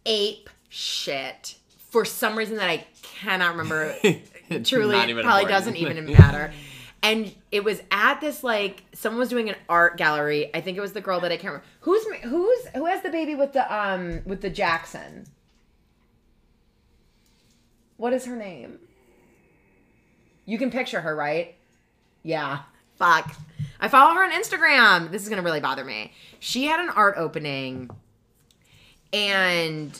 ape shit for some reason that I cannot remember. Truly, probably important. doesn't even matter. And it was at this like someone was doing an art gallery. I think it was the girl that I can't remember. Who's who's who has the baby with the um with the Jackson? What is her name? You can picture her, right? Yeah. Fuck. I follow her on Instagram. This is gonna really bother me. She had an art opening and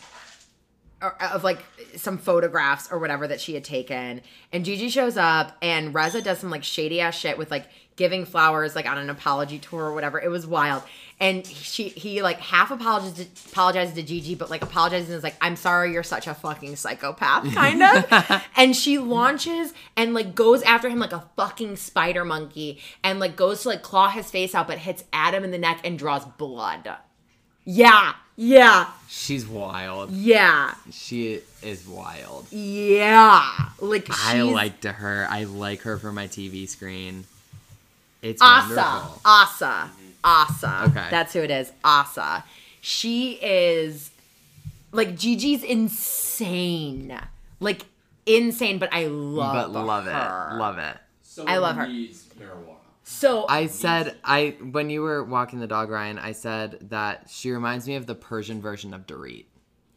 or- of like some photographs or whatever that she had taken. And Gigi shows up and Reza does some like shady ass shit with like giving flowers like on an apology tour or whatever. It was wild. And she he like half apologizes to, apologizes to Gigi, but like apologizes and is like, I'm sorry you're such a fucking psychopath, kind of. and she launches and like goes after him like a fucking spider monkey and like goes to like claw his face out, but hits Adam in the neck and draws blood. Yeah. Yeah. She's wild. Yeah. She is wild. Yeah. Like she's I liked her. I like her for my TV screen. It's Asa. wonderful. Asa. Mm-hmm. Asa. Okay. That's who it is. Asa. She is like Gigi's insane. Like insane, but I love But love her. it. Love it. Someone I love her. marijuana. So I said I when you were walking the dog, Ryan. I said that she reminds me of the Persian version of Dorit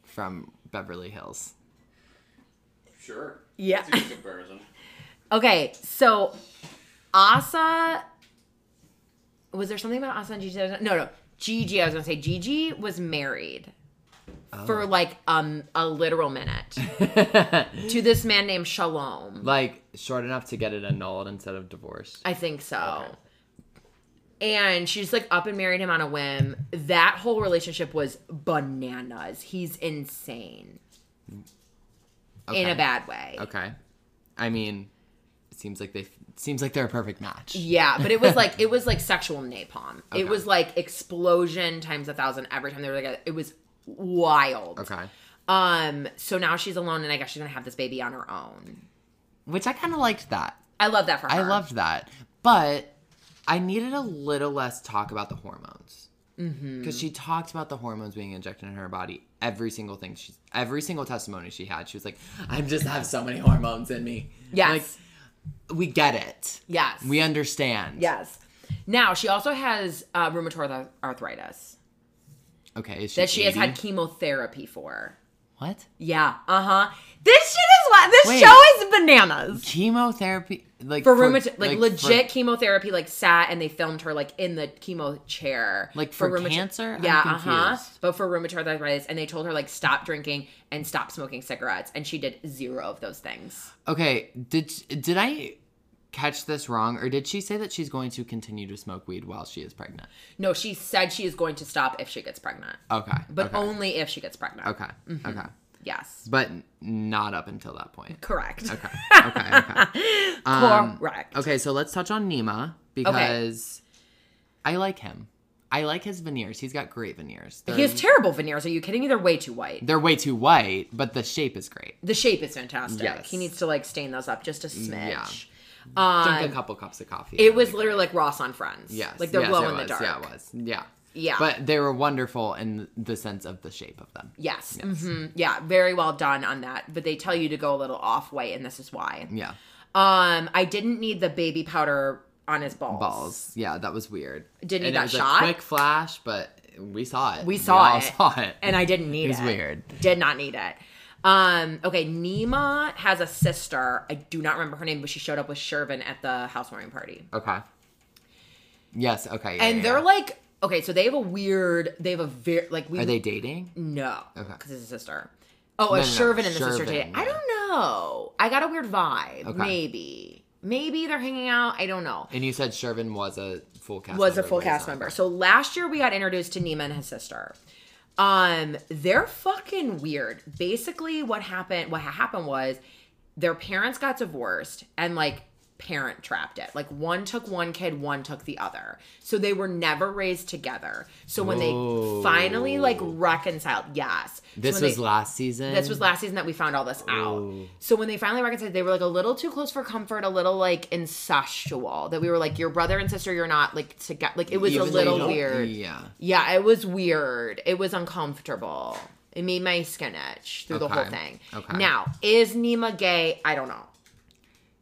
from Beverly Hills. Sure. Yeah. That's a good comparison. Okay, so Asa was there something about Asa and Gigi? that I was- No, no. Gigi, I was gonna say Gigi was married for like um a literal minute to this man named Shalom. like short enough to get it annulled instead of divorced. I think so. Okay. And she just like up and married him on a whim. That whole relationship was bananas. He's insane in a bad way. Okay. I mean, it seems like they seems like they're a perfect match. Yeah, but it was like it was like sexual napalm. Okay. It was like explosion times a thousand every time they were together. It was wild. Okay. Um. So now she's alone, and I guess she's gonna have this baby on her own. Which I kind of liked that. I love that for her. I loved that. But I needed a little less talk about the hormones. because she talked about the hormones being injected in her body. Every single thing she, every single testimony she had, she was like, "I just have so many hormones in me." Yes. Like, we get it. yes. We understand. Yes. Now she also has uh, rheumatoid arthritis Okay. Is she that she has had chemotherapy for. what? Yeah. Uh huh. This shit is what this Wait. show is bananas. Chemotherapy, like For rheumatoid, like, for- legit chemotherapy, like sat and they filmed her like in the chemo chair, Like, for rheumatoid- cancer? Yeah, uh huh. But for rheumatoid arthritis, and they told her like stop drinking and stop smoking cigarettes, and she did zero of those things. Okay, did did I catch this wrong, or did she say that she's going to continue to smoke weed while she is pregnant? No, she said she is going to stop if she gets pregnant, Okay, but okay, only if she gets pregnant. okay, okay, Yes, but not up until that point. correct. Okay, okay, okay. Um, correct. Okay, so let's touch on Nima because I like him. I like his veneers. He's got great veneers. They're, He has terrible veneers. Are you kidding me? They're way too white. they're way too white, but the shape is great. The shape is fantastic. Yes. He needs to like stain those up just a smidge. Yeah. Um, Drink a couple cups of coffee. it was literally like Ross on Friends. Yes. like they're yes, glow in the was. dark. Yeah, it was. Yeah. Yeah. But they were wonderful in the sense of the shape of them. Yes. hmm Yeah. Very well done on that. But they tell you to go a little off white, and this is why. Yeah. Um, I didn't need the baby powder on his balls. Balls. Yeah, that was weird. Didn't need and that it was shot? a quick flash, but we saw it. We saw all it. saw it. and I didn't need It was it. weird. Did not need it. Um, okay, Nima has a sister. I do not remember her name, but she showed up with Shervin at the housewarming party. Okay. Yes. Okay. yeah, And yeah, they're yeah. like, okay, so they have a weird, they have a very, like, we Are they dating? No. Okay. Because it's a sister. Oh, No, a no, no, Shervin and the sister Shervin, dating. I don't know. I got a weird vibe. Okay. Maybe. Maybe they're hanging out. I don't know. And you said Shervin was a full cast. Was a member, full but he's cast member. So last year we got introduced to Nima and his sister. Um, they're fucking weird. Basically, what happened? What happened was their parents got divorced and like parent trapped it. Like one took one kid, one took the other. So they were never raised together. So when Whoa. they finally like reconciled, yes. This when was they- last season. This was last season that we found all this out. Ooh. So when they finally reconciled, they were like a little too close for comfort, a little like incestual. That we were like, your brother and sister, you're not like together. Like it was Even a little weird. Yeah. Yeah, it was weird. It was uncomfortable. It made my skin itch through the whole thing. Okay. Now, is Nima gay? I don't know.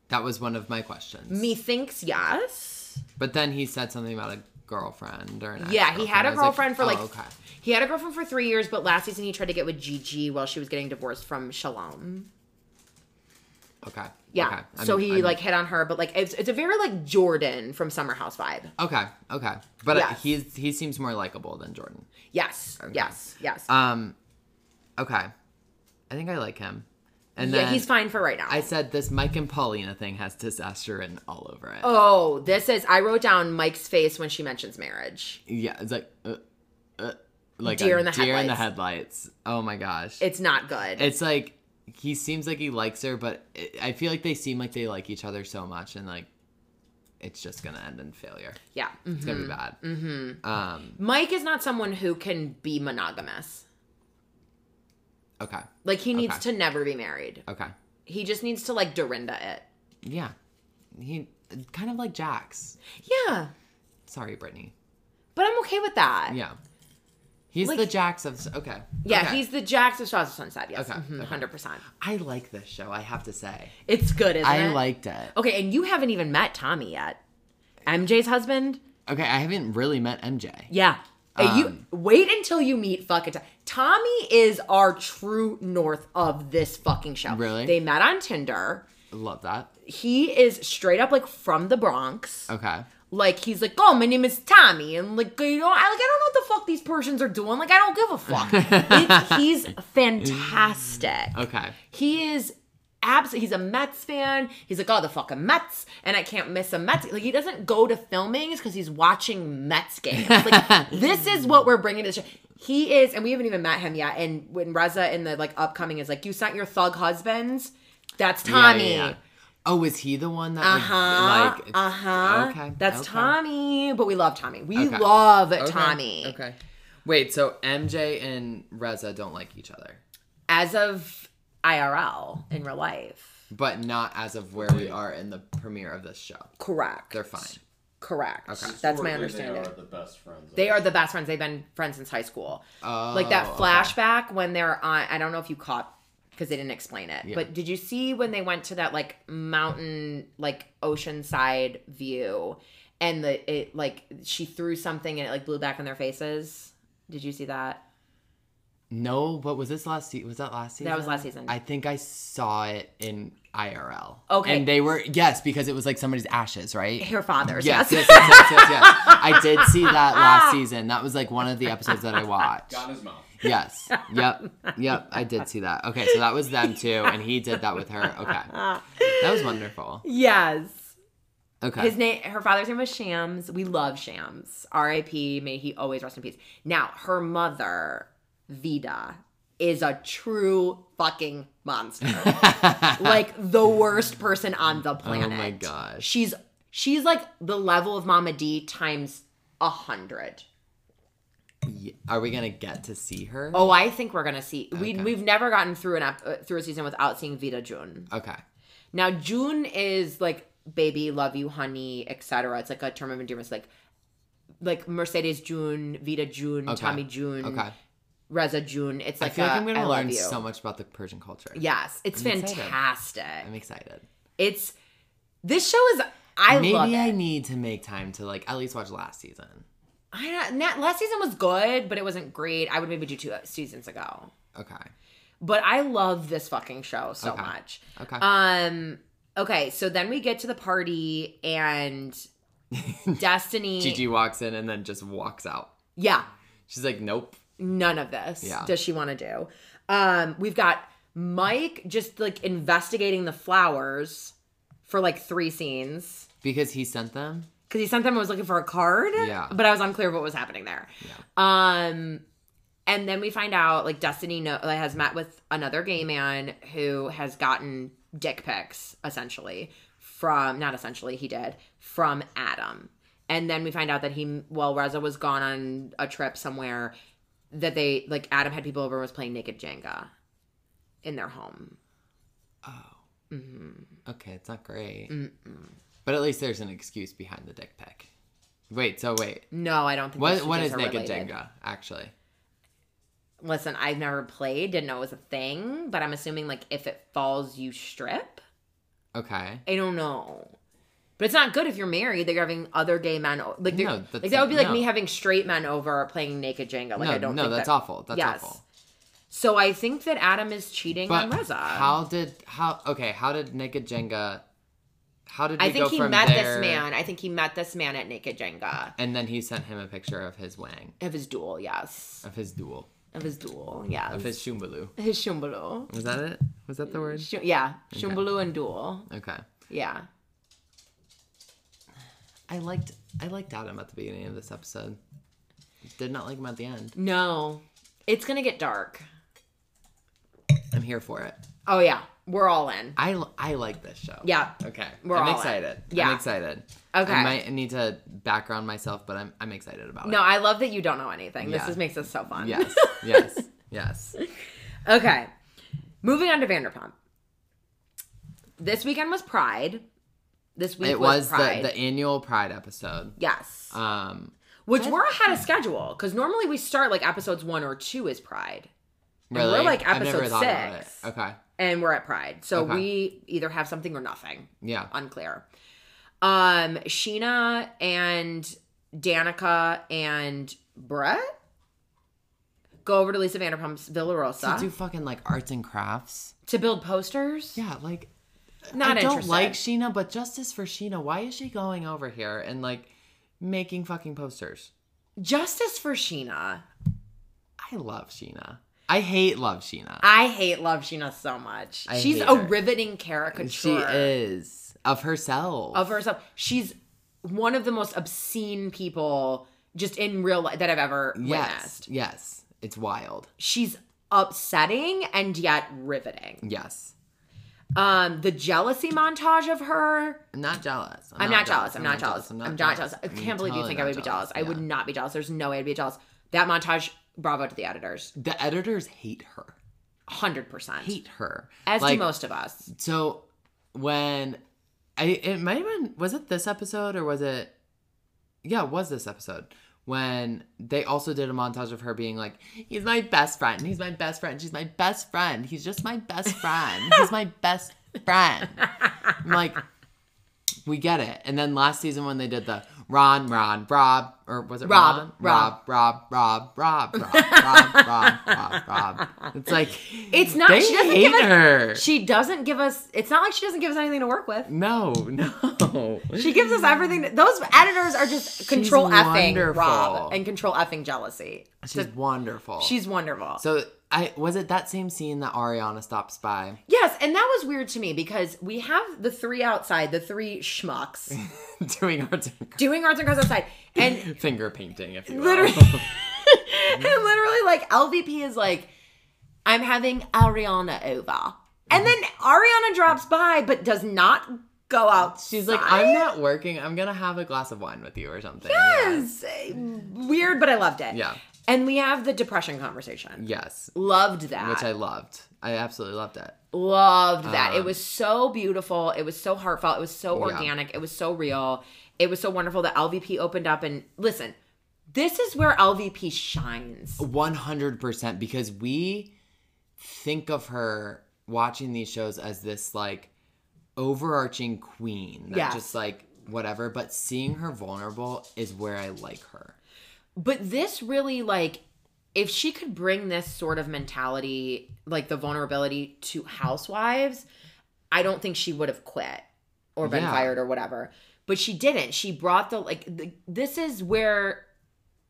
That was one of my questions. Methinks yes. But then he said something about a girlfriend or an Yeah, he had a was like, for like. oh, okay. He had a girlfriend for three years, but last season he tried to get with Gigi while she was getting divorced from Shalom. Okay. Yeah. Okay. I'm- so he I'm- like hit on her, but like it's it's a very like Jordan from Summer House vibe. Okay. Okay. But uh, Yes. he's he seems more likable than Jordan. Yes. Yes. Yes. Um. Okay. I think I like him. And yeah, then he's fine for right now. I said this Mike and Paulina thing has disaster written all over it. oh, this is I wrote down Mike's face when she mentions marriage. Yeah, it's like uh, uh, like Deer in the deer in the headlights. headlights. Oh my gosh. It's not good. it's like he seems like he likes her, but it, I feel like they seem like they like each other so much, and like it's just gonna end in failure. yeah. It's gonna be bad. Mm-hmm. Um. Mike is not someone who can be monogamous. Okay. Like he needs Okay. to never be married. Okay. He just needs to like Dorinda it. Yeah. He kind of like Jax. Yeah. Sorry, Brittany. But I'm okay with that. Yeah. He's Like- the Jax of okay. Yeah, Okay. he's the Jax of Shahs of Sunset. Yes, Okay, Mhm, okay. 100%. I like this show. I have to say, It's good, isn't I it? liked it. Okay, and you haven't even met Tommy yet. MJ's husband? Okay, I haven't really met MJ. Yeah. You Um, wait until you meet fucking Tommy. Tommy is our true north of this fucking show. Really? They met on Tinder. Love that. He is straight up like from the Bronx. Okay. Like he's like, oh, my name is Tommy, and like you know, I like I don't know what the fuck these Persians are doing. Like I don't give a fuck. He's fantastic. Okay. He is abs. He's a Mets fan. He's like, oh, the fucking Mets, and I can't miss a Mets. Like he doesn't go to filmings because he's watching Mets games. Like this is what we're bringing to the show. He is, and we haven't even met him yet. And when Reza in the like upcoming is like, you sent your thug husbands. That's Tommy. yeah, yeah. Oh, is he the one that Uh would, huh. like? uh huh. Okay. That's okay. Tommy. But we love Tommy. We Okay. love Okay, Tommy. Okay. Wait, so MJ and Reza don't like each other, As of IRL in real life. but not as of where we are in the premiere of this show. Correct. They're fine. Correct. Okay. That's my understanding. They are the best friends. They are the best friends. They've been friends since high school. Oh, like that okay. flashback when they're on. I don't know if you caught because they didn't explain it. Yeah. But did you see when they went to that like mountain, like oceanside view, and the it like she threw something and it like blew back in their faces? Did you see that? No, but was this last season? Was that last season? That was last season. I think I saw it in IRL. Okay. And they were yes, because it was like somebody's ashes, right? Her father's. Yes, Yes. yes, yes, yes, yes, yes. I did see that last season. That was like one of the episodes that I watched. got his mouth. Yes. Yep. Yep. I did see that. Okay, so that was them too, and he did that with her. Okay. That was wonderful. yes. Okay. His name, her father's name was Shams. We love Shams. R.I.P. May he always rest in peace. Now, her mother, Vida, is a true fucking monster. like the worst person on the planet. Oh my gosh. She's she's like the level of Mama D times a hundred. Are we gonna get to see her? Oh, I think we're gonna see. We Okay. we've never gotten through an ep- uh, through a season without seeing Vida June. Okay. Now June is like baby, love you, honey, etc. It's like a term of endearment. It's like like Mercedes June, Vida June, Okay. Tommy June, Okay. Reza June. It's like I like feel like i I'm gonna learn so much about the Persian culture. Yes, it's I'm excited. fantastic. I'm excited. It's this show is I Maybe love it. I need to make time to like at least watch last season. I don't, last season was good, but it wasn't great. I would maybe do two seasons ago. Okay. But I love this fucking show so Okay. much. Okay. Um. Okay, so then we get to the party and Destiny. Gigi walks in and then just walks out. Yeah, She's like, nope. None of this Yeah. does she want to do. Um, we've got Mike just like investigating the flowers for like three scenes Because he sent them. because he sent them I was looking for a card. Yeah. but I was unclear what was happening there. Yeah. Um, and then we find out like Destiny no- has met with another gay man who has gotten dick pics essentially from not essentially he did from Adam. And then we find out that he while Reza was gone on a trip somewhere that they like Adam had people over and was playing naked Jenga in their home. Oh, mm-hmm. okay, it's not great. But at least there's an excuse behind the dick pic. Wait, so wait. No, I don't think What what is naked related. Jenga actually? Listen, I've never played, didn't know it was a thing, but I'm assuming like if it falls, you strip. Okay. I don't know. But it's not good if you're married that you're having other gay men. o- Like, No, like that would be like no. me having straight men over playing naked Jenga. Like no, I don't no, that's that, awful. That's Yes. awful. So I think that Adam is cheating But on Reza. how did how okay? How did naked Jenga? How did I think he met there? this man. I think he met this man at Naked Jenga And then he sent him a picture of his wang, of his duel. Yes, of his duel, of his duel. Yes, of his shumbaloo. his shumbaloo. Was that it? Was that the mm, word? Sh- yeah, shumbaloo and duel. Okay. Yeah. I liked I liked Adam at the beginning of this episode. Did not like him at the end. No, it's gonna get dark. I'm here for it. Oh yeah, we're all in. I, I like this show. Yeah. Okay. We're I'm all in. excited. Yeah. I'm excited. Okay. I might need to background myself, but I'm I'm excited about it. No. I love that you don't know anything. This Yeah. is, makes us so fun. Yes. Yes. yes. Okay. Moving on to Vanderpump. This weekend was Pride. This week It was, was the the annual Pride episode. yes. Um Which we're ahead of schedule because normally we start like episodes one or two is Pride. And really we're, like, episode six. Okay. And we're at Pride. So Okay. we either have something or nothing. Yeah. Unclear. Um, Scheana and Danica and Brett go over to Lisa Vanderpump's Villa Rosa To do fucking like arts and crafts. to build posters. Yeah, like Not I don't interested. like Scheana, but justice for Scheana. Why is she going over here and like making fucking posters? Justice for Scheana. I love Scheana. I hate love Scheana. I hate Love Scheana so much. I She's a her. riveting caricature she is of herself. of herself. She's one of the most obscene people just in real life that I've ever yes, witnessed. yes, it's wild. She's upsetting and yet riveting. Yes, Um, the jealousy montage of her. I'm not jealous. I'm, not, jealous. I'm not jealous. I'm not jealous. I can't believe you totally think I not would be jealous. I would Yeah. not be jealous. There's no way I'd be jealous. That montage, bravo to the editors. The editors hate her. 100%. Hate her. As Like, do most of us. So when I it might have been was it this episode or was it yeah, it was this episode when they also did a montage of her being like, "He's my best friend. He's my best friend. She's my best friend. He's just my best friend. He's my best friend." I'm like, we get it. And then last season when they did the Ron, Ron, Rob, or was it Rob? Rob. Rob, Rob, Rob, Rob, Rob, Rob, Rob, Rob, Rob. It's like It's not. they she doesn't hate give us. her. She doesn't give us. It's not like she doesn't give us anything to work with. no, no. She gives us everything. those editors are just control effing. Rob and control effing jealousy. She's wonderful. She's wonderful. so I was it that same scene that Ariana stops by yes, and that was weird to me because we have the three outside, the three schmucks doing arts and doing arts and crafts outside, and finger painting, if you will. literally, and literally, like LVP is like, "I'm having Ariana over," and then Ariana drops by, but does not go out. She's like, I'm not working. I'm gonna have a glass of wine with you or something. Yeah. Yes, weird, but I loved it. Yeah. And we have the depression conversation. Yes. Loved that. Which I loved. I absolutely loved it. Loved that. it Um, was so beautiful. It was so heartfelt. It was so Yeah. organic. It was so real. It was so wonderful that LVP opened up and listen. This is where LVP shines. 100% because we think of her watching these shows as this like overarching queen that Yes. just like whatever but seeing her vulnerable is where i like her But this really like if she could bring this sort of mentality, like the vulnerability to housewives, I don't think she would have quit or been Yeah. fired or whatever. But she didn't. She brought the like the, this is where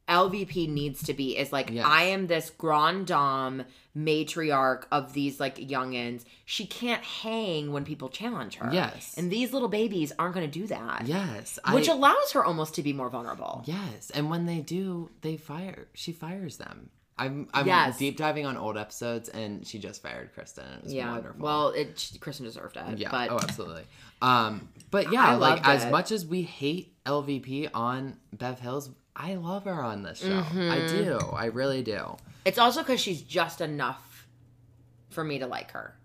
LVP needs to be is like Yes. I am this grand dame matriarch of these like youngins. She can't hang when people challenge her. Yes. And these little babies aren't going to do that. yes Which I, allows her almost to be more vulnerable. yes and when they do they fire she fires them i'm i'm Yes. deep diving on old episodes and she just fired kristen it was Yeah. wonderful Well, it she- Kristen deserved it. Yeah. But oh, absolutely. Um, but yeah, I like as it. much as we hate LVP on Bev Hills, I love her on this show. Mm-hmm. I do. I really do. it's also because she's just enough for me to like her.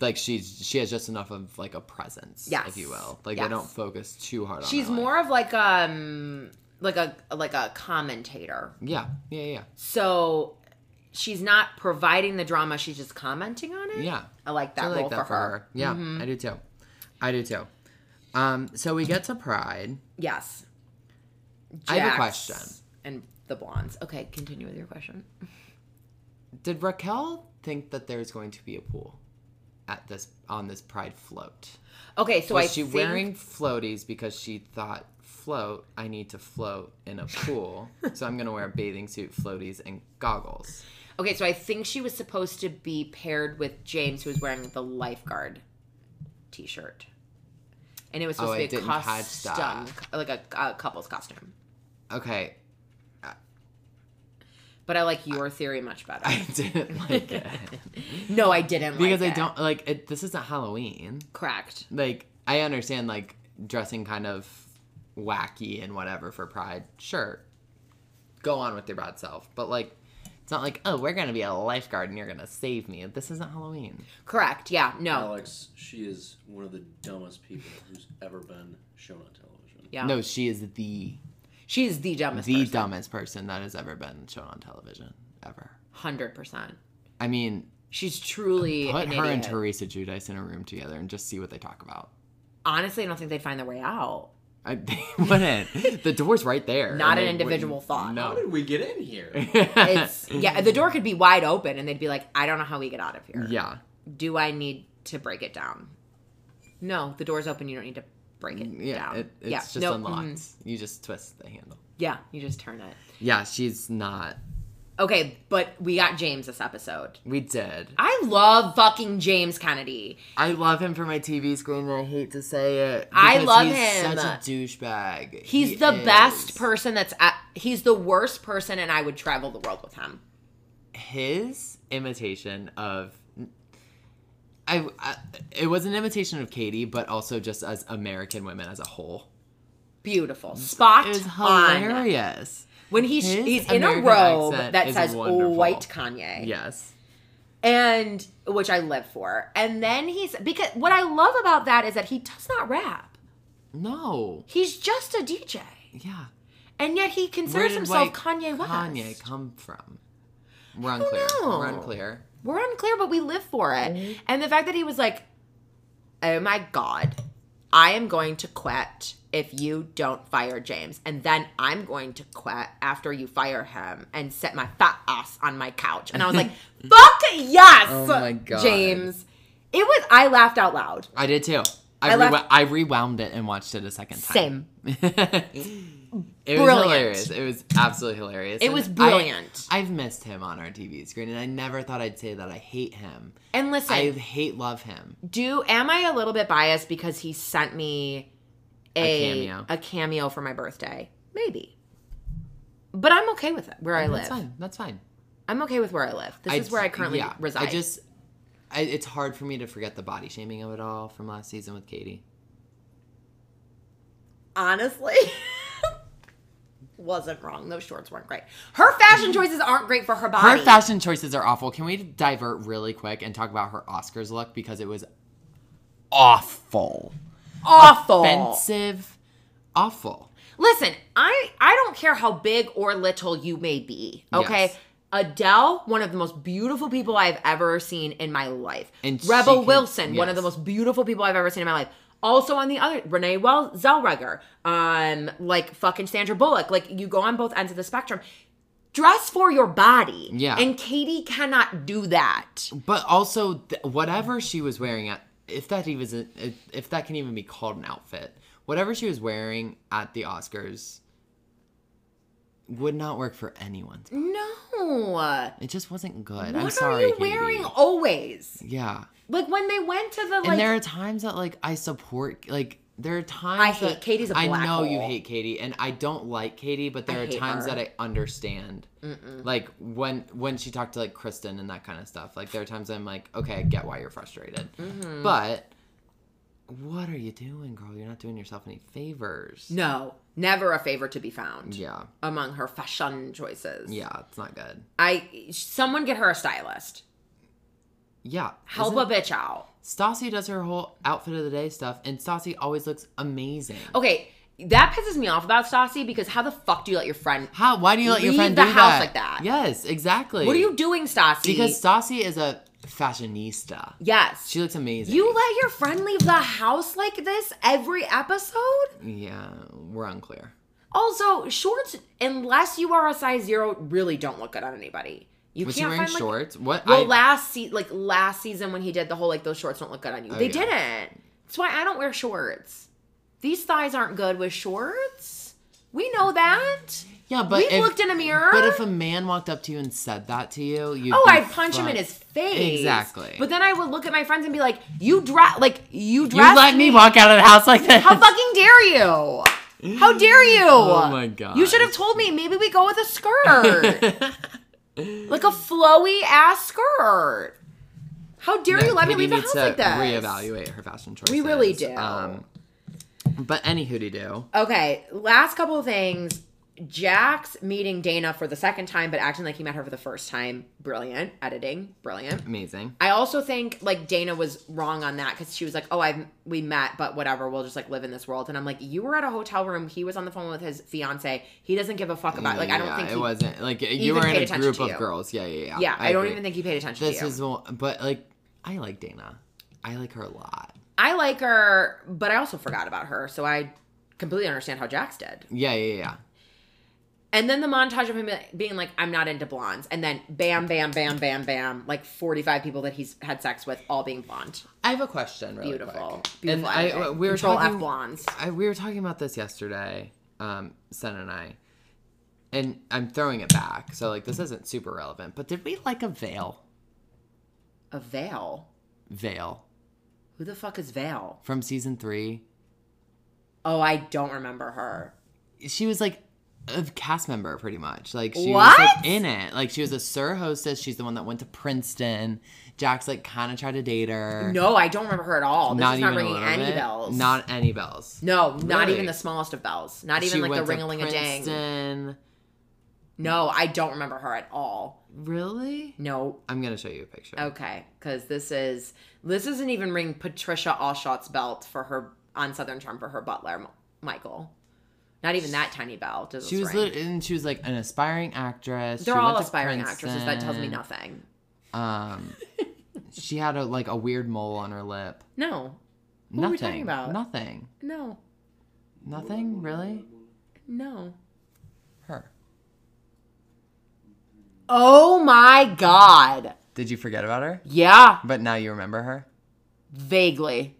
Like she's she has just enough of like a presence, Yes. if you will. Like Yes. they don't focus too hard on. She's her life. more of like um like a like a commentator. Yeah. Yeah. Yeah. So she's not providing the drama; she's just commenting on it. Yeah. I like that I role like that for, her. Yeah, Mm-hmm. I do too. I do too. Um, so we get to Pride. Yes. I have a question. And the blondes. Okay, continue with your question. Did Raquel think that there's going to be a pool at this on this Pride float? Okay, so was I she think, wearing floaties because she thought float i need to float in a pool so i'm gonna wear a bathing suit floaties and goggles Okay, so I think she was supposed to be paired with James, who was wearing the lifeguard T-shirt, and it was oh, supposed Oh, to be a custom, like a, a couple's costume. Okay But I like your theory much better. i didn't like it no, I didn't because like i it. don't like it this isn't halloween Correct. like i understand like dressing kind of wacky and whatever for pride sure go on with your bad self but like it's not like oh we're gonna be a lifeguard and you're gonna save me this isn't halloween Correct. Yeah. No. Alex, she is one of the dumbest people who's ever been shown on television. Yeah. no she is the She's the dumbest. the person. dumbest person that has ever been shown on television ever Hundred percent. i mean She's truly Put an her and. Teresa Giudice in a room together and just see what they talk about. Honestly, I don't think they'd find their way out. I, they wouldn't. the door's right there. Not and an individual wouldn't- thought. How did we get in here? It's yeah. The door could be wide open, and they'd be like, "I don't know how we get out of here. yeah. Do I need to break it down? No, the door's open. You don't need to break it Yeah. down. It, it's yeah. just no, unlocked. mhm. You just twist the handle. Yeah, you just turn it. Yeah, she's not. Okay, but we got James this episode. We did. I love fucking James Kennedy. I love him for my TV screen, and I hate to say it. I love he's him. Such a douchebag. He's He the is. best person that's at, he's the worst person and I would travel the world with him. His imitation of. I, I it was an imitation of Katie, but also just as American women as a whole. Beautiful. Spot It was on. hilarious. When he's His he's in a robe that says wonderful. white Kanye. Yes. And which I live for. And then he's because what I love about that is that he does not rap. No. He's just a DJ. Yeah. and yet he considers himself Kanye West. Kanye come from? We're unclear. We're unclear. We're unclear, but we live for it. Mm-hmm. And the fact that he was like, "Oh my god, I am going to quit if you don't fire James, and then I'm going to quit after you fire him and set my fat ass on my couch." And I was like, "Fuck yes, Oh my God. James!" It was. I laughed out loud. I did too. I, I I rewound it and watched it a second time. Same. It was hilarious. It was absolutely hilarious. It And was brilliant. I've missed him on our TV screen, and I never thought I'd say that I hate him. And listen, I hate love him. do am I a little bit biased because he sent me a, A cameo. a cameo for my birthday? Maybe. But I'm okay with it where I live. That's fine. That's fine. I'm okay with where I live. This is where I currently yeah, reside. I just, I, it's hard for me to forget the body shaming of it all from last season with Katie. honestly wasn't wrong. Those shorts weren't great. Her fashion mm-hmm. choices aren't great for her body. Her fashion choices are awful. Can we divert really quick and talk about her Oscars look because it was awful, awful. offensive, awful. Listen, I I don't care how big or little you may be. Okay. Yes. Adele, one of the most beautiful people I've ever seen in my life. And Rebel can- Wilson, one of the most beautiful people I've ever seen in my life. Also on the other, Renee well Zellweger, um, like fucking Sandra Bullock. Like you go on both ends of the spectrum. Dress for your body. Yeah. And Katie cannot do that. But also, th- whatever she was wearing at, if that even, if, if that can even be called an outfit, whatever she was wearing at the Oscars would not work for anyone. No. It just wasn't good. What I'm sorry. are you Katie. wearing always? Yeah. Like when they went to the like and there are times that like I support like there are times I hate that- Katie's a I black know you hate Katie and I don't like Katie, but there I are times her. that I understand. Like when when she talked to like Kristen and that kind of stuff. Like there are times I'm like, okay, I get why you're frustrated. Mm-hmm. But what are you doing, girl? You're not doing yourself any favors. No, never a favor to be found. Yeah. Among her fashion choices. Yeah, it's not good. I someone get her a stylist. Yeah. Help a bitch out. Stassi does her whole outfit of the day stuff and Stassi always looks amazing. Okay, that pisses me off about Stassi because how the fuck do you let your friend How? Why do you let your Leave friend the do house that? like that. Yes, exactly. What are you doing, Stassi? Because Stassi is a fashionista. yes. She looks amazing. you let your friend leave the house like this every episode? Yeah, we're unclear. Also, shorts, unless you are a size zero, really don't look good on anybody. You Was can't wearing find like shorts? What? Well, I, last se- like last season when he did the whole like those shorts don't look good on you. Oh, they Oh, yeah. didn't. That's why I don't wear shorts. These thighs aren't good with shorts. We know that. Yeah, but We've if, looked in a mirror. But if a man walked up to you and said that to you, you oh, I'd punch him in his face. Exactly. But then I would look at my friends and be like, "You dress like you dress. You let me walk out of the house like this. How fucking dare you? How dare you? Oh my god. You should have told me. Maybe we go with a skirt, like a flowy ass skirt. How dare you let me leave the house like this? reevaluate her fashion choices. We really do. Um, but any hooty do. Okay, last couple of things. Jax meeting Dana for the second time, but acting like he met her for the first time. Brilliant editing, brilliant. Amazing. I also think like Dana was wrong on that because she was like, "Oh, I we met, but whatever, we'll just like live in this world." And I'm like, "You were at a hotel room. He was on the phone with his fiance. He doesn't give a fuck about like I don't Yeah, think it wasn't like you were in a group of girls. Yeah, yeah, yeah. Yeah, I, don't even think he paid attention This is but like I like Dana. I like her a lot. I like her, but I also forgot about her, so I completely understand how Jax did. Yeah, yeah, yeah. And then the montage of him being like, I'm not into blondes. And then bam, bam, bam, bam, bam. Like 45 people that he's had sex with, all being blonde. I have a question. Really Beautiful. quick. Beautiful. And I, editing. we were Control talking, F blondes. I, we were talking about this yesterday, um, Sen and I, and I'm throwing it back. So like this isn't super relevant, but did we like a veil? A Vail. Vail Who the fuck is Vail? from season three. Oh, I don't remember her. She was like a cast member, pretty much. Like she was like in it. Like she was a Sir hostess. She's the one that went to Princeton. Jax like kind of tried to date her. No, I don't remember her at all. This not is even not ringing any bit. bells. Not any bells. No, not even the smallest of bells. Not even She like the went to ring a ling a dang. Princeton. No, I don't remember her at all. Really? No. I'm gonna show you a picture. Okay, because this is this doesn't even ring Patricia Altschul's belt for her on Southern Charm for her butler, M- Michael. Not even that tiny bell. Does She was ring. lit- and she was like an aspiring actress. They're She all aspiring actresses. That tells me nothing. Um, she had a like a weird mole on her lip. No. What Nothing. are we talking about? Nothing. No. Nothing really. No. Her. Oh my god. Did you forget about her? Yeah. But now you remember her. Vaguely.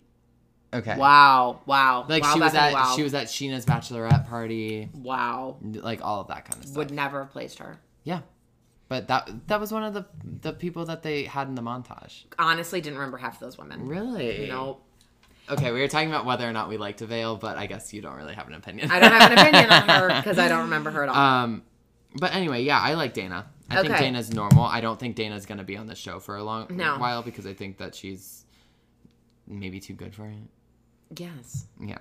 Okay. Wow. Wow. Like wow, she was at wow. she was at Scheana's bachelorette party, Wow. like all of that kind of stuff. Would never have placed her. Yeah. But that that was one of the the people that they had in the montage. Honestly, didn't remember half of those women. Really? Nope. Okay, we were talking about whether or not we liked Vail, but I guess you don't really have an opinion. I don't have an opinion on her because I don't remember her at all. Um, but anyway, yeah, I like Dana. I think Okay. Dana's normal. I don't think Dana's gonna be on the show for a long No. while because I think that she's maybe too good for it. Yes. Yeah,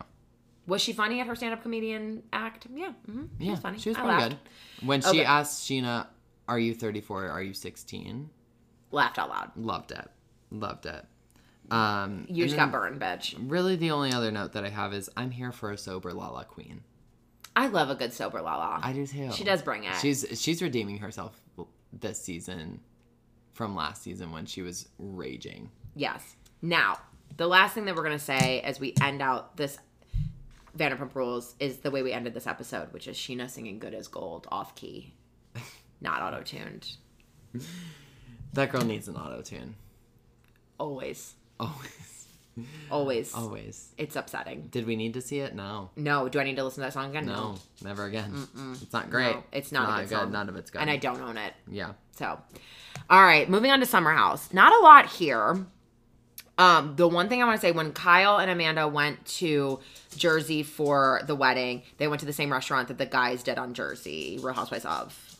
Was she funny at her stand-up comedian act? Yeah. hmm She yeah, was funny. She was pretty good. When she Okay. asked Scheana, "Are you 34? or Are you 16?" Laughed out loud. Loved it. Loved it. Um, You just got burned, bitch. Really, the only other note that I have is I'm here for a sober Lala Queen. I love a good sober Lala. I do too. She does bring it. She's she's redeeming herself this season from last season when she was raging. Yes. Now, the last thing that we're gonna say as we end out this Vanderpump Rules is the way we ended this episode, which is Scheana singing "Good as Gold" off key, not auto tuned. That girl needs an auto tune. Always, Always. always. Always. It's upsetting. Did we need to see it? No. No, do I need to listen to that song again? No. Never again. It's not great. No, it's not, a good, song. None of it's good. and I don't own it. Yeah. So, all right, moving on to Summer House. Not a lot here. Um, the one thing I want to say when Kyle and Amanda went to Jersey for the wedding, they went to the same restaurant that the guys did on Jersey, Real Housewives of.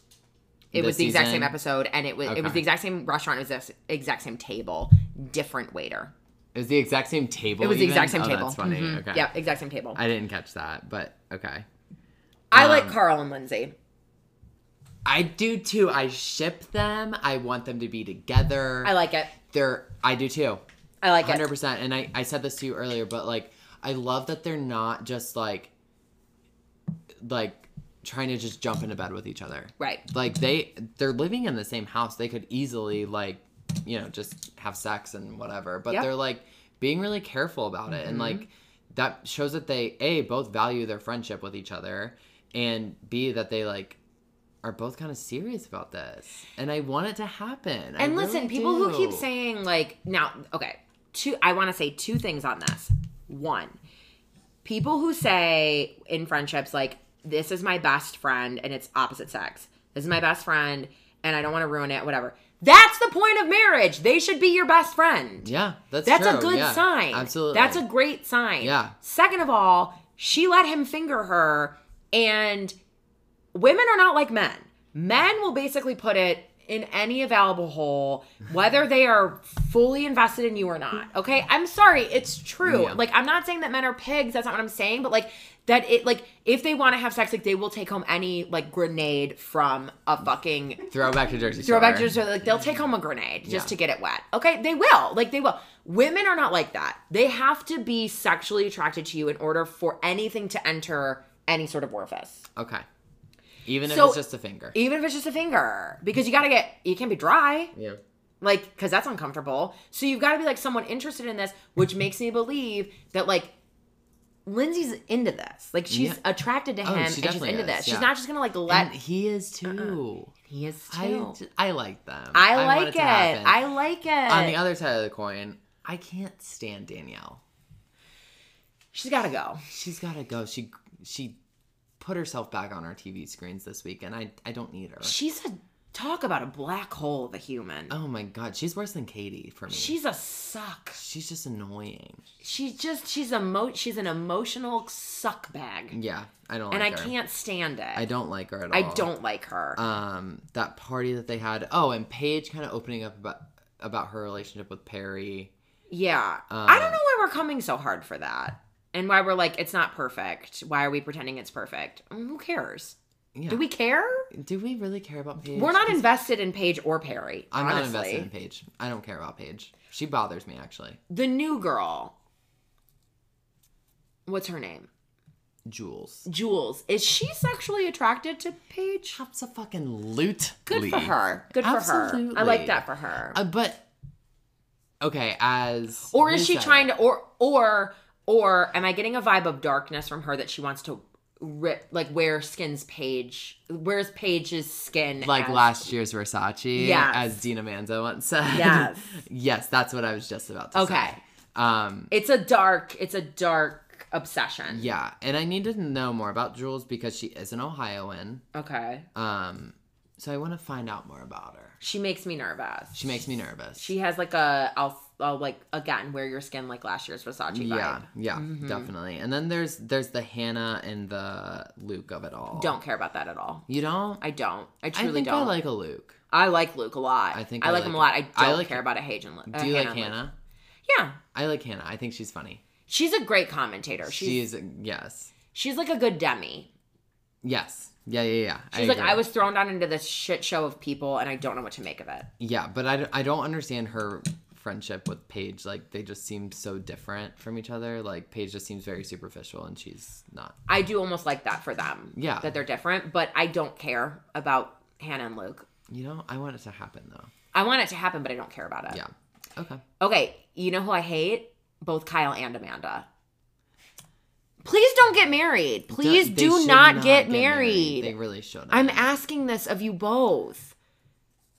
It This was the exact same episode, and it was it was the exact same restaurant. It was the exact same table, different waiter. It was the exact same table. It was the even? exact same Oh, table. That's funny. Mhm. Okay. Yeah, exact same table. I, didn't catch that, but okay. I like um, Carl and Lindsay. I do too. I ship them. I want them to be together. I like it. They're. I do too. I like it. Hundred percent. And I I said this to you earlier, but like I love that they're not just like like trying to just jump into bed with each other. Right. Like they they're living in the same house. They could easily like you know just have sex and whatever. But Yep. they're like being really careful about it and mm-hmm. like that shows that they a both value their friendship with each other and b that they like are both kind of serious about this and i want it to happen I And listen, really people who keep saying like now, okay, two I want to say two things on this. One, people who say in friendships like this is my best friend and it's opposite sex. This is my best friend and I don't want to ruin it, whatever. That's the point of marriage. They should be your best friend. yeah that's That's a good yeah, sign. absolutely That's a great sign. Yeah. Second of all, she let him finger her, and women are not like men. Men will basically put it in any available hole, whether they are fully invested in you or not. Okay? I'm sorry, it's true. Yeah. Like, I'm not saying that men are pigs, that's not what I'm saying, but like, that it like if they want to have sex, like they will take home any like grenade from a fucking throwback to jersey Throwback Shore. to just like they'll take home a grenade just Yeah. to get it wet. Okay, they will. Like they will. Women are not like that. They have to be sexually attracted to you in order for anything to enter any sort of orifice. okay even if So- it's just a finger Even if it's just a finger. Because you gotta get you can't be dry. yeah Like, because that's uncomfortable. So you've got to be like someone interested in this, which makes me believe that like Lindsay's into this. Like she's Yeah. attracted to Oh, him she and she's into is, this. She's not just gonna like let and he is too uh-uh. he is I, too. j- I like them I, want like it. happen. I like it. on the other side of the coin i can't stand danielle She's gotta go. she's gotta go she she put herself back on our tv screens this week and i i don't need her She's a talk about a black hole of a human. oh my god she's worse than katie for me She's a suck. she's just annoying She's just she's a mo she's an emotional suck bag. yeah i don't and I her. can't stand it. i don't like her at all I don't like her. um that party that they had oh and paige kind of opening up about about her relationship with perry yeah. um, I don't know why we're coming so hard for that. And why we're like, it's not perfect. Why are we pretending it's perfect? Mm, who cares? yeah. Do we care? do we really care about paige We're not invested in Paige or Perry. i'm honestly. not invested in paige i don't care about paige she bothers me actually The new girl. What's her name? Jules. Jules, is she sexually attracted to Paige? That's a fucking loot. Good for her. Good for her. I like that for her. Uh, but okay, as or is she trying to or or or am I getting a vibe of darkness from her that she wants to rip like wear skin's page wears Paige's skin like as- last year's Versace? Yes. as Dina Manzo once said. Yes. yes, that's what I was just about to say. Okay. Um. It's a dark it's a dark obsession. Yeah, and I need to know more about Jules because she is an Ohioan. Okay. Um. So I want to find out more about her. She makes me nervous. She makes me nervous. She has like a I'll like again wear your skin like last year's Versace vibe. yeah, yeah, definitely. And then there's there's the Hannah and the Luke of it all. Don't care about that at all. you don't? I don't. I I truly think don't. I like a Luke. I like Luke a lot. I think I I like like him a lot. I don't I like- care about a Hage and Luke. Do you like Hannah? Yeah, I like Hannah. I think she's funny. she's a great commentator. She's She's yes, she's like a good Demi. yes, yeah, yeah, yeah. She's like agree. I was thrown down into this shit show of people, and I don't know what to make of it. Yeah, but I, I don't understand her friendship with Paige. Like they just seem so different from each other. Like Paige just seems very superficial, and she's not. I do almost like that for them. Yeah. that they're different, but I don't care about Hannah and Luke. You know, I want it to happen though. I want it to happen, but I don't care about it. Yeah. Okay. Okay, you know who I hate? Both Kyle and Amanda. Please don't get married. Please They do should not, get, married. They really should. I'm asking this of you both.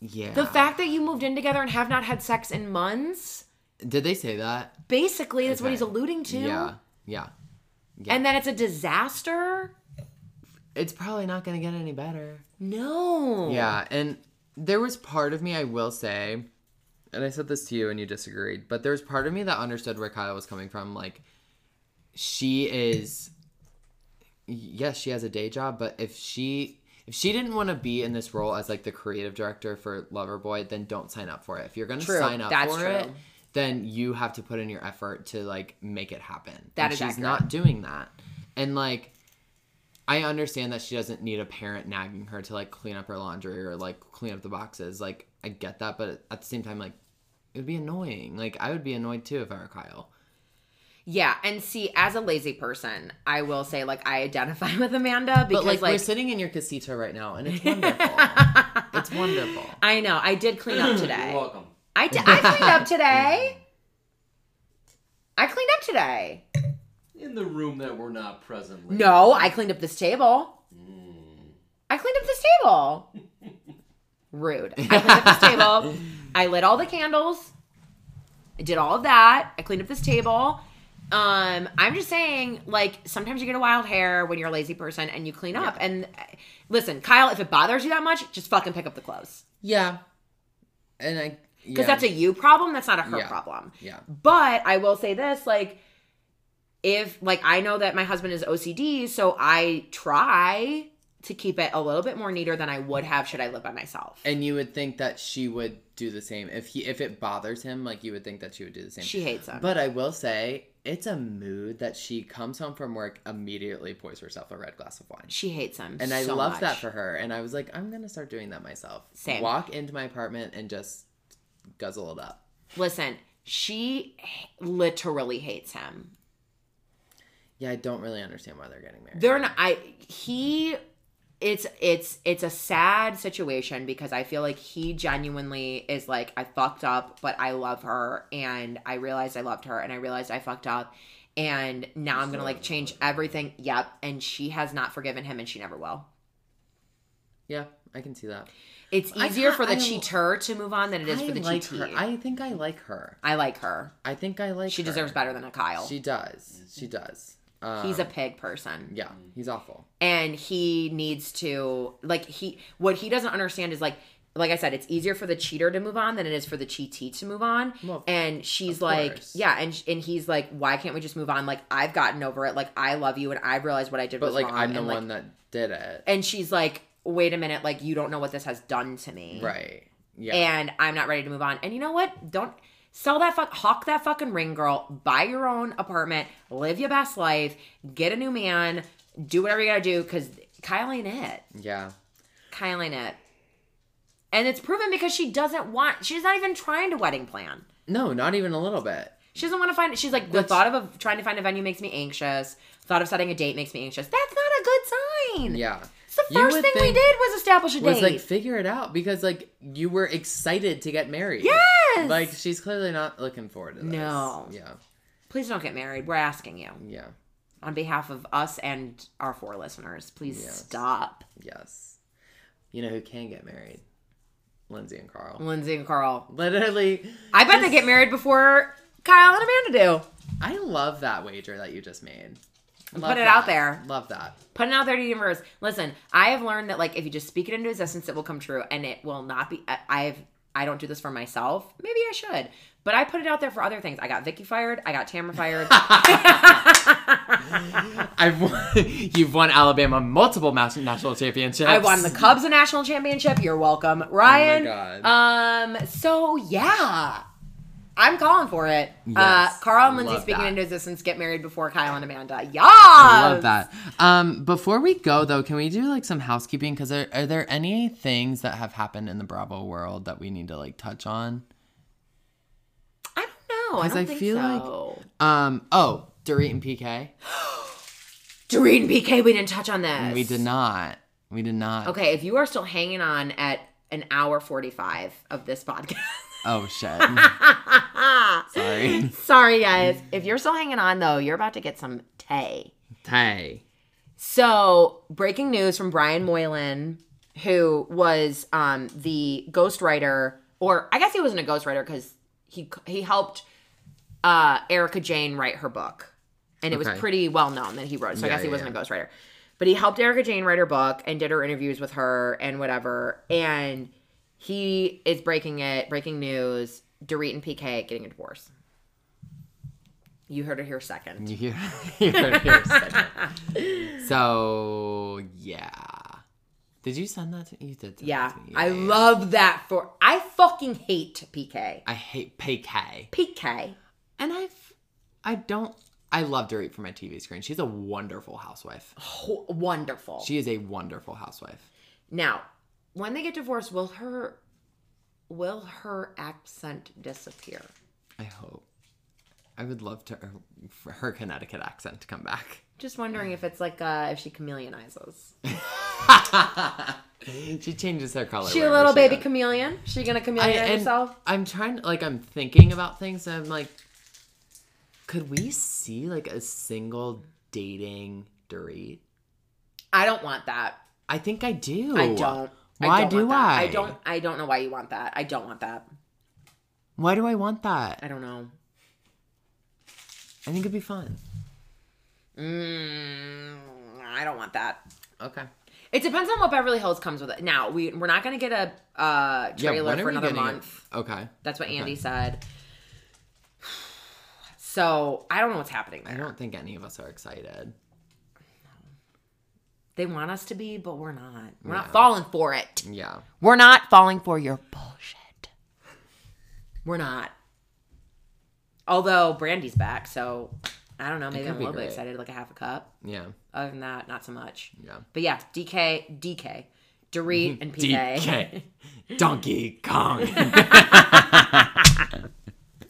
Yeah. The fact that you moved in together and have not had sex in months, Did they say that? basically, that's what he's alluding to. Yeah. Yeah. And then it's a disaster? It's probably not gonna get any better. No. Yeah, and there was part of me I will say, and I said this to you and you disagreed, but there was part of me that understood where Kyle was coming from. Like, she is, yes, she has a day job, but if she if she didn't want to be in this role as like the creative director for Loverboy, then don't sign up for it. If you're gonna True, sign up that's for it, then you have to put in your effort to like make it happen. That and is she's accurate. not doing that, and like. I understand that she doesn't need a parent nagging her to like clean up her laundry or like clean up the boxes. Like I get that, but at the same time, like it would be annoying. Like I would be annoyed too if I were Kyle. Yeah, and see, as a lazy person, I will say like I identify with Amanda because But like, like, we're sitting in your casita right now, and it's wonderful. it's wonderful. I know I did clean up You're today. welcome. I I cleaned up today. I cleaned up today. In the room that we're not presently. No, I cleaned up this table. Hmm. I cleaned up this table. Rude. I cleaned up this table. I lit all the candles. I did all of that. I cleaned up this table. Um, I'm just saying, like, sometimes you get a wild hair when you're a lazy person and you clean up. And uh, listen, Kyle, if it bothers you that much, just fucking pick up the clothes. Yeah, and I Because yeah. that's a you problem, that's not a her Yeah. problem. yeah. But I will say this, like, if like I know that my husband is OCD, so I try to keep it a little bit more neater than I would have should I live by myself. And you would think that she would do the same if he if it bothers him. Like you would think that she would do the same. She hates him. But I will say, it's a mood that she comes home from work, immediately pours herself a red glass of wine. she hates him. And I so love that for her. And I was like, I'm gonna start doing that myself. Same. Walk into my apartment and just guzzle it up. Listen, she literally hates him. Yeah, I don't really understand why they're getting married. They're not. I he. It's it's it's a sad situation because I feel like he genuinely is like I fucked up, but I love her, and I realized I loved her, and I realized I fucked up, and now I'm gonna like change everything. Yep, and she has not forgiven him, and she never will. yeah, I can see that. It's easier for the I- cheater to move on than it is I for the like cheatee. her. I think I like her. I like her. I think I like She her. deserves better than a Kyle. She does. She does. Um, He's a pig person. yeah. He's awful. and he needs to like he what he doesn't understand is like like I said, it's easier for the cheater to move on than it is for the cheatee to move on. Well, and she's like, course. yeah, and and he's like, why can't we just move on? Like I've gotten over it. Like I love you, and I've realized what I did But was like, wrong. I'm the and, like, one that did it. And she's like, wait a minute, like you don't know what this has done to me, Right. Yeah. And I'm not ready to move on. And you know what? Don't sell that fuck, hawk that fucking ring, girl. Buy your own apartment, live your best life, get a new man, do whatever you gotta do, because Kyle ain't it. yeah. Kyle ain't it. And it's proven because she doesn't want, she's not even trying to wedding plan. No, not even a little bit. She doesn't want to find. She's like the thought of a, trying to find a venue makes me anxious. Thought of setting a date makes me anxious. That's not a good sign. Yeah. It's the first thing we did was establish a date. Was like figure it out because like you were excited to get married. yes. Like she's clearly not looking forward to this. No. Yeah. please don't get married. We're asking you Yeah. on behalf of us and our four listeners. Please Yes. stop. Yes. You know who can get married? Lindsay and Carl. Lindsay and Carl. Literally, I bet they get married before Kyle and Amanda do. I love that wager that you just made. Love Put it that. out there. Love that. Put it out there to the universe. Listen, I have learned that like if you just speak it into existence, it will come true, and it will not be. I- I've I don't do this for myself. Maybe I should, but I put it out there for other things. I got Vicki fired. I got Tamra fired. I've won, you've won Alabama multiple national championships. I won the Cubs a national championship. You're welcome, Ryan. God. Um. So yeah, I'm calling for it. Uh, Yes. Carl and Lindsay speaking that. into existence get married before Kyle and Amanda. Yeah. I love that. Um, before we go though, can we do like some housekeeping? Because are, are there any things that have happened in the Bravo world that we need to like touch on? I don't know. I 'Cause don't I think feel like- so. Um, oh, Dorit and PK. Dorit and PK, we didn't touch on this. We did not. We did not. Okay, if you are still hanging on at an hour 45 of this podcast. Oh shit. Sorry. Sorry, guys. If you're still hanging on, though, you're about to get some tay. Tay. So, breaking news from Brian Moylan, who was um, the ghostwriter, or I guess he wasn't a ghostwriter because he he helped uh, Erika Jayne write her book, and it was pretty well known that he wrote. it, So I guess he yeah, wasn't yeah. a ghostwriter, but he helped Erika Jayne write her book and did her interviews with her and whatever. And he is breaking it, breaking news: Dorit and PK getting a divorce. You heard it here second. You hear, you heard it here second. So yeah. Did you send that to? You did. Send Yeah, me. I yeah. love that for. I fucking hate PK. I hate PK. PK. And I've I don't I love Dorit for my TV screen. She's a wonderful housewife. Ho- wonderful. She is a wonderful housewife. now, when they get divorced, will her will her accent disappear? I hope. I would love to for her Connecticut accent to come back. Just wondering if it's like uh if she chameleonizes. she changes her color. She a little she baby goes. chameleon? She gonna chameleon and herself? I'm trying like I'm thinking about things and I'm like could we see like a single dating Dorit? I don't want that. I think I do. I don't. I Why don't do. I? I don't. I don't know why you want that. I don't want that. Why do I want that? I don't know. I think it'd be fun. Mm, I don't want that. Okay. It depends on what Beverly Hills comes with it. Now we we're not gonna get a uh, trailer are for another getting it? month. Okay. That's what Okay. Andy said. So I don't know what's happening I don't think any of us are excited. They want us to be, but we're not. We're Yeah. not falling for it. Yeah. We're not falling for your bullshit. We're not. Although Brandi's back, so I don't know. Maybe I'm a little bit excited, like a half a cup. Yeah. Other than that, not so much. Yeah. But yeah, DK, DK, Dorit, and PK. DK. Donkey Kong.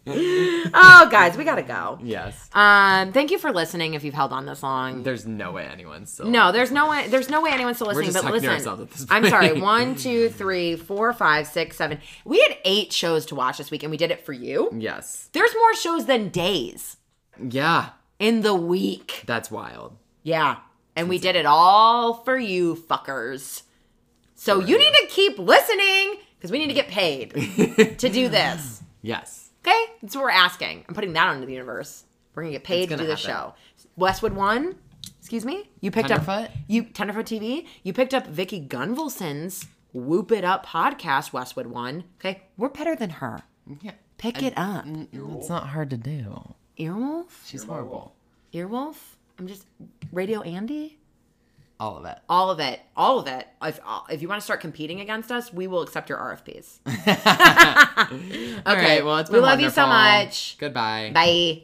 oh, guys, we gotta go. yes. Um, thank you for listening. If you've held on this long, There's no way anyone's still. no, there's no way. There's no way anyone's still listening. But listen, I'm sorry. One, two, three, four, five, six, seven. We had eight shows to watch this week, and we did it for you. Yes. There's more shows than days Yeah. in the week. That's wild. Yeah, and we did it all for you, fuckers. So you need to keep listening because we need to get paid to do this. Yes. Okay, that's what we're asking. I'm putting that onto the universe. We're gonna get paid to do this happen. show. Westwood One, excuse me. You picked Tenderfoot? up you Tenderfoot TV. You picked up Vicki Gunvalson's Whoop It Up podcast. Westwood One. Okay, we're better than her. Yeah. Pick it up. It's not hard to do. Earwolf. She's horrible. Earwolf. I'm just Radio Andy. All of it. All of it. All of it. If uh, if you want to start competing against us, we will accept your RFPs. Right. Well, it's we been love you so much. Goodbye. Bye.